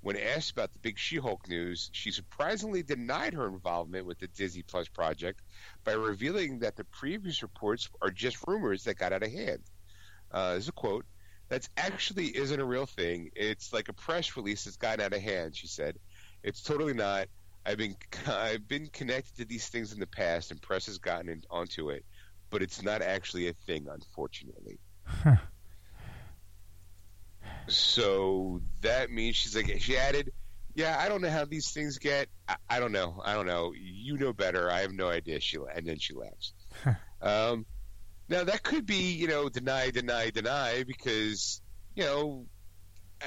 when asked about the big She-Hulk news, she surprisingly denied her involvement with the Disney Plus project by revealing that the previous reports are just rumors that got out of hand. Uh, as a quote, "That actually isn't a real thing. It's like a press release that's gotten out of hand." She said, "It's totally not. I've been I've been connected to these things in the past, and press has gotten in, onto it, but it's not actually a thing, unfortunately." Huh. So that means she's like she added, "Yeah, I don't know how these things get. I, I don't know. I don't know. You know better. I have no idea." She and then she laughs. um, now that could be you know deny, deny, deny because you know uh,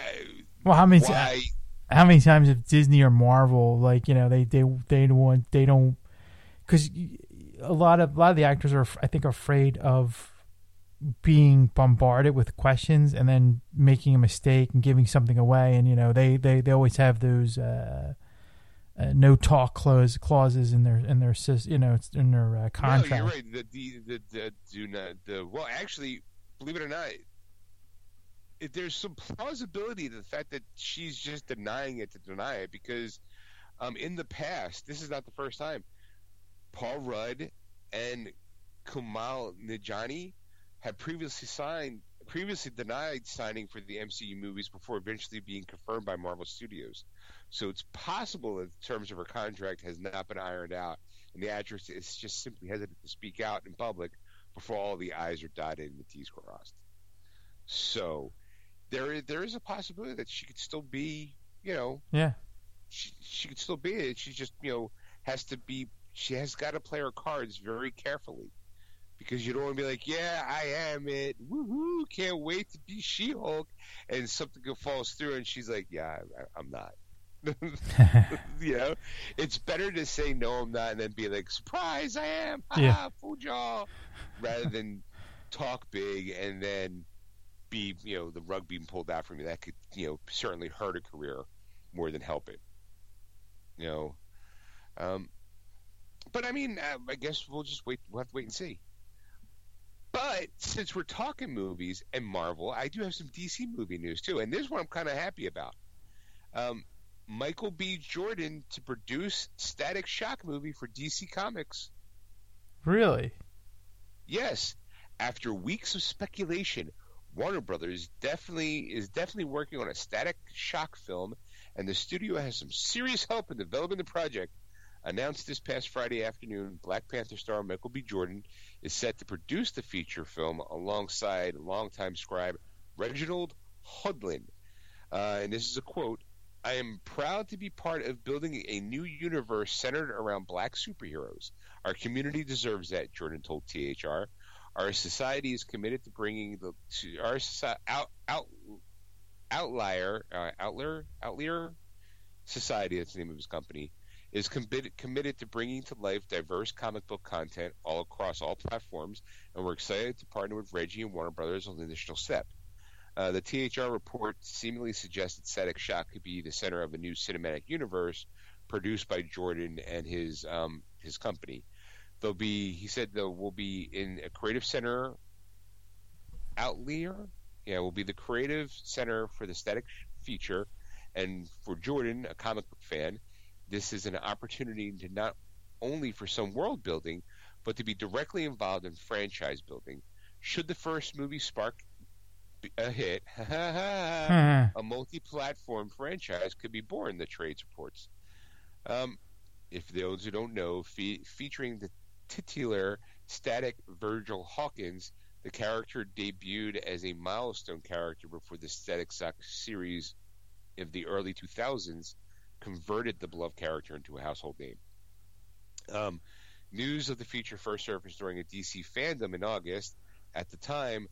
Well, how many why how many times have Disney or Marvel like you know they they they don't want they don't because a lot of a lot of the actors are I think afraid of being bombarded with questions and then making a mistake and giving something away and you know they they, they always have those uh, uh, no talk clause clauses in their in their you know it's in their uh, contract. No, you're right. The, the, the, the do not the well actually believe it or not, there's some plausibility to the fact that she's just denying it to deny it because um, in the past, this is not the first time, Paul Rudd and Kumail Nanjiani had previously signed, previously denied signing for the MCU movies before eventually being confirmed by Marvel Studios. So it's possible that the terms of her contract has not been ironed out, and the actress is just simply hesitant to speak out in public before all the I's are dotted and the T's crossed. So there, there is a possibility that she could still be, you know, Yeah. she, she could still be it. She just, you know, has to be. She has got to play her cards very carefully, because you don't want to be like, "Yeah, I am it. Woohoo! Can't wait to be She-Hulk," and something falls through, and she's like, "Yeah, I, I'm not." you know, it's better to say no, I'm not, and then be like, "Surprise, I am!" Ha Yeah. fooled y'all, rather than talk big and then be, you know, the rug being pulled out from you. That could, you know, certainly hurt a career more than help it. You know, um, but I mean, uh, I guess we'll just wait. We'll have to wait and see. But since we're talking movies and Marvel, I do have some DC movie news too, and this is what I'm kind of happy about. Um, Michael B. Jordan to produce Static Shock movie for DC Comics. Really? Yes, after weeks of speculation, Warner Brothers definitely is definitely working on a Static Shock film, and the studio has some serious help in developing the project. Announced this past Friday afternoon, Black Panther star Michael B. Jordan is set to produce the feature film alongside longtime scribe Reginald Hudlin. Uh, and this is a quote I am proud to be part of building a new universe centered around black superheroes. Our community deserves that, Jordan told THR. Our society is committed to bringing the to our soci- out out outlier uh, outlier outlier society. That's the name of his company. Is committed committed to bringing to life diverse comic book content all across all platforms, and we're excited to partner with Reggie and Warner Brothers on the initial step. Uh, the THR report seemingly suggested Static Shock could be the center of a new cinematic universe produced by Jordan and his um, his company. There'll be, he said, will be in a creative center outlier. Yeah, we'll be the creative center for the static feature, and for Jordan, a comic book fan, this is an opportunity to not only for some world building, but to be directly involved in franchise building. Should the first movie spark a hit, a multi-platform franchise could be born. The trades reports. Um, if those who don't know, fe- featuring the titular static Virgil Hawkins, the character debuted as a milestone character before the Static Shock series of the early 2000s converted the beloved character into a household name. Um, news of the feature first surfaced during a DC fandom in August. At the time,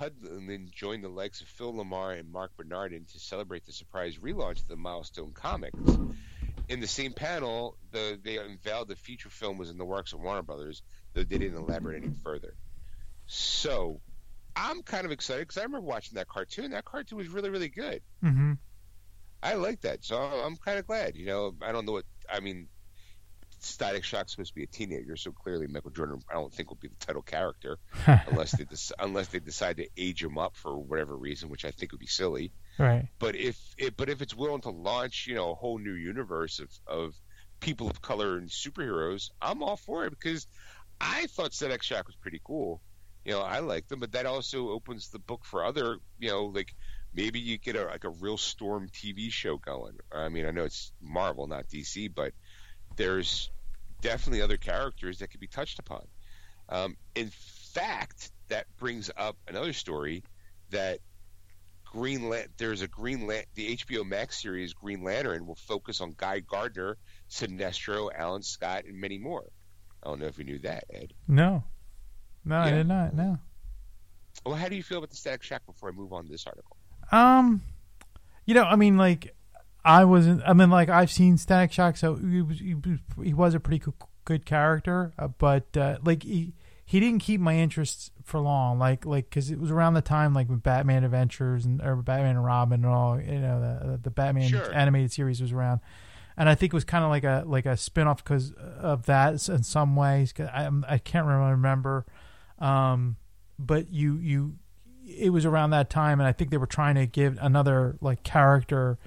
Hudlin joined the likes of Phil LaMarr and Marc Bernardin to celebrate the surprise relaunch of the Milestone comics. In the same panel, the, they unveiled the feature film was in the works of Warner Brothers, though they didn't elaborate any further. So, I'm kind of excited because I remember watching that cartoon. That cartoon was really, really good. Mm-hmm. I like that, so I'm kind of glad. You know, I don't know what I mean. Static Shock's supposed to be a teenager, so clearly Michael Jordan, I don't think will be the title character unless they dec- unless they decide to age him up for whatever reason, which I think would be silly. Right. But if it, but if it's willing to launch, you know, a whole new universe of of people of color and superheroes, I'm all for it because I thought Static Shock was pretty cool. You know, I like them, but that also opens the book for other, you know, like maybe you get a like a real Storm TV show going. I mean, I know it's Marvel, not DC, but there's definitely other characters that could be touched upon. Um, in fact, that brings up another story that Green Lan- there's a Green Lan- the HBO Max series Green Lantern will focus on Guy Gardner, Sinestro, Alan Scott, and many more. I don't know if you knew that, Ed. No. No, I did not. No. Well, how do you feel about the Static Shock before I move on to this article? Um, you know, I mean, like, I wasn't. I mean, like, I've seen Static Shock, so he was he was, a pretty good, good character, uh, but uh, like he he didn't keep my interest for long. Like like because it was around the time like with Batman Adventures and or Batman and Robin and all. You know, the the Batman Sure. animated series was around. And I think it was kind of like a like a spin off because of that in some ways. 'Cause I I can't really remember, um, but you you it was around that time, and I think they were trying to give another like character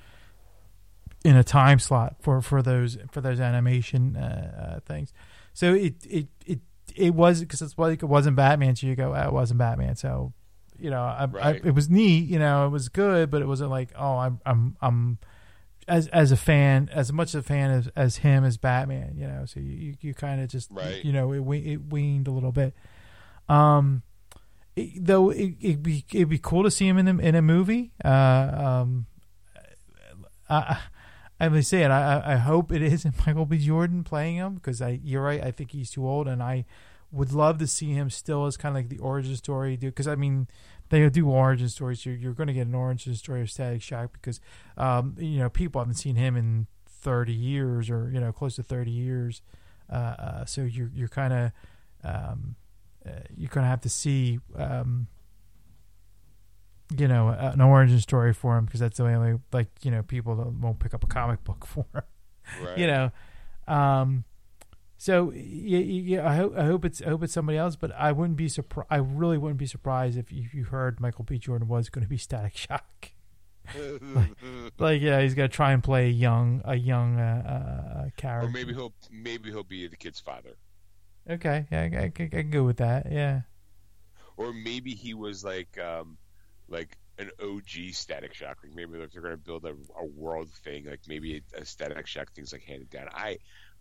in a time slot for for those for those animation uh, uh, things. So it it it it was because it's like it wasn't Batman. So you go, oh, it wasn't Batman. So you know, I, Right. I, it was neat. You know, it was good, but it wasn't like, oh, I'm I'm I'm as as a fan, as much a fan as as him as Batman. You know, so you you, you kind of just Right. you know it it weaned a little bit. Um, it, though it, it'd be it'd be cool to see him in a, in a movie. Uh, um, I I would say it. I I I hope it isn't Michael B. Jordan playing him because I you're right. I think he's too old, and I would love to see him still as kind of like the origin story dude. Because I mean, they do origin stories. You're you're going to get an origin story of Static Shock because um you know people haven't seen him in thirty years or you know close to thirty years. Uh, uh so you're you're kind of um uh, you're going to have to see um you know an origin story for him because that's the only like you know people that won't pick up a comic book for Right. you know um so yeah, yeah I hope I hope it's I hope it's somebody else but I wouldn't be surprised I really wouldn't be surprised if you, if you heard Michael B Jordan was going to be Static Shock like yeah he's going to try and play a young a young uh, uh, character or maybe he'll maybe he'll be the kid's father, okay yeah I, I, I can go with that yeah or maybe he was like um like an OG Static Shock. Like maybe if they're going to build a, a world thing, like maybe a Static Shock thing's like handed down. I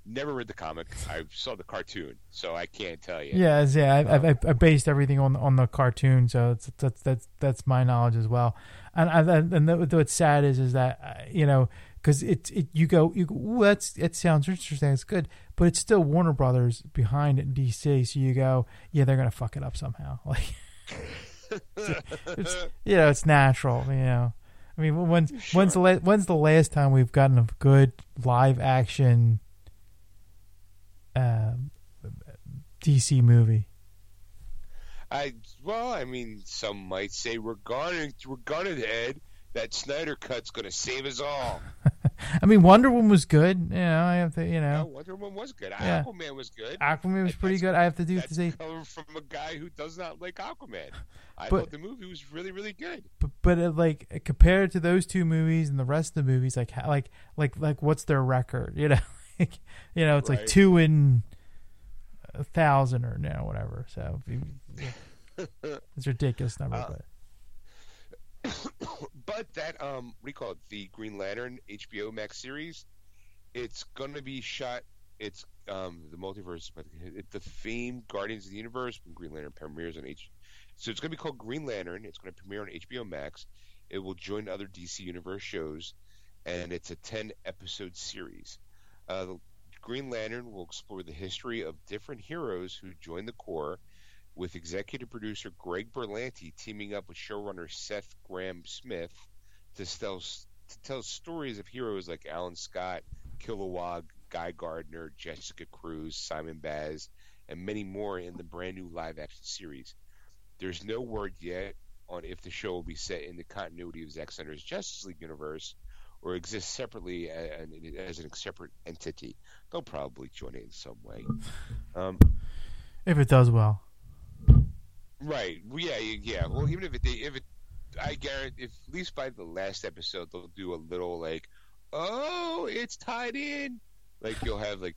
never read the comic. I saw the cartoon, so I can't tell you. Yeah, yeah. I, I, I based everything on on the cartoon, so it's, that's that's that's my knowledge as well. And and, and the, what's sad is is that uh, you know because it it you go you go, that's it sounds interesting, it's good, but it's still Warner Brothers behind it in DC. So you go, yeah, they're gonna fuck it up somehow. Like it's you know it's natural. You know, I mean when's when's the la- when's the last time we've gotten a good live action um, DC movie? I well, I mean, some might say we're gone. We're gone ahead. That Snyder cut's going to save us all. I mean, Wonder Woman was good. You know, I have to. You No, know, Wonder Woman was good. Yeah. Aquaman was good. Aquaman was pretty good. I have to do to That's say, coming from a guy who does not like Aquaman. I But- thought the movie was really, really good. but, but uh, like compared to those two movies and the rest of the movies, like how- like like like what's their record? You know, like, you know, it's like two in a thousand or no, whatever. So it's a ridiculous number. Uh, but but that um, what do you call it? The Green Lantern HBO Max series. It's gonna be shot. It's um the multiverse, but it, the theme Guardians of the Universe when Green Lantern premieres on H. So it's gonna be called Green Lantern. It's gonna premiere on HBO Max. It will join other DC Universe shows, and it's a ten episode series. Uh, the Green Lantern will explore the history of different heroes who joined the Corps, with executive producer Greg Berlanti teaming up with showrunner Seth Grahame-Smith to tell to tell stories of heroes like Alan Scott, Kilowog, Guy Gardner, Jessica Cruz, Simon Baz, and many more in the brand new live action series. There's no word yet on if the show will be set in the continuity of Zack Snyder's Justice League universe or exist separately as a separate entity. They'll probably join it in some way. Um, if it does well, Right. Yeah. Yeah. Well, even if it, if it, I guarantee, if at least by the last episode, they'll do a little like, oh, it's tied in. Like you'll have like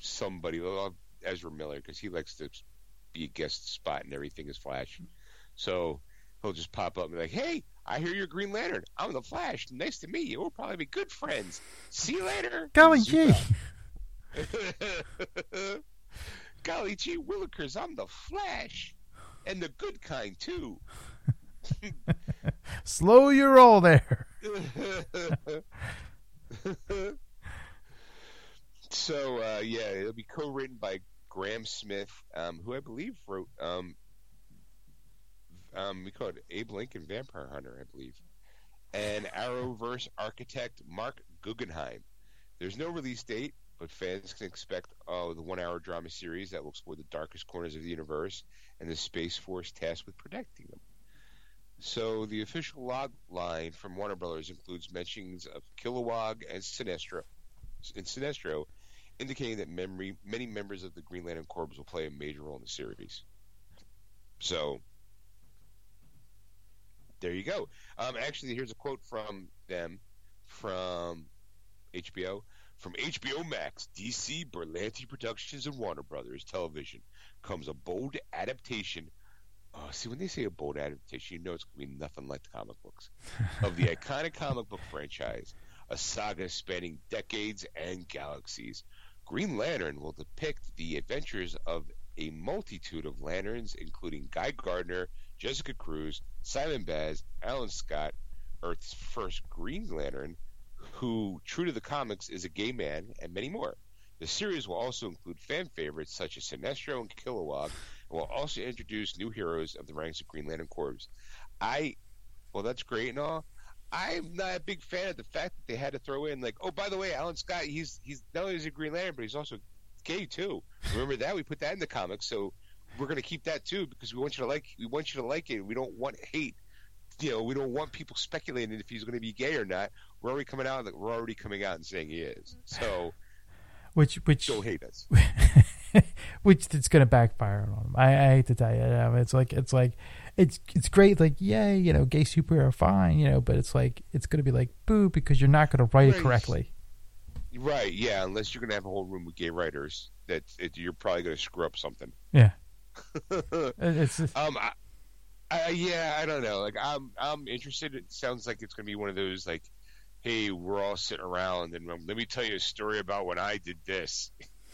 somebody, they'll have Ezra Miller, because he likes to be a guest spot and everything is Flash. So he'll just pop up and be like, hey, I hear you're Green Lantern. I'm the Flash. Nice to meet you. We'll probably be good friends. See you later. golly gee. Golly gee willikers, I'm the Flash. And the good kind, too. slow your roll there. so, uh, yeah, it'll be co written by Grahame-Smith, um, who I believe wrote, um, um, we call it Abe Lincoln Vampire Hunter, I believe. And Arrowverse architect Marc Guggenheim. There's no release date, but fans can expect uh, the one hour drama series that will explore the darkest corners of the universe and the Space Force tasked with protecting them. So the official log line from Warner Brothers includes mentions of Kilowog and Sinestro, and Sinestro, indicating that memory, many members of the Green Lantern Corps will play a major role in the series. So there you go. Um, actually, here's a quote from them from HBO. From HBO Max, DC, Berlanti Productions, and Warner Brothers Television comes a bold adaptation. Oh, see, when they say a bold adaptation, you know it's going to be nothing like the comic books of the iconic comic book franchise, a saga spanning decades and galaxies. Green Lantern will depict the adventures of a multitude of lanterns, including Guy Gardner, Jessica Cruz, Simon Baz, Alan Scott, Earth's first Green Lantern, who, true to the comics, is a gay man, and many more. The series will also include fan favorites such as Sinestro and Kilowog, and will also introduce new heroes of the ranks of Green Lantern Corps. I, well, that's great and all. I'm not a big fan of the fact that they had to throw in like, oh, by the way, Alan Scott, he's he's not only is he a Green Lantern, but he's also gay too. Remember that? We put that in the comics, so we're going to keep that too because we want you to like we want you to like it. We don't want hate. You know, we don't want people speculating if he's going to be gay or not. We're already coming out. We're already coming out and saying he is. So, which which don't hate us. which it's going to backfire on him. I, I hate to tell you, it's like it's like it's it's great, like yay, you know, gay superhero, fine, you know, but it's like it's going to be like boo because you're not going to write right. it correctly. Right? Yeah, unless you're going to have a whole room with gay writers, that it, you're probably going to screw up something. Yeah. it's um. I, I, yeah, I don't know. Like, I'm I'm interested. It sounds like it's going to be one of those like, hey, we're all sitting around and um, let me tell you a story about when I did this,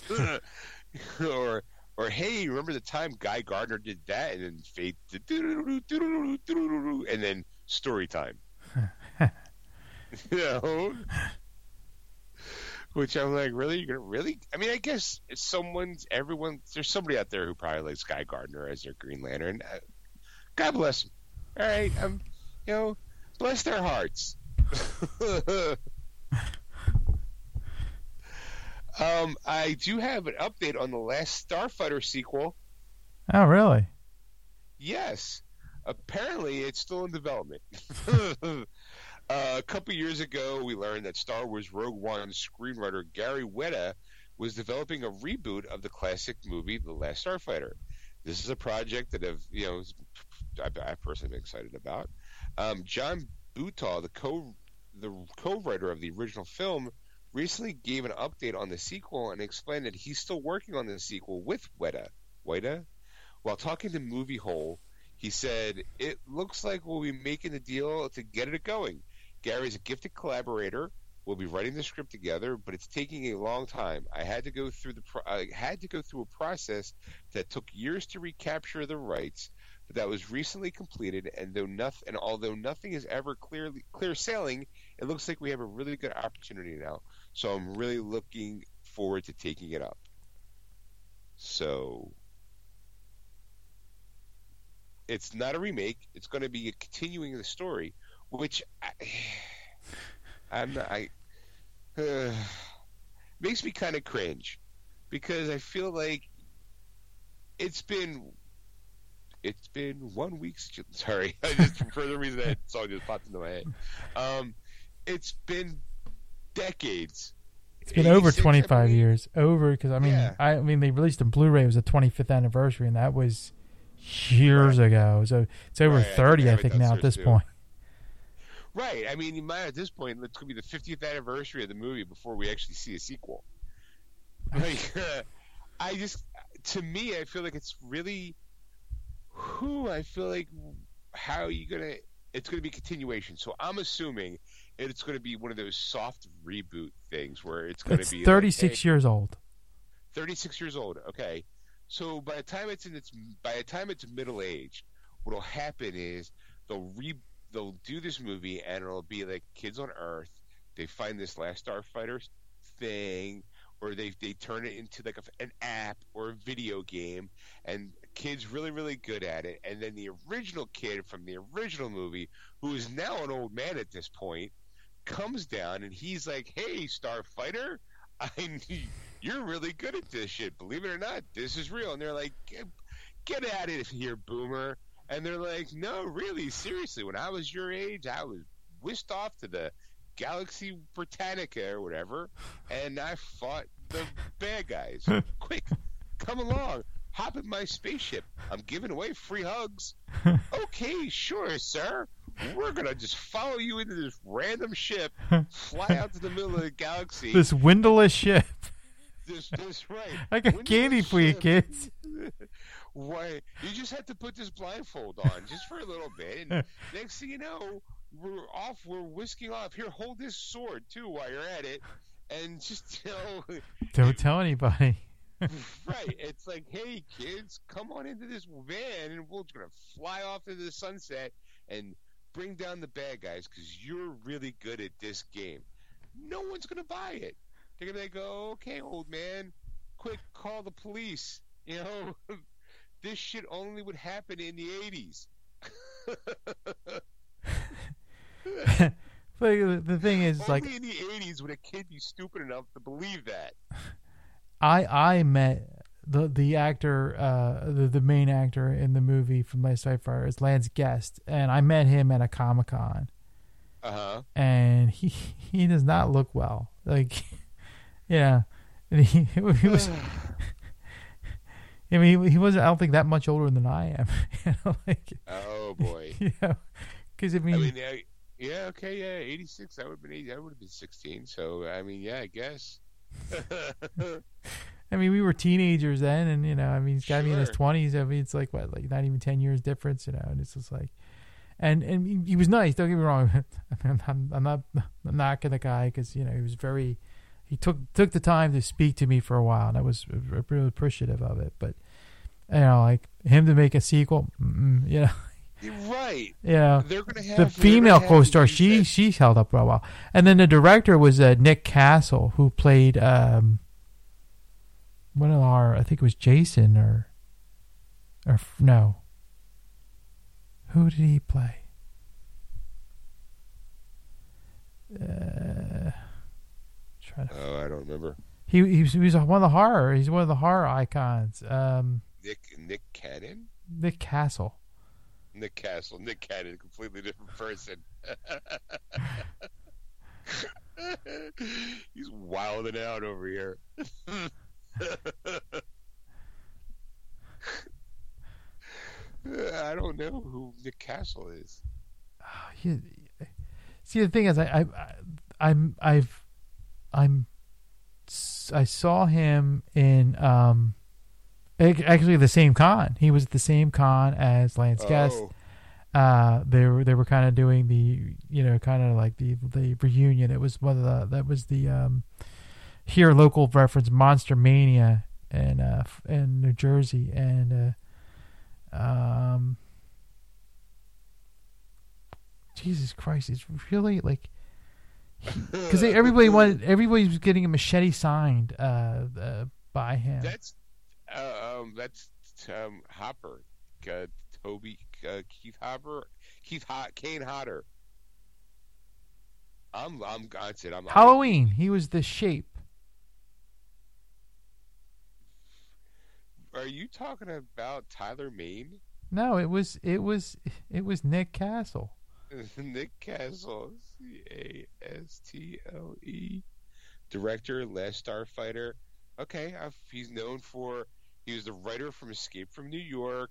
or or hey, remember the time Guy Gardner did that, and then and then story time. you know, which I'm like, really, you're gonna really? I mean, I guess someone's everyone. There's somebody out there who probably likes Guy Gardner as their Green Lantern. Uh, God bless them. All right, um, you know, bless their hearts. Um, I do have an update on the last Starfighter sequel. Oh, really? Yes. Apparently, it's still in development. uh, a couple years ago, we learned that Star Wars Rogue One screenwriter Gary Whitta was developing a reboot of the classic movie The Last Starfighter. This is a project that have you know I, I personally been excited about. Um, Jonathan Betuel, the co the co-writer of the original film, recently gave an update on the sequel and explained that he's still working on the sequel with Weta. Weta? While talking to Movie Hole, he said, It looks like we'll be making the deal to get it going. Gary's a gifted collaborator. We'll be writing the script together, but it's taking a long time. I had to go through the pro- I had to go through a process that took years to recapture the rights, but that was recently completed. And though nothing, and although nothing is ever clearly clear sailing, it looks like we have a really good opportunity now. So I'm really looking forward to taking it up. So it's not a remake. It's going to be continuing the story, which I, I'm not, I uh, makes me kind of cringe because I feel like it's been it's been one week. Sorry, just for the reason that song just popped into my head. Um, it's been decades. It's been over 25 years. Over because I mean, yeah. I, I, mean, they released a Blu-ray. It was the 25th anniversary, and that was years right. ago. So it's over right. 30, I, I think, now at this too. point. Right. I mean, you might at this point, it's going to be the 50th anniversary of the movie before we actually see a sequel. Like, uh, I just, to me, I feel like it's really, who I feel like, how are you going to, it's going to be continuation. So I'm assuming it's going to be one of those soft reboot things where it's going it's to be 36 like, hey, years old. 36 years old. Okay. So by the time it's in its by the time it's middle age, what'll happen is they'll re they'll do this movie and it'll be like kids on Earth. They find this last Starfighter thing, or they they turn it into like a, an app or a video game, and kids really really good at it. And then the original kid from the original movie, who is now an old man at this point, comes down and he's like, "Hey, Starfighter, I need, you're really good at this shit. Believe it or not, this is real." And they're like, "Get, get at it here, Boomer." And they're like, "No, really, seriously. When I was your age, I was whisked off to the Galaxy Britannica or whatever, and I fought the bad guys. Quick, come along." Hop in my spaceship. I'm giving away free hugs. okay, sure, sir. we're gonna just follow you into this random ship, fly out to the middle of the galaxy. This windowless ship. This, this right. I got candy for you, kids. Why? You just have to put this blindfold on just for a little bit, and next thing you know, we're off. We're whisking off. Here, hold this sword too while you're at it, and just tell. Don't tell anybody. right. It's like, hey kids, come on into this van, and we're gonna fly off into the sunset and bring down the bad guys because you're really good at this game. No one's gonna buy it. They're gonna go, okay, old man, quick, call the police. You know, this shit only would happen in the '80s. but the thing is, only like in the '80s would a kid be stupid enough to believe that. I I met the the actor uh the, the main actor in the movie from Last Starfighter is Lance Guest and I met him at a Comic Con Uh huh. and he he does not look well like yeah and he he was I mean he, he wasn't I don't think that much older than I am you know like oh boy. you know because I mean, I mean, yeah, yeah, okay, yeah, '86. I would have been 80, that would have been 16. So I mean, yeah, I guess. I mean, we were teenagers then, and you know, I mean, he's got to be in his twenties. I mean, it's like what, like not even ten years difference, you know. And it's just like, and and he- was nice. Don't get me wrong. I mean, I'm, I'm not I'm knocking the guy because you know he was very. He took took the time to speak to me for a while, and I was uh, really appreciative of it. But you know, like him to make a sequel, mm, you know, You're right. know, They're gonna have the female co-star she that- she held up real well. And then the director was uh, nick castle who played um one of our i think it was jason or or no. Who did he play? Uh try to, Oh, I don't remember. he, he was, he was one of the horror he's one of the horror icons. Um Nick Nick Cannon. nick castle Nick Castle. Nick Cannon, completely different person. He's wilding out over here. I don't know who Nick Castle is. he, see the thing is I, I I'm I've I'm I saw him in um actually the same con. He was at the same con as Lance Guest. Oh, Uh they were they were kind of doing the you know kind of like the the reunion. It was one of the that was the um here local reference Monster Mania in uh in New Jersey and uh um Jesus Christ, it's really like because everybody wanted everybody was getting a machete signed uh, uh by him. That's uh, um, that's um, Hopper, uh, Toby uh, Keith Hopper, Keith Hot Kane Hodder. I'm I'm that's it. I'm Halloween, he was the shape. Are you talking about Tyler Mane? No, it was it was it was Nick Castle. Nick Castle, C A S T L E, director, Last Starfighter. Okay, I've, he's known for. He was the writer from Escape from New York.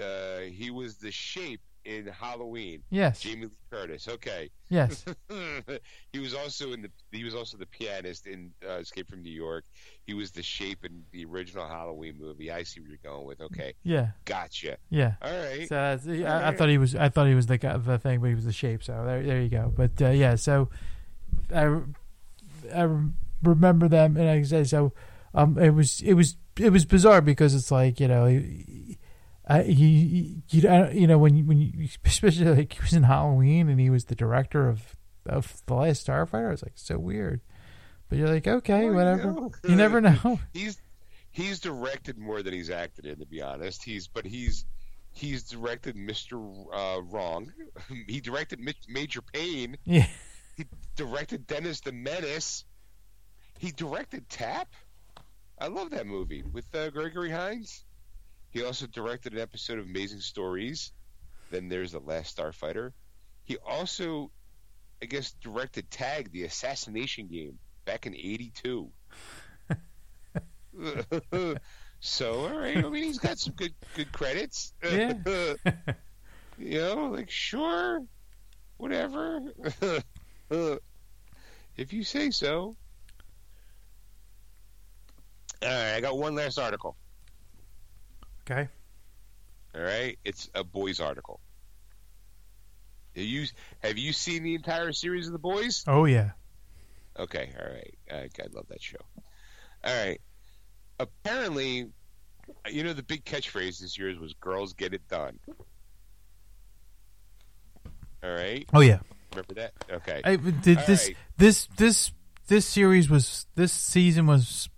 Uh, he was the shape in Halloween. Yes, Jamie Lee Curtis. Okay. yes, he was also in the. He was also the pianist in uh, Escape from New York. He was the shape in the original Halloween movie. I see where you're going with. Okay, yeah, gotcha. yeah. All right. So that's, I, I thought he was I thought he was the guy, the thing, but he was the shape. So there there you go. But uh, yeah, so I I remember them, and I say so. Um, it was it was it was bizarre because it's like you know. I, he, you, you know, when you, when you, especially like he was in Halloween and he was the director of of the Last Starfighter, I was like, so weird. But you're like, okay, you whatever. know. You never know. he's he's directed more than he's acted in, to be honest. He's but he's he's directed Mister uh, Wrong. he directed Major Payne. Yeah, He directed Dennis the Menace. He directed Tap. I love that movie with uh, Gregory Hines. He also directed an episode of Amazing Stories. Then there's the Last Starfighter. He also, I guess, directed Tag, the assassination game, back in '82. so, all right. I mean, he's got some good good credits. Yeah. You know, like sure, whatever. if you say so. All right, I got one last article. Okay. All right, it's a boys article. Have you have you seen the entire series of the boys? Oh yeah. Okay, all right. I, I love that show. All right. Apparently, you know the big catchphrase this year was "Girls get it done." All right. Oh yeah. Remember that? Okay. I, did this right. this this this series was this season was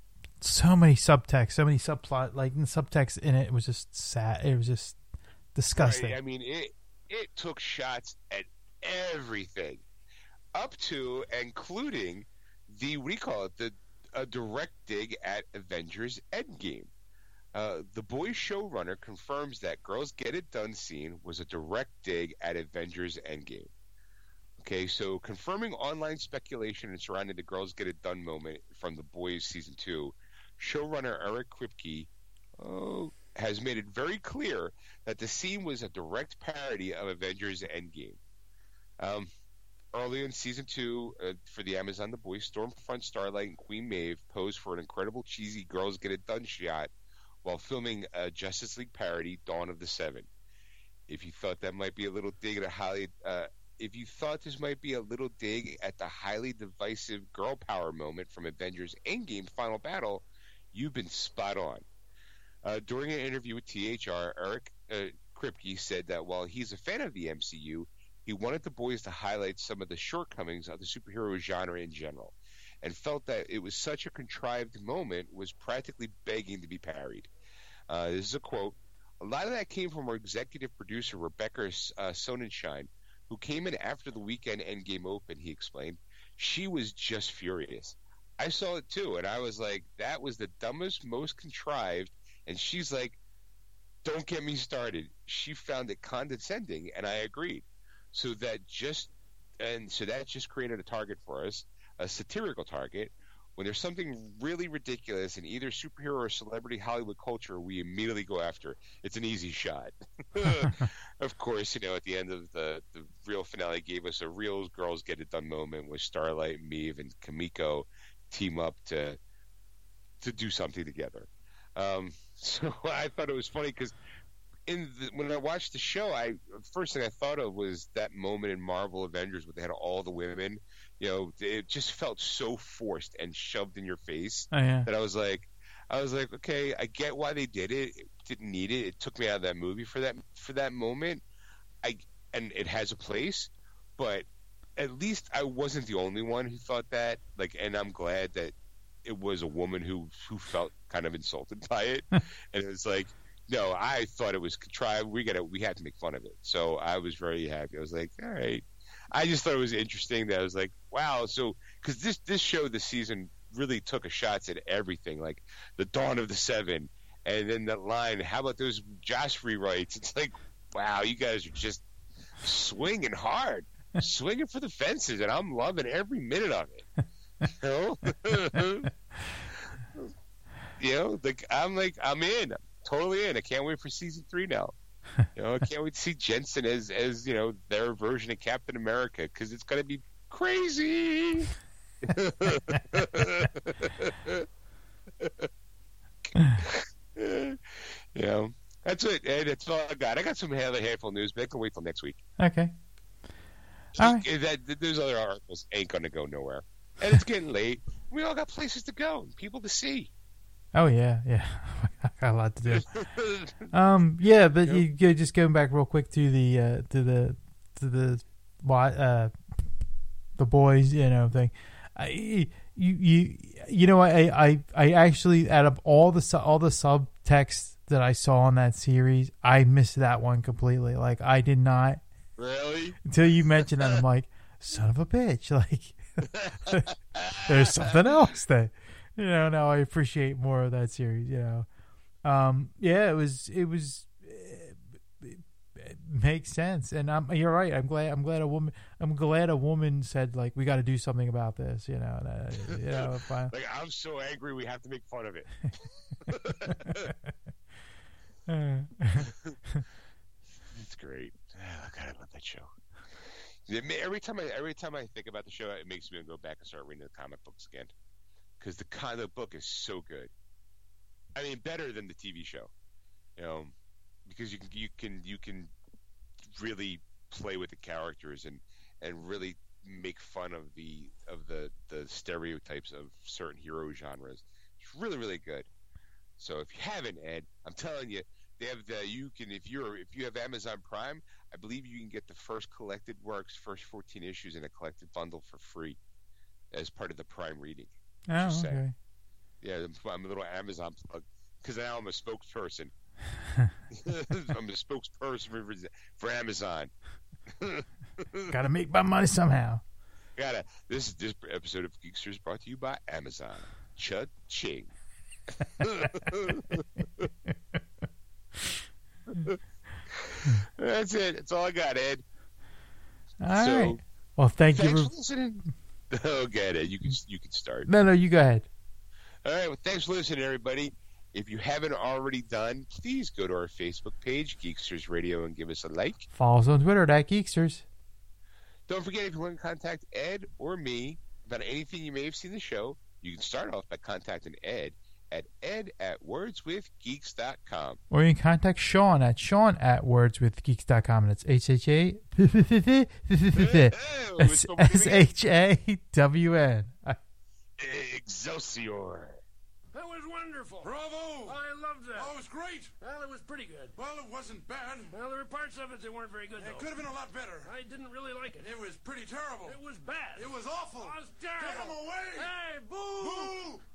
so many subtext, so many subplot like the subtext in it was just sad. It was just disgusting. Right, I mean, it it took shots at everything, up to including the you call it? The a direct dig at Avengers Endgame. Uh, the boys showrunner confirms that "Girls Get It Done" scene was a direct dig at Avengers Endgame. Okay, so confirming online speculation surrounding the "Girls Get It Done" moment from the boys season two, showrunner Eric Kripke oh, has made it very clear that the scene was a direct parody of Avengers Endgame. Um, earlier in season two, uh, for the Amazon The Boys, Stormfront Starlight and Queen Maeve posed for an incredible cheesy "Girls Get It Done" shot while filming a Justice League parody, Dawn of the Seven. If you thought that might be a little dig at a highly, uh, if you thought this might be a little dig at the highly divisive girl power moment from Avengers Endgame Final Battle, you've been spot on. Uh, during an interview with THR, Eric uh, Kripke said that while he's a fan of the MCU, he wanted the boys to highlight some of the shortcomings of the superhero genre in general, and felt that it was such a contrived moment was practically begging to be parried. Uh, this is a quote. A lot of that came from our executive producer Rebecca uh, Sonnenschein, who came in after the weekend Endgame open. He explained, she was just furious. I saw it too, and I was like, that was the dumbest, most contrived. And she's like, don't get me started. She found it condescending, and I agreed. So that just and so that just created a target for us, a satirical target. When there's something really ridiculous in either superhero or celebrity Hollywood culture, we immediately go after. It's an easy shot. of course, you know at the end of the the real finale gave us a real girls get it done moment with Starlight, Maeve, and Kimiko team up to to do something together. Um, so I thought it was funny because in the, when I watched the show, I first thing I thought of was that moment in Marvel Avengers where they had all the women. You know, it just felt so forced and shoved in your face oh yeah. that I was like, I was like, okay, I get why they did it. it. Didn't need it. It took me out of that movie for that for that moment. I and it has a place, but at least I wasn't the only one who thought that. Like, and I'm glad that it was a woman who who felt kind of insulted by it, and it was like, no, I thought it was contrived. We got to we had to make fun of it. So I was very happy. I was like, all right. I just thought it was interesting that I was like, wow. So because this this show this season really took a shots at everything, like the dawn of the seven, and then that line, how about those Joss rewrites? It's like, wow, you guys are just swinging hard, swinging for the fences, and I'm loving every minute of it. You know, you know, like I'm like I'm in, totally in. I can't wait for season three now. You know, I can't wait to see Jensen as as you know their version of Captain America because it's gonna be crazy. yeah, that's it. Hey, that's all I got. I got some other handful of news, but I can wait till next week. Okay. All right. That, those other articles ain't gonna go nowhere, and it's getting late. We all got places to go, and people to see. Oh yeah, yeah. I got a lot to do. Um, yeah, but Yep. you, you just going back real quick to the uh, to the to the why uh the boys, you know thing. I you you you know I I I actually out of all the su- all the subtext that I saw in that series, I missed that one completely. Like I did not really? until you mentioned that. I'm like, son of a bitch! Like there's something else that you know. Now I appreciate more of that series. You know, um, yeah, it was it was it, it makes sense, and I'm you're right. I'm glad I'm glad a woman I'm glad a woman said like we got to do something about this. You know, and, uh, you know, fine. Like I'm so angry, we have to make fun of it. Uh, It's great. Ah, God, I love that show. Every time I every time I think about the show, it makes me go back and start reading the comic books again, because the comic book is so good. I mean, better than the TV show, you know, because you can you can you can really play with the characters and and really make fun of the of the the stereotypes of certain hero genres. It's really really good. So if you haven't, Ed, I'm telling you, they have the you can if you're if you have Amazon Prime, I believe you can get the first collected works, first 14 issues in a collected bundle for free as part of the Prime reading. Oh, okay. Yeah, I'm a little Amazon plug because now I'm a spokesperson. I'm a spokesperson for, Amazon. Got to make my money somehow. Gotta. This is this episode of Geeksters brought to you by Amazon. Cha-ching. That's it. That's all I got, Ed. All right. so Well, thank you. For, for listening. Oh, okay, Ed. You can you can start. no, no, you go ahead. All right. Well, thanks for listening, everybody. If you haven't already done, please go to our Facebook page, Geeksters Radio, and give us a like. Follow us on Twitter at Geeksters. Don't forget, if you want to contact Ed or me about anything you may have seen in the show, you can start off by contacting Ed at ed at wordswithgeeks.com. Or you can contact Shawn at Shawn at wordswithgeeks.com. And it's H H A Oh, it's S H A W N. Excelsior. That was wonderful. Bravo! I loved that. Oh, it was great. Well, it was pretty good. Well, it wasn't bad. Well, there were parts of it that weren't very good, It though. could have been a lot better. I didn't really like it. It was pretty terrible. It was bad. It was awful. It was terrible. Get terrible. him away! Hey!